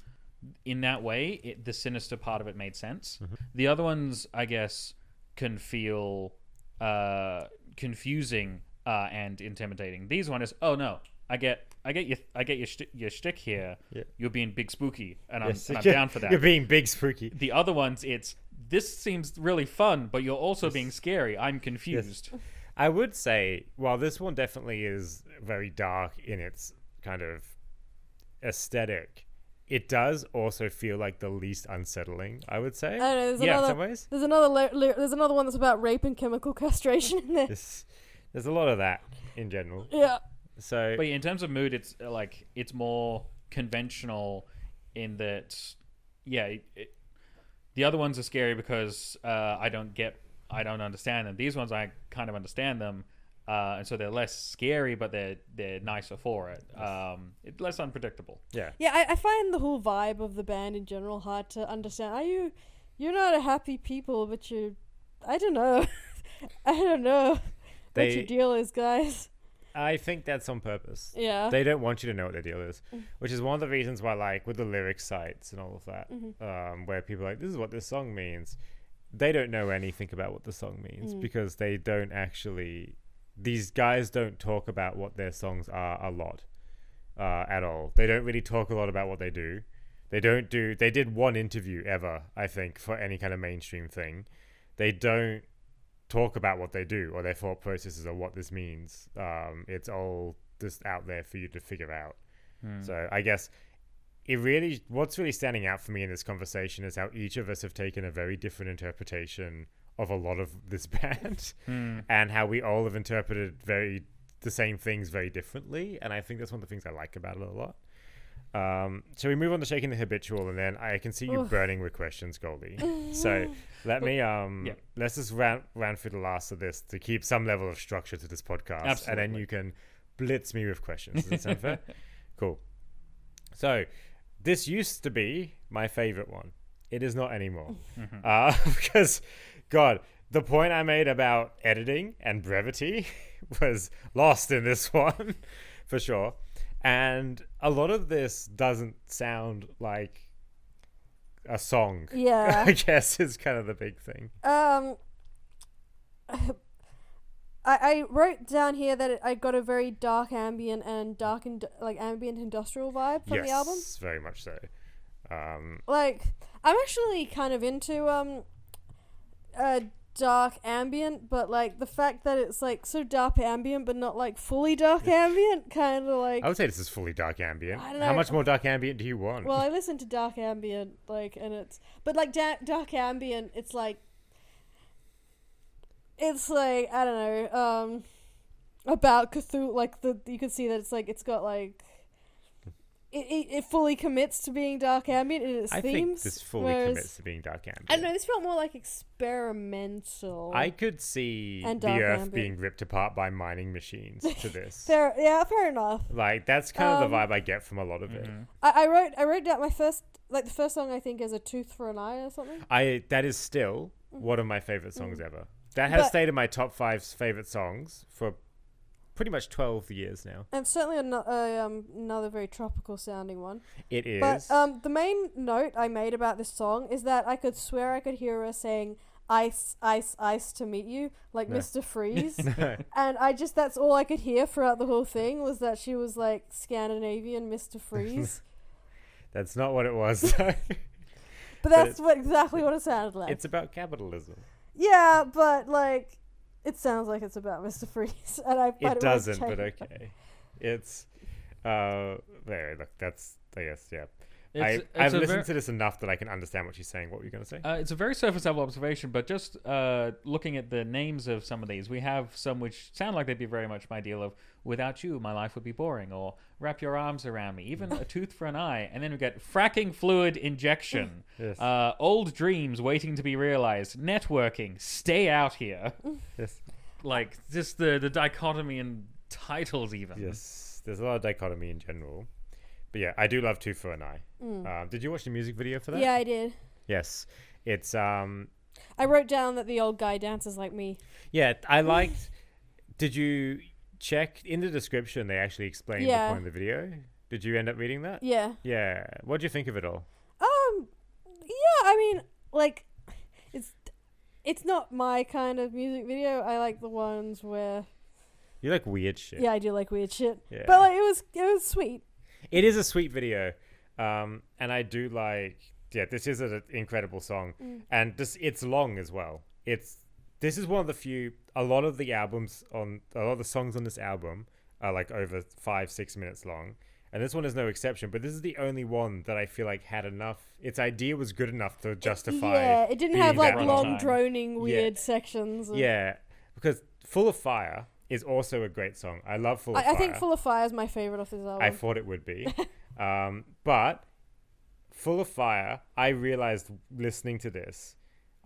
In that way, it, the sinister part of it made sense. The other ones, I guess, can feel uh, confusing uh, and intimidating. These one is, oh no, I get, I get your, I get your, shti- your shtick here. Yeah. You're being big spooky, and I'm, Yes, and I'm down for that. You're being big spooky. the other ones, it's this seems really fun, but you're also being scary. I'm confused. I would say, while this one definitely is very dark in its kind of aesthetic, it does also feel like the least unsettling. I would say. I don't know. There's yeah, in some ways. There's another. Li- li- there's another one that's about rape and chemical castration in there. There's, there's a lot of that in general. Yeah. So But yeah, in terms of mood, it's uh, like it's more conventional in that. Yeah, it, it- the other ones are scary because uh, I don't get, I don't understand them. These ones I kind of understand them, uh, and so they're less scary, but they're they're nicer for it. Um, it's less unpredictable. yeah, Yeah, I, I find the whole vibe of the band in general hard to understand. Are you, you're not a happy people, but you, I don't know, I don't know what They- your deal is, guys. I think that's on purpose. Yeah. They don't want you to know what their deal is, which is one of the reasons why, like, with the lyric sites and all of that, um, where people are like, this is what this song means. They don't know anything about what the song means because they don't actually. These guys don't talk about what their songs are a lot uh, at all. They don't really talk a lot about what they do. They don't do. They did one interview ever, I think, for any kind of mainstream thing. They don't talk about what they do or their thought processes or what this means. Um, it's all just out there for you to figure out. So I guess it really, what's really standing out for me in this conversation is how each of us have taken a very different interpretation of a lot of this band, and how we all have interpreted very the same things very differently. And I think that's one of the things I like about it a lot. Um, so we move on to shaking the habitual, and then I can see you Oof. burning with questions, Goldie. so let me um, Yeah. let's just round round through the last of this to keep some level of structure to this podcast, and then you can blitz me with questions. Does that sound fair? Cool. So this used to be my favorite one. It is not anymore, uh, because God, the point I made about editing and brevity was lost in this one, for sure. And a lot of this doesn't sound like a song. Yeah. I guess is kind of the big thing. Um, I, I wrote down here that it, I got a very dark ambient and dark and like ambient industrial vibe from yes, the album. Yes, very much so. Um, Like, I'm actually kind of into um, uh, dark ambient, but like the fact that it's like so dark ambient, but not like fully dark ambient, kind of like. I would say this is fully dark ambient. I don't know. How much more dark ambient do you want? Well, I listen to dark ambient, like, and it's but like da- dark ambient, it's like it's like I don't know. Um, about Cthulhu. Like the you can see that it's like it's got like. It, it, it fully commits to being dark ambient in its I themes. think this fully whereas, commits to being dark ambient. I don't know. This felt more like experimental. I could see And the Earth ambient. being ripped apart by mining machines to this. fair, yeah, fair enough. like that's kind of the Um, vibe I get from a lot of it. Mhm. I, I wrote I wrote down my first like the first song I think is a tooth for an eye or something. I that is still one of my favorite songs ever. That has. But- stayed in my top five favorite songs for pretty much twelve years now. And certainly ano- uh, um, another very tropical sounding one. It is. But um, the main note I made about this song is that I could swear I could hear her saying "ice, ice, ice" to meet you, like No. Mr. Freeze. no, and I just that's all I could hear throughout the whole thing was that she was like Scandinavian Mr. Freeze. that's not what it was. but that's what exactly what it sounded like. it's about capitalism. yeah, but like it sounds like it's about Mr. Freeze, and I. It I doesn't, but okay. It's uh there. Look, that's I guess yeah. It's, I I've listened ver- to this enough that I can understand what she's saying. What were you going to say? Uh, it's a very surface level observation, but just uh, looking at the names of some of these, we have some which sound like they'd be very much my deal of "Without you, my life would be boring," or "Wrap your arms around me," even "A tooth for an eye," and then we get "Fracking fluid injection," yes. uh, "Old dreams waiting to be realized," "Networking," "Stay out here." yes. Like just the the dichotomy in titles, even. Yes. There's a lot of dichotomy in general. But yeah, I do love Tooth for an Eye. Um, did you watch the music video for that? Mm. Yeah, I did. Yes. It's um I wrote down that the old guy dances like me. yeah, I liked did you check in the description they actually explained Yeah. the point of the video? Did you end up reading that? Yeah. Yeah. What do you think of it all? Um. Yeah. I mean, like, it's it's not my kind of music video. I like the ones where You like weird shit. yeah, I do like weird shit. Yeah. But like, it was it was sweet. It is a sweet video, um, and I do like. Yeah, this is an incredible song, Mm. and this it's long as well. It's this is one of the few. A lot of the albums on a lot of the songs on this album are like over five six minutes long, and this one is no exception. But this is the only one that I feel like had enough. Its idea was good enough to justify. yeah, it didn't have like long droning Yeah. weird sections. of- Yeah, because "Full of Fire" is also a great song. I love "Full of I, Fire." I think "Full of Fire" is my favorite off this album. I thought it would be. um, but Full of Fire, I realized listening to this,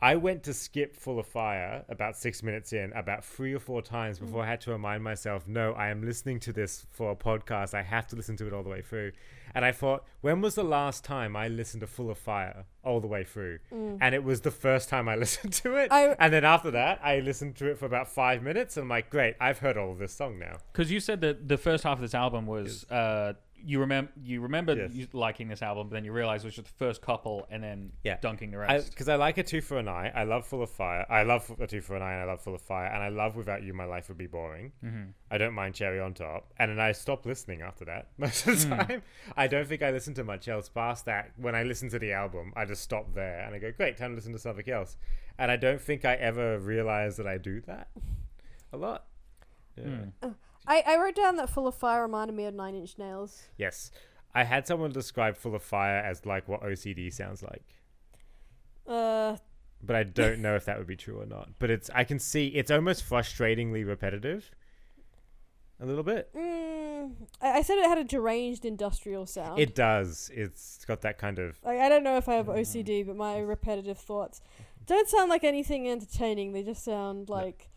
I went to skip Full of Fire about six minutes in, about three or four times before I had to remind myself, no, I am listening to this for a podcast. I have to listen to it all the way through. And I thought, when was the last time I listened to Full of Fire all the way through? And it was the first time I listened to it. I- and then after that, I listened to it for about five minutes. And I'm like, great, I've heard all of this song now. Because you said that the first half of this album was uh, you remember you remember Yes. you liking this album, but then you realize it was just the first couple, and then Yeah. dunking the rest. because I, like a tooth for an eye. I love Full of Fire. I love a tooth for an eye, and I love Full of Fire, and I love Without You, My Life Would Be Boring. mm-hmm. I don't mind Cherry on Top, and then I stopped listening after that most of the time. I don't think I listened to much else past that. When I listen to the album, I just stop there and I go, "Great, time to listen to something else." And I don't think I ever realized that I do that a lot. Yeah. Hmm. I, I wrote down that "Full of Fire" reminded me of Nine Inch Nails. Yes, I had someone describe Full of Fire as like what OCD sounds like. Uh, but I don't know if that would be true or not. But it's I can see it's almost frustratingly repetitive. A little bit. mm, I, I said it had a deranged industrial sound. It does. It's got that kind of Like, I don't know if I have Mm. OCD, but my repetitive thoughts don't sound like anything entertaining. They just sound like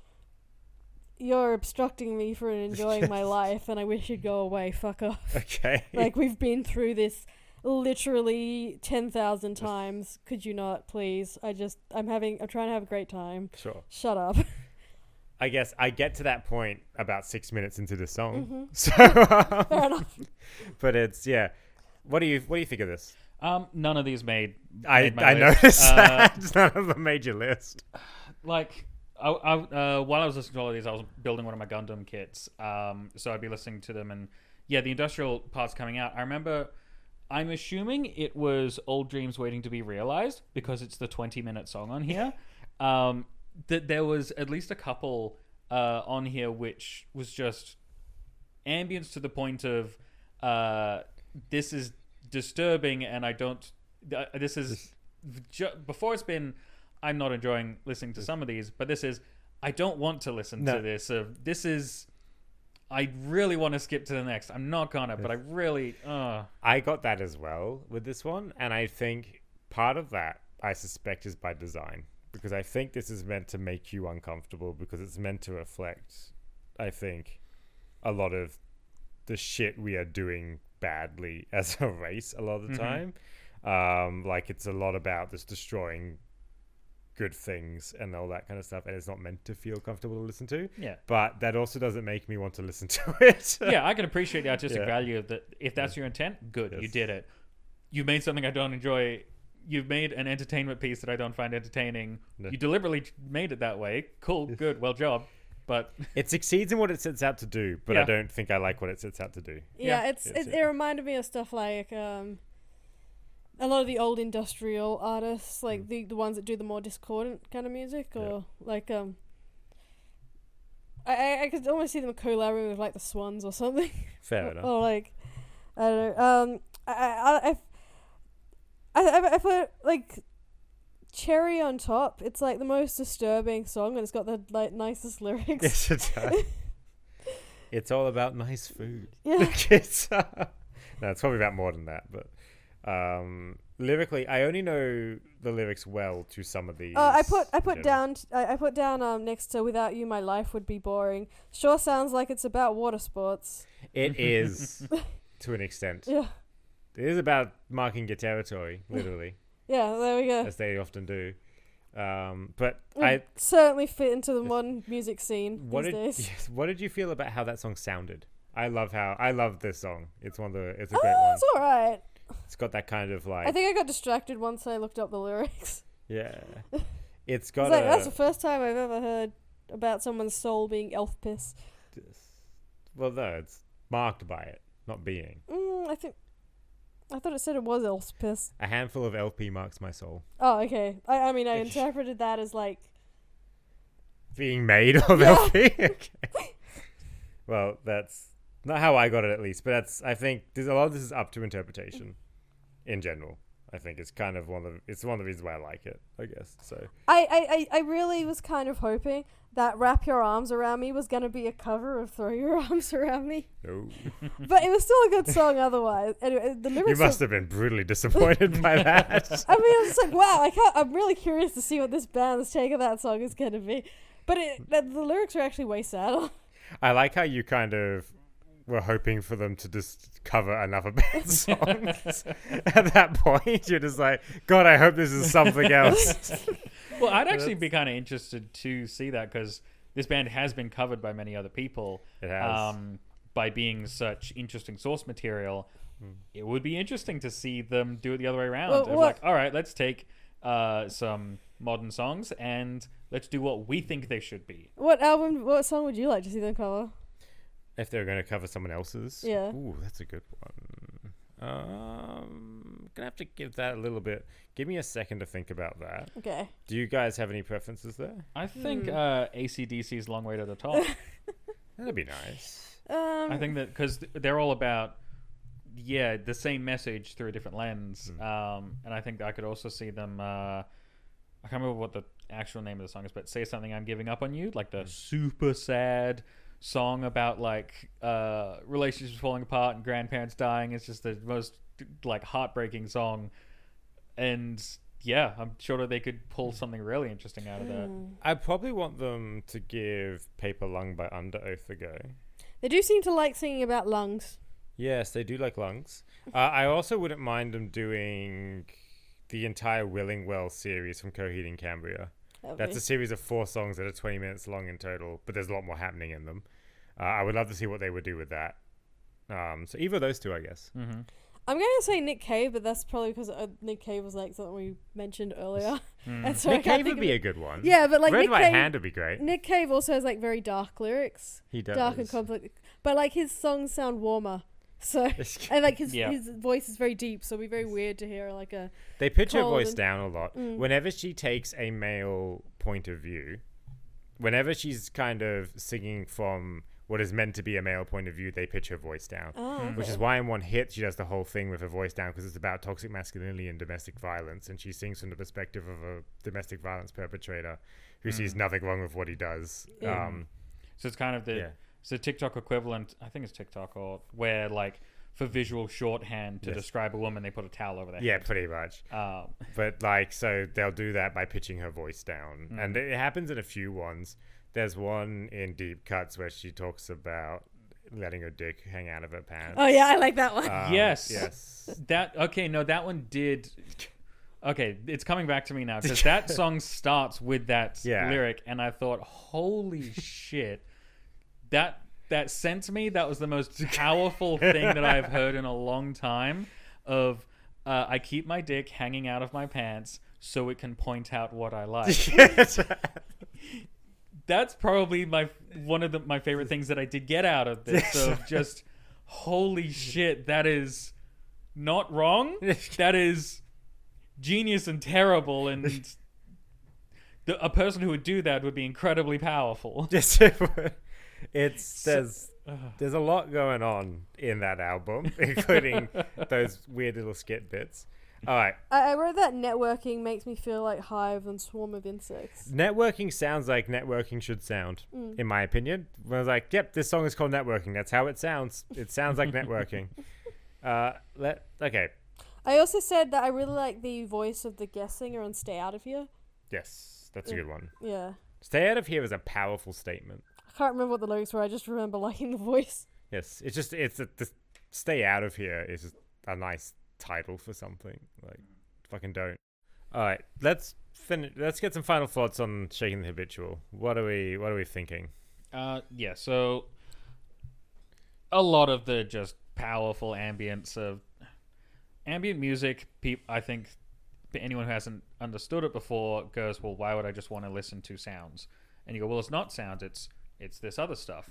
you're obstructing me from enjoying my life, and I wish you'd go away. Fuck off. okay. like we've been through this literally ten thousand times. Could you not, please? I just I'm having I'm trying to have a great time. sure. Shut up. I guess I get to that point about six minutes into the song. Mhm. So, Fair enough. but it's yeah. What do you what do you think of this? Um, none of these made. I made my I list. noticed Uh, that none of them made your list. like I, I, uh, while I was listening to all of these, I was building one of my Gundam kits. Um, so I'd be listening to them, and yeah, the industrial parts coming out. I remember. I'm assuming it was Old Dreams Waiting to Be Realized because it's the 20 minute song on here. Um, that there was at least a couple uh, on here which was just ambience to the point of uh, this is disturbing and I don't. Uh, this is ju- before it's been. I'm not enjoying listening to some of these, but this is. I don't want to listen No. to this. Uh, this is I really want to skip to the next. I'm not gonna, but I really. Uh, I got that as well with this one, and I think part of that I suspect is by design because I think this is meant to make you uncomfortable because it's meant to reflect, I think, a lot of the shit we are doing badly as a race a lot of the Mhm. time. Um, like it's a lot about just destroying good things and all that kind of stuff, and it's not meant to feel comfortable to listen to. yeah. But that also doesn't make me want to listen to it. yeah, I can appreciate the artistic Yeah. value of that. If that's your intent, good, you did it. You made something I don't enjoy. You've made an entertainment piece that I don't find entertaining. No. You deliberately made it that way. Cool, good, well job. But It succeeds in what it sets out to do, but I don't think I like what it sets out to do. Yeah, Yeah. it's Yes, it, yeah. it reminded me of stuff like um, a lot of the old industrial artists, Mm. like the the ones that do the more discordant kind of music, Yeah. or like um. I, I, could almost see them collaborating with like the Swans or something. Fair or, enough. or like, I don't know. Um, I I I I, I, I put like cherry on top. It's like the most disturbing song, and it's got the like nicest lyrics. Yes, it does. it's all about nice food. Yeah. it's, no, it's probably about more than that, but um, lyrically, I only know the lyrics well to some of these. Uh, I put I put down I, I put down um next to without you my life would be boring. Sure sounds like it's about water sports. It is to an extent. Yeah. It is about marking your territory, literally, Yeah, there we go. as they often do. Um, but Would I, certainly fit into the modern music scene what did yes, what did you feel about how that song sounded? I love how I love this song. It's one of the it's a Oh, great one. it's all right. It's got that kind of like I think I got distracted once I looked up the lyrics. yeah. It's It's got like a that's the first time I've ever heard about someone's soul being elf piss. well no, it's marked by it, not being. Mm, I think I thought it said it was elf piss. A handful of LP marks my soul. Oh, okay. I I mean I interpreted that as like Being made of Yeah. LP. okay. Well, that's not how I got it at least, but that's I think there's a lot of this is up to interpretation in general. I think it's kind of one of the, it's one of the reasons why I like it, I guess. So I, I, I really was kind of hoping that Wrap Your Arms Around Me was gonna be a cover of Throw Your Arms Around Me. no. But it was still a good song otherwise. Anyway, uh, the lyrics You were- must have been brutally disappointed by that. I mean, I was like, wow, I can't, I'm really curious to see what this band's take of that song is going to be. But it, the, the lyrics are actually way sadder. I like how you kind of were hoping for them to just cover another band's song. At that point, you're just like, God, I hope this is something else. well, I'd actually be kind of interested to see that because this band has been covered by many other people. It has. Um, by being such interesting source material, it would be interesting to see them do it the other way around. Well, of like, all right, let's take uh, some modern songs and let's do what we think they should be. What album, what song would you like to see them cover? If they're going to cover someone else's, Yeah. Ooh, that's a good one. Um, gonna have to give that a little bit. Give me a second to think about that. Okay. Do you guys have any preferences there? I think Hmm. uh, ACDC's Long Way to the Top. That'd be nice. Um, I think that because they're all about, yeah, the same message through a different lens. Hmm. Um, and I think I could also see them. Uh, I can't remember what the actual name of the song is, but "Say Something I'm Giving Up on You," like the super sad song about like uh, relationships falling apart and grandparents dying. It's just the most like heartbreaking song, and yeah, I'm sure that they could pull something really interesting out of that. mm. I probably want them to give Paper Lung by Underoath a go. They do seem to like singing about lungs. Yes, they do like lungs. Uh, I also wouldn't mind them doing the entire Willing Well series from Coheed and Cambria. That'd That's be- a series of four songs that are 20 minutes long in total, but there's a lot more happening in them. Uh, I would love to see what they would do with that. Um, so either of those two, I guess. hmm I'm going to say Nick Cave, but that's probably because uh, Nick Cave was like something we mentioned earlier. Mm. and so I Nick can't Cave would be a good one. Yeah, but like Red Nick Right Cave, Hand would be great. Nick Cave also has like very dark lyrics. he does. dark and complex. But like his songs sound warmer. So and like his Yeah. his voice is very deep, so it'd be very weird to hear like a They pitch her voice and- down a lot. Mm. Whenever she takes a male point of view, whenever she's kind of singing from what is meant to be a male point of view, they pitch her voice down. oh, Mm. Which is why in one hit she does the whole thing with her voice down because it's about toxic masculinity and domestic violence, and she sings from the perspective of a domestic violence perpetrator who sees Mm. nothing wrong with what he does. Yeah. Um, So it's kind of the yeah, it's a TikTok equivalent. I think it's TikTok or where like for visual shorthand to Yes. describe a woman, they put a towel over their Yeah, head. pretty much. Um, But like, so they'll do that by pitching her voice down, Mm. and it happens in a few ones. There's one in Deep Cuts where she talks about letting her dick hang out of her pants. Oh yeah, I like that one. Um, Yes. Yes. that okay? No, that one did. Okay, it's coming back to me now because that song starts with that Yeah. lyric, and I thought, "Holy shit!" That that sent me. That was the most powerful thing that I've heard in a long time. Of uh, I keep my dick hanging out of my pants so it can point out what I like. That's probably my one of the, my favorite things that I did get out of this. Of just holy shit, that is not wrong. That is genius and terrible, and the, a person who would do that would be incredibly powerful. Yes, it would. It's there's there's a lot going on in that album, including those weird little skit bits. All right, I, I wrote that networking makes me feel like hive and swarm of insects. networking sounds like networking should sound, in my opinion. When I was like, "Yep, this song is called networking. That's how it sounds. It sounds like networking." Uh, let okay, I also said that I really like the voice of the guest singer on "Stay Out of Here." yes, that's a good one. Yeah, Stay out of here is a powerful statement. I can't remember what the lyrics were. I just remember liking the voice. Yes, it's just it's a, the stay out of here is just a nice title for something. Like fucking don't. All right, let's finish. Let's get some final thoughts on shaking the habitual. What are we What are we thinking? Uh, yeah, so a lot of the just powerful ambience of ambient music. Peop, I think anyone who hasn't understood it before goes, "Well, why would I just want to listen to sounds?" And you go, "Well, it's not sounds. It's it's this other stuff."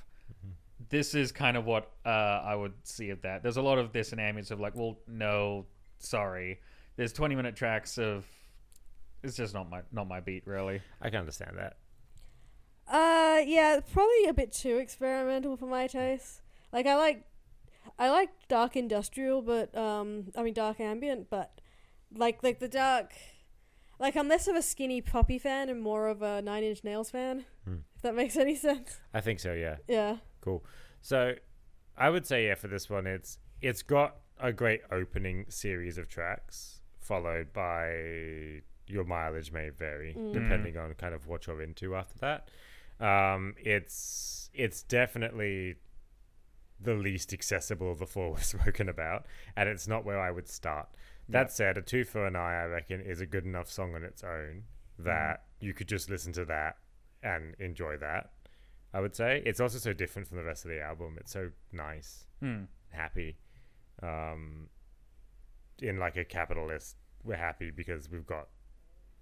This is kind of what uh, I would see of that. There's a lot of this in ambience of like, "Well, no, sorry." There's 20 minute tracks of. It's just not my not my beat really. I can understand that. Uh, yeah, probably a bit too experimental for my taste. Like I like, I like dark industrial, but um, I mean dark ambient, but like like the dark, like I'm less of a Skinny Puppy fan and more of a Nine Inch Nails fan. Hmm. If that makes any sense. I think so. Yeah. Yeah. Cool. So, I would say yeah for this one, it's it's got a great opening series of tracks, followed by your mileage may vary Mm. depending on kind of what you're into after that. Um, it's it's definitely the least accessible of the four we've spoken about, and it's not where I would start. That said, a tooth for an eye, I reckon, is a good enough song on its own that you could just listen to that and enjoy that. I would say it's also so different from the rest of the album. It's so nice, Hmm. happy. Um, in like a capitalist, we're happy because we've got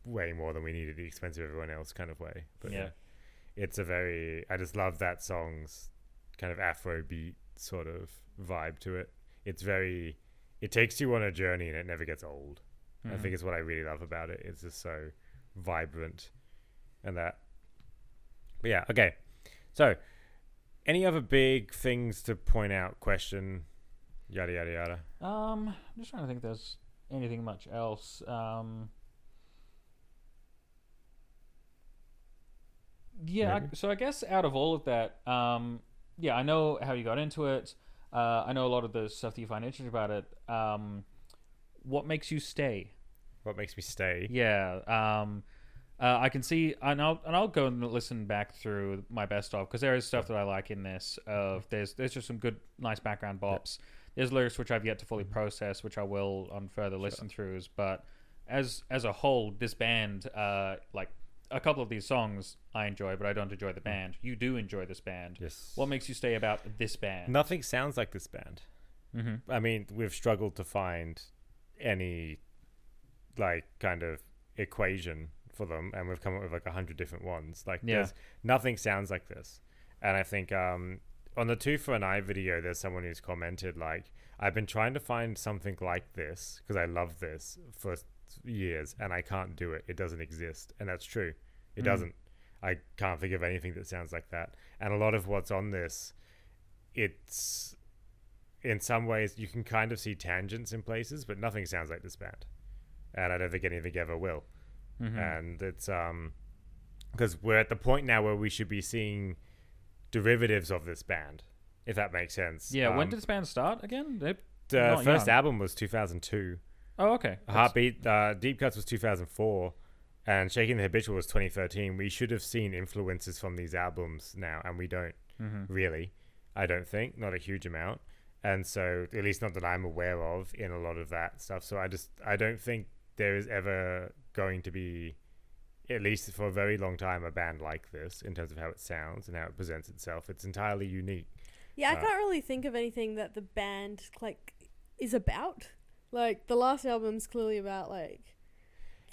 way more than we need at the expense of everyone else kind of way. But yeah, Yeah. it's a very. I just love that song's kind of Afrobeat sort of vibe to it. It's very. It takes you on a journey and it never gets old. I think it's what I really love about it. It's just so vibrant and that. But yeah, okay. So, any other big things to point out? Question, yada yada yada. Um, I'm just trying to think if there's anything much else. Um, yeah, I, so I guess out of all of that, um, yeah, I know how you got into it. Uh, I know a lot of the stuff that you find interesting about it. Um, what makes you stay? What makes me stay? Yeah. Um, uh, I can see, and I'll and I'll go and listen back through my best of because there is stuff that I like in this. Of there's there's just some good, nice background bops. There's lyrics which I've yet to fully process, which I will on further listen throughs. But as as a whole, this band, uh, like a couple of these songs, I enjoy, but I don't enjoy the band. You do enjoy this band. Yes. What makes you stay about this band? Nothing sounds like this band. Mm-hmm. I mean, we've struggled to find any like kind of equation for them, and we've come up with like a hundred different ones. Like, Yeah. there's nothing sounds like this. And I think um, on the tooth for an eye video, there's someone who's commented like, "I've been trying to find something like this because I love this for years, and I can't do it. It doesn't exist." And that's true. It Mm. doesn't. I can't think of anything that sounds like that. And a lot of what's on this, it's in some ways you can kind of see tangents in places, but nothing sounds like this band, and I don't think anything ever will. Mm-hmm. And it's um because we're at the point now where we should be seeing derivatives of this band, if that makes sense. Yeah, when Um, did this band start again? They, the first young. album was 2002. Oh, okay. That's- Heartbeat, uh, Deep Cuts was 2004, and Shaking the Habitual was 2013. We should have seen influences from these albums now, and we don't mhm. really. I don't think, not a huge amount, and so at least not that I'm aware of in a lot of that stuff. So I just I don't think there is ever going to be, at least for a very long time, a band like this in terms of how it sounds and how it presents itself. It's entirely unique. Yeah, I Uh, can't really think of anything that the band like is about. Like the last album's clearly about like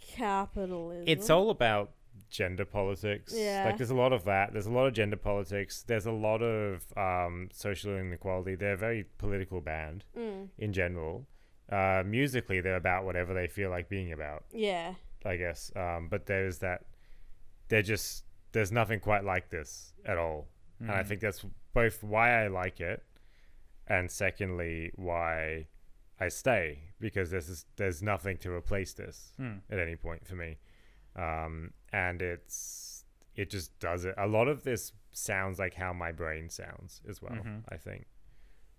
capitalism. It's all about gender politics. Yeah. Like there's a lot of that. There's a lot of gender politics. There's a lot of um, social inequality. They're a very political band Mm, in general. Uh, musically, they're about whatever they feel like being about, yeah. I guess. Um, but there's that. They're just there's nothing quite like this at all, and I Mhm. think that's both why I like it, and secondly why I stay because there's this, there's nothing to replace this Hmm. at any point for me. Um, and it's it just does it. A lot of this sounds like how my brain sounds as well. Mhm. I think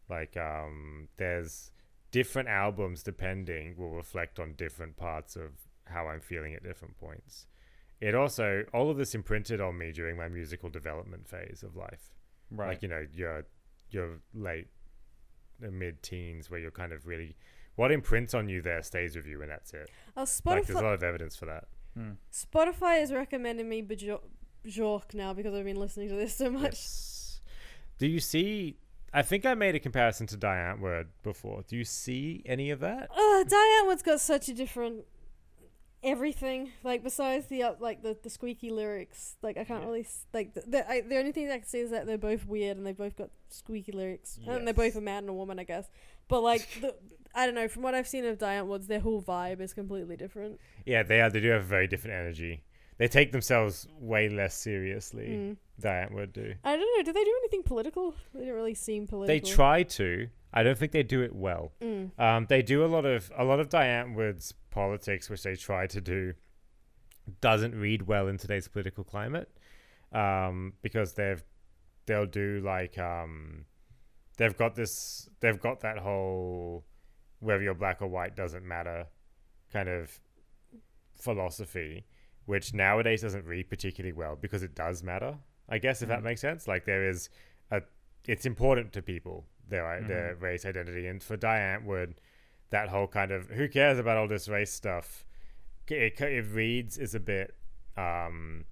like um, there's different albums depending will reflect on different parts of how I'm feeling at different points. It also all of this imprinted on me during my musical development phase of life Right. like you know your your late mid teens where you're kind of really what imprints on you there stays with you and that's it Oh, like there's a lot of evidence for that Hmm. Spotify is recommending me Bajor- Bjork now because I've been listening to this so much. Yes. do you see i think i made a comparison to Die Antwoord before do you see any of that Uh, Die Antwoord's got such a different everything. Like besides the uh, like the, the squeaky lyrics, like I can't Yeah. really like the the, I, the only thing I can say is that they're both weird and they've both got squeaky lyrics, and they're both a man and a woman, I guess. But like the I don't know from what I've seen of Die Antwoords, their whole vibe is completely different. yeah they are they do have a very different energy they take themselves way less seriously Mm. Die Antwoord do I don't know. Do they do anything political? They don't really seem political. they try to i don't think they do it well Mm. Um, they do a lot of a lot of Die Antwoord's politics, which they try to do, doesn't read well in today's political climate, um, because they've they'll do like um, they've got this they've got that whole whether you're black or white doesn't matter kind of philosophy, which nowadays doesn't read particularly well because it does matter. I guess if that Mhm. makes sense, like there is it's important to people their their Mhm. race identity, and for Die Antwoord, that whole kind of who cares about all this race stuff, it, it reads is a bit um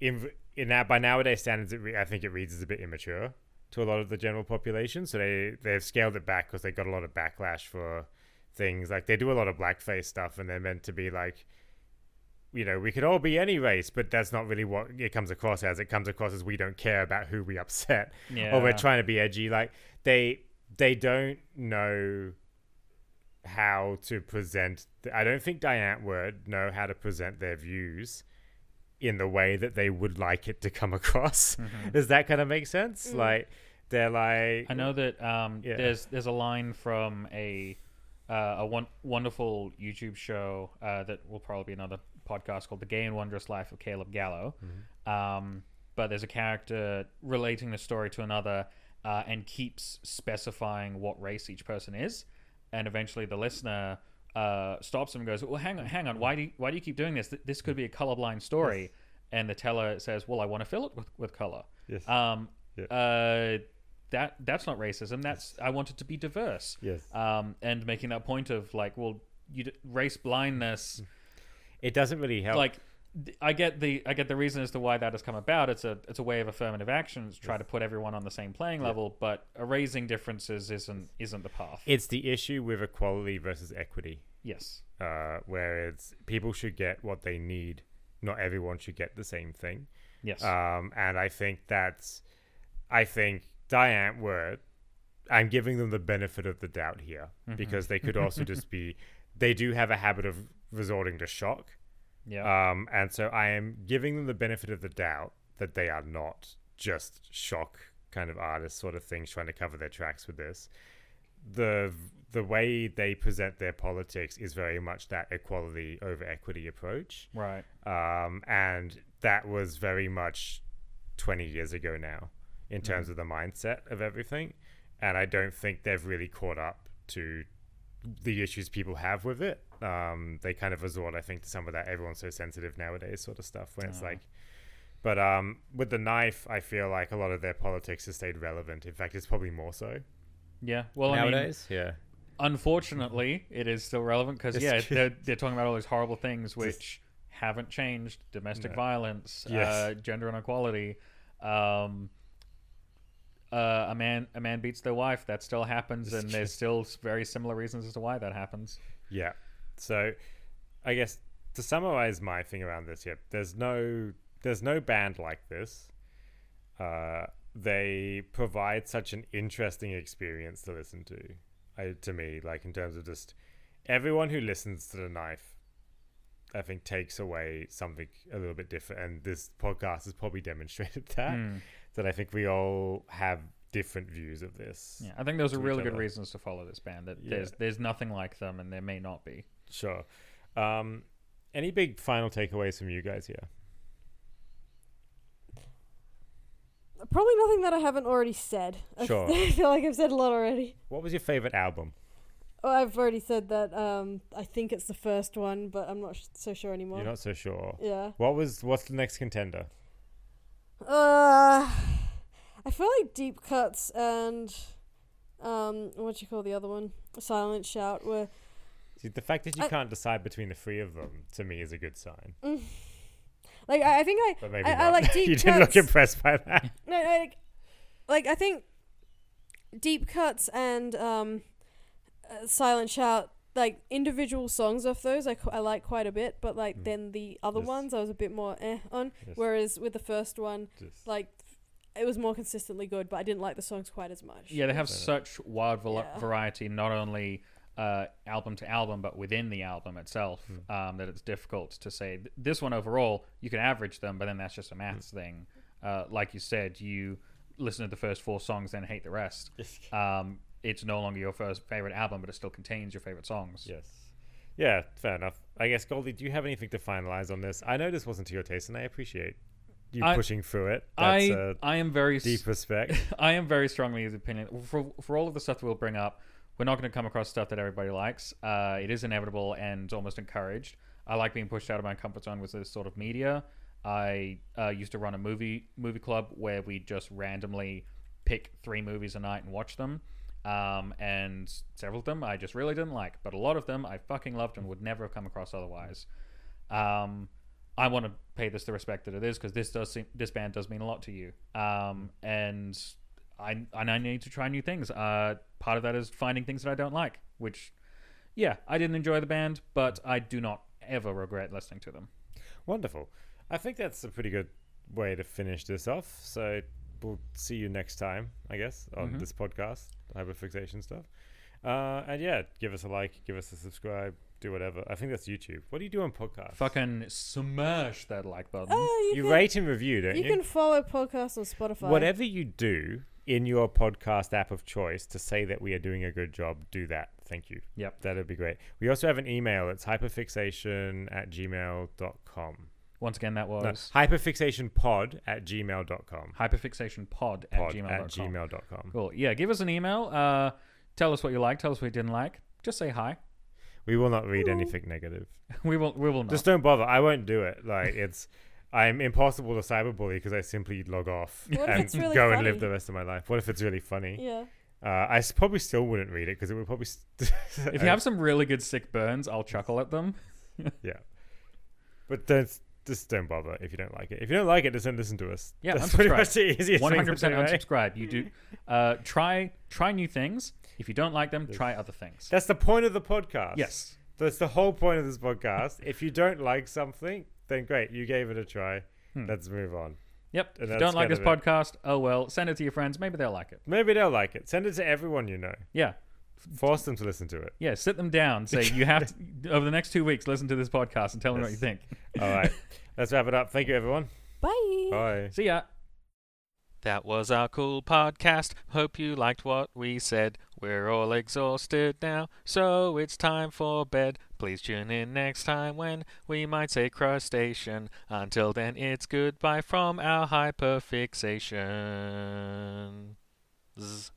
in in that by nowadays standards, it re- I think it reads as a bit immature to a lot of the general population. So they they've scaled it back because they got a lot of backlash for things like they do a lot of blackface stuff, and they're meant to be like. You know, we could all be any race, but that's not really what it comes across as. It comes across as we don't care about who we upset Yeah. or we're trying to be edgy. Like they they don't know how to present. I don't think Die Antwoord know how to present their views in the way that they would like it to come across. Mhm. Does that kind of make sense? Mm. Like they're like I know that um, Yeah. there's there's a line from a uh, a one, wonderful YouTube show uh, that will probably be another podcast called The Gay and Wondrous Life of Caleb Gallo. Um, but there's a character relating the story to another uh, and keeps specifying what race each person is, and eventually the listener uh, stops him and goes, "Well, hang on, hang on. Why do you, why do you keep doing this? This could be a colorblind story." And the teller says, "Well, I want to fill it with, with color." Yes. Um, Yeah. uh, that that's not racism. That's I want it to be diverse. yes. Um, and making that point of like, well, you d- race blindness. It doesn't really help. Like, I get the I get the reason as to why that has come about. It's a it's a way of affirmative action to try to put everyone on the same playing level. But erasing differences isn't isn't the path. it's the issue with equality versus equity. yes. Uh, where it's people should get what they need. Not everyone should get the same thing. Yes. Um, and I think that's, I think Die Antwoord, I'm giving them the benefit of the doubt here Mhm. because they could also just be, they do have a habit of resorting to shock. yeah. Um, and so I am giving them the benefit of the doubt that they are not just shock kind of artists sort of things trying to cover their tracks with this. The the way they present their politics is very much that equality over equity approach right. um, and that was very much 20 years ago now in Mm. terms of the mindset of everything. And I don't think they've really caught up to the issues people have with it. Um, they kind of resort, I think, to some of that everyone's so sensitive nowadays sort of stuff when it's like, but um, with the knife, I feel like a lot of their politics has stayed relevant. In fact, it's probably more so Yeah. Well, I mean, nowadays. yeah. unfortunately, it is still relevant because yeah, true. they're, they're talking about all these horrible things which haven't changed: domestic No. violence, Yes. uh, gender inequality. Um, uh, a man a man beats their wife. That still happens, It's and there's still very similar reasons as to why that happens. Yeah. So, I guess to summarize my thing around this, yeah, there's no there's no band like this. Uh, they provide such an interesting experience to listen to. I, to me, like in terms of just everyone who listens to the knife, I think takes away something a little bit different. And this podcast has probably demonstrated that. Hmm. That I think we all have different views of this. Yeah, I think those are really good reasons to follow this band. That Yeah. there's there's nothing like them, and there may not be. Sure. Um, any big final takeaways from you guys here? Probably nothing that I haven't already said. I Sure. I feel like I've said a lot already. What was your favorite album? Oh, I've already said that. Um, I think it's the first one, but I'm not sh- so sure anymore. You're not so sure. yeah. What was what's the next contender? Uh, I feel like Deep Cuts and um, what do you call the other one? Silent Shout were See, the fact that you I- can't decide between the three of them to me is a good sign. like I, I think I But maybe I- not. I like Deep you didn't look Cuts. impressed by that. no, no, like, like I think Deep Cuts and um, uh, Silent Shout like individual songs of those I, I like quite a bit, but like Mm. then the other Yes. ones I was a bit more eh on. Yes. Whereas with the first one, Just- like it was more consistently good, but I didn't like the songs quite as much. Yeah, they have such wide val- Yeah. variety, not only uh, album to album, but within the album itself, Hmm. um, that it's difficult to say. This one overall, you can average them, but then that's just a maths Hmm. thing. Uh, like you said, you listen to the first four songs, then hate the rest. Um, it's no longer your first favorite album, but it still contains your favorite songs. yes. Yeah, fair enough. I guess Goldie, do you have anything to finalize on this? I know this wasn't to your taste, and I appreciate you I- pushing through it. That's I I am very deep respect. I am very strongly of the opinion for for all of the stuff we'll bring up, we're not going to come across stuff that everybody likes. Uh, it is inevitable and almost encouraged. I like being pushed out of my comfort zone with this sort of media. I uh, used to run a movie movie club where we just randomly pick three movies a night and watch them. Um, and several of them I just really didn't like, but a lot of them I fucking loved and would never have come across otherwise. Um, I want to pay this the respect that it is because this does seem, this band does mean a lot to you. Um, and I and I need to try new things. Uh, part of that is finding things that I don't like. Which, yeah, I didn't enjoy the band, but I do not ever regret listening to them. Wonderful. I think that's a pretty good way to finish this off. So we'll see you next time, I guess, on Mhm. this podcast, hyperfixation stuff. Uh, and yeah, give us a like, give us a subscribe, do whatever. I think that's YouTube. What do you do on podcasts? Fucking smash that like button. Oh, you, you can, rate and review, don't you you? can follow podcasts on Spotify. Whatever you do in your podcast app of choice to say that we are doing a good job, do that. Thank you. Yep. That'd be great. We also have an email. It's hyperfixation at gmail.com. Once again, that No, was hyperfixationpod at gmail.com. hyperfixationpod at Pod gmail.com. at gmail.com. Cool. Yeah, give us an email. Uh, tell us what you like. Tell us what you didn't like. Just say hi. We will not read Ooh. anything negative. We will. We will not. Just don't bother. I won't do it. Like it's, I'm impossible to cyberbully because I simply log off What if and it's really go and funny? live the rest of my life. What if it's really funny? Yeah. Uh, I s- probably still wouldn't read it because it would probably. St- if you have some really good sick burns, I'll chuckle at them. yeah, but don't just don't bother if you don't like it. If you don't like it, just don't listen to us. Yeah, that's pretty unsubscribe. much the easiest. One thing One hundred percent do, unsubscribe. You do. Uh, try try new things. If you don't like them, try other things. That's the point of the podcast. Yes. That's the whole point of this podcast. if you don't like something, then great, you gave it a try. Hmm. Let's move on. Yep. And If you don't like this it. podcast, oh well. Send it to your friends. Maybe they'll like it. Maybe they'll like it. Send it to everyone you know. Yeah. Force them to listen to it. Yeah. Sit them down. Say you have to over the next two weeks. Listen to this podcast and tell me what you think. All right. Let's wrap it up. Thank you, everyone. Bye. Bye. See ya. That was our cool podcast. Hope you liked what we said. We're all exhausted now, so it's time for bed. Please tune in next time when we might say crustacean. Until then, it's goodbye from our hyperfixation. Zzz.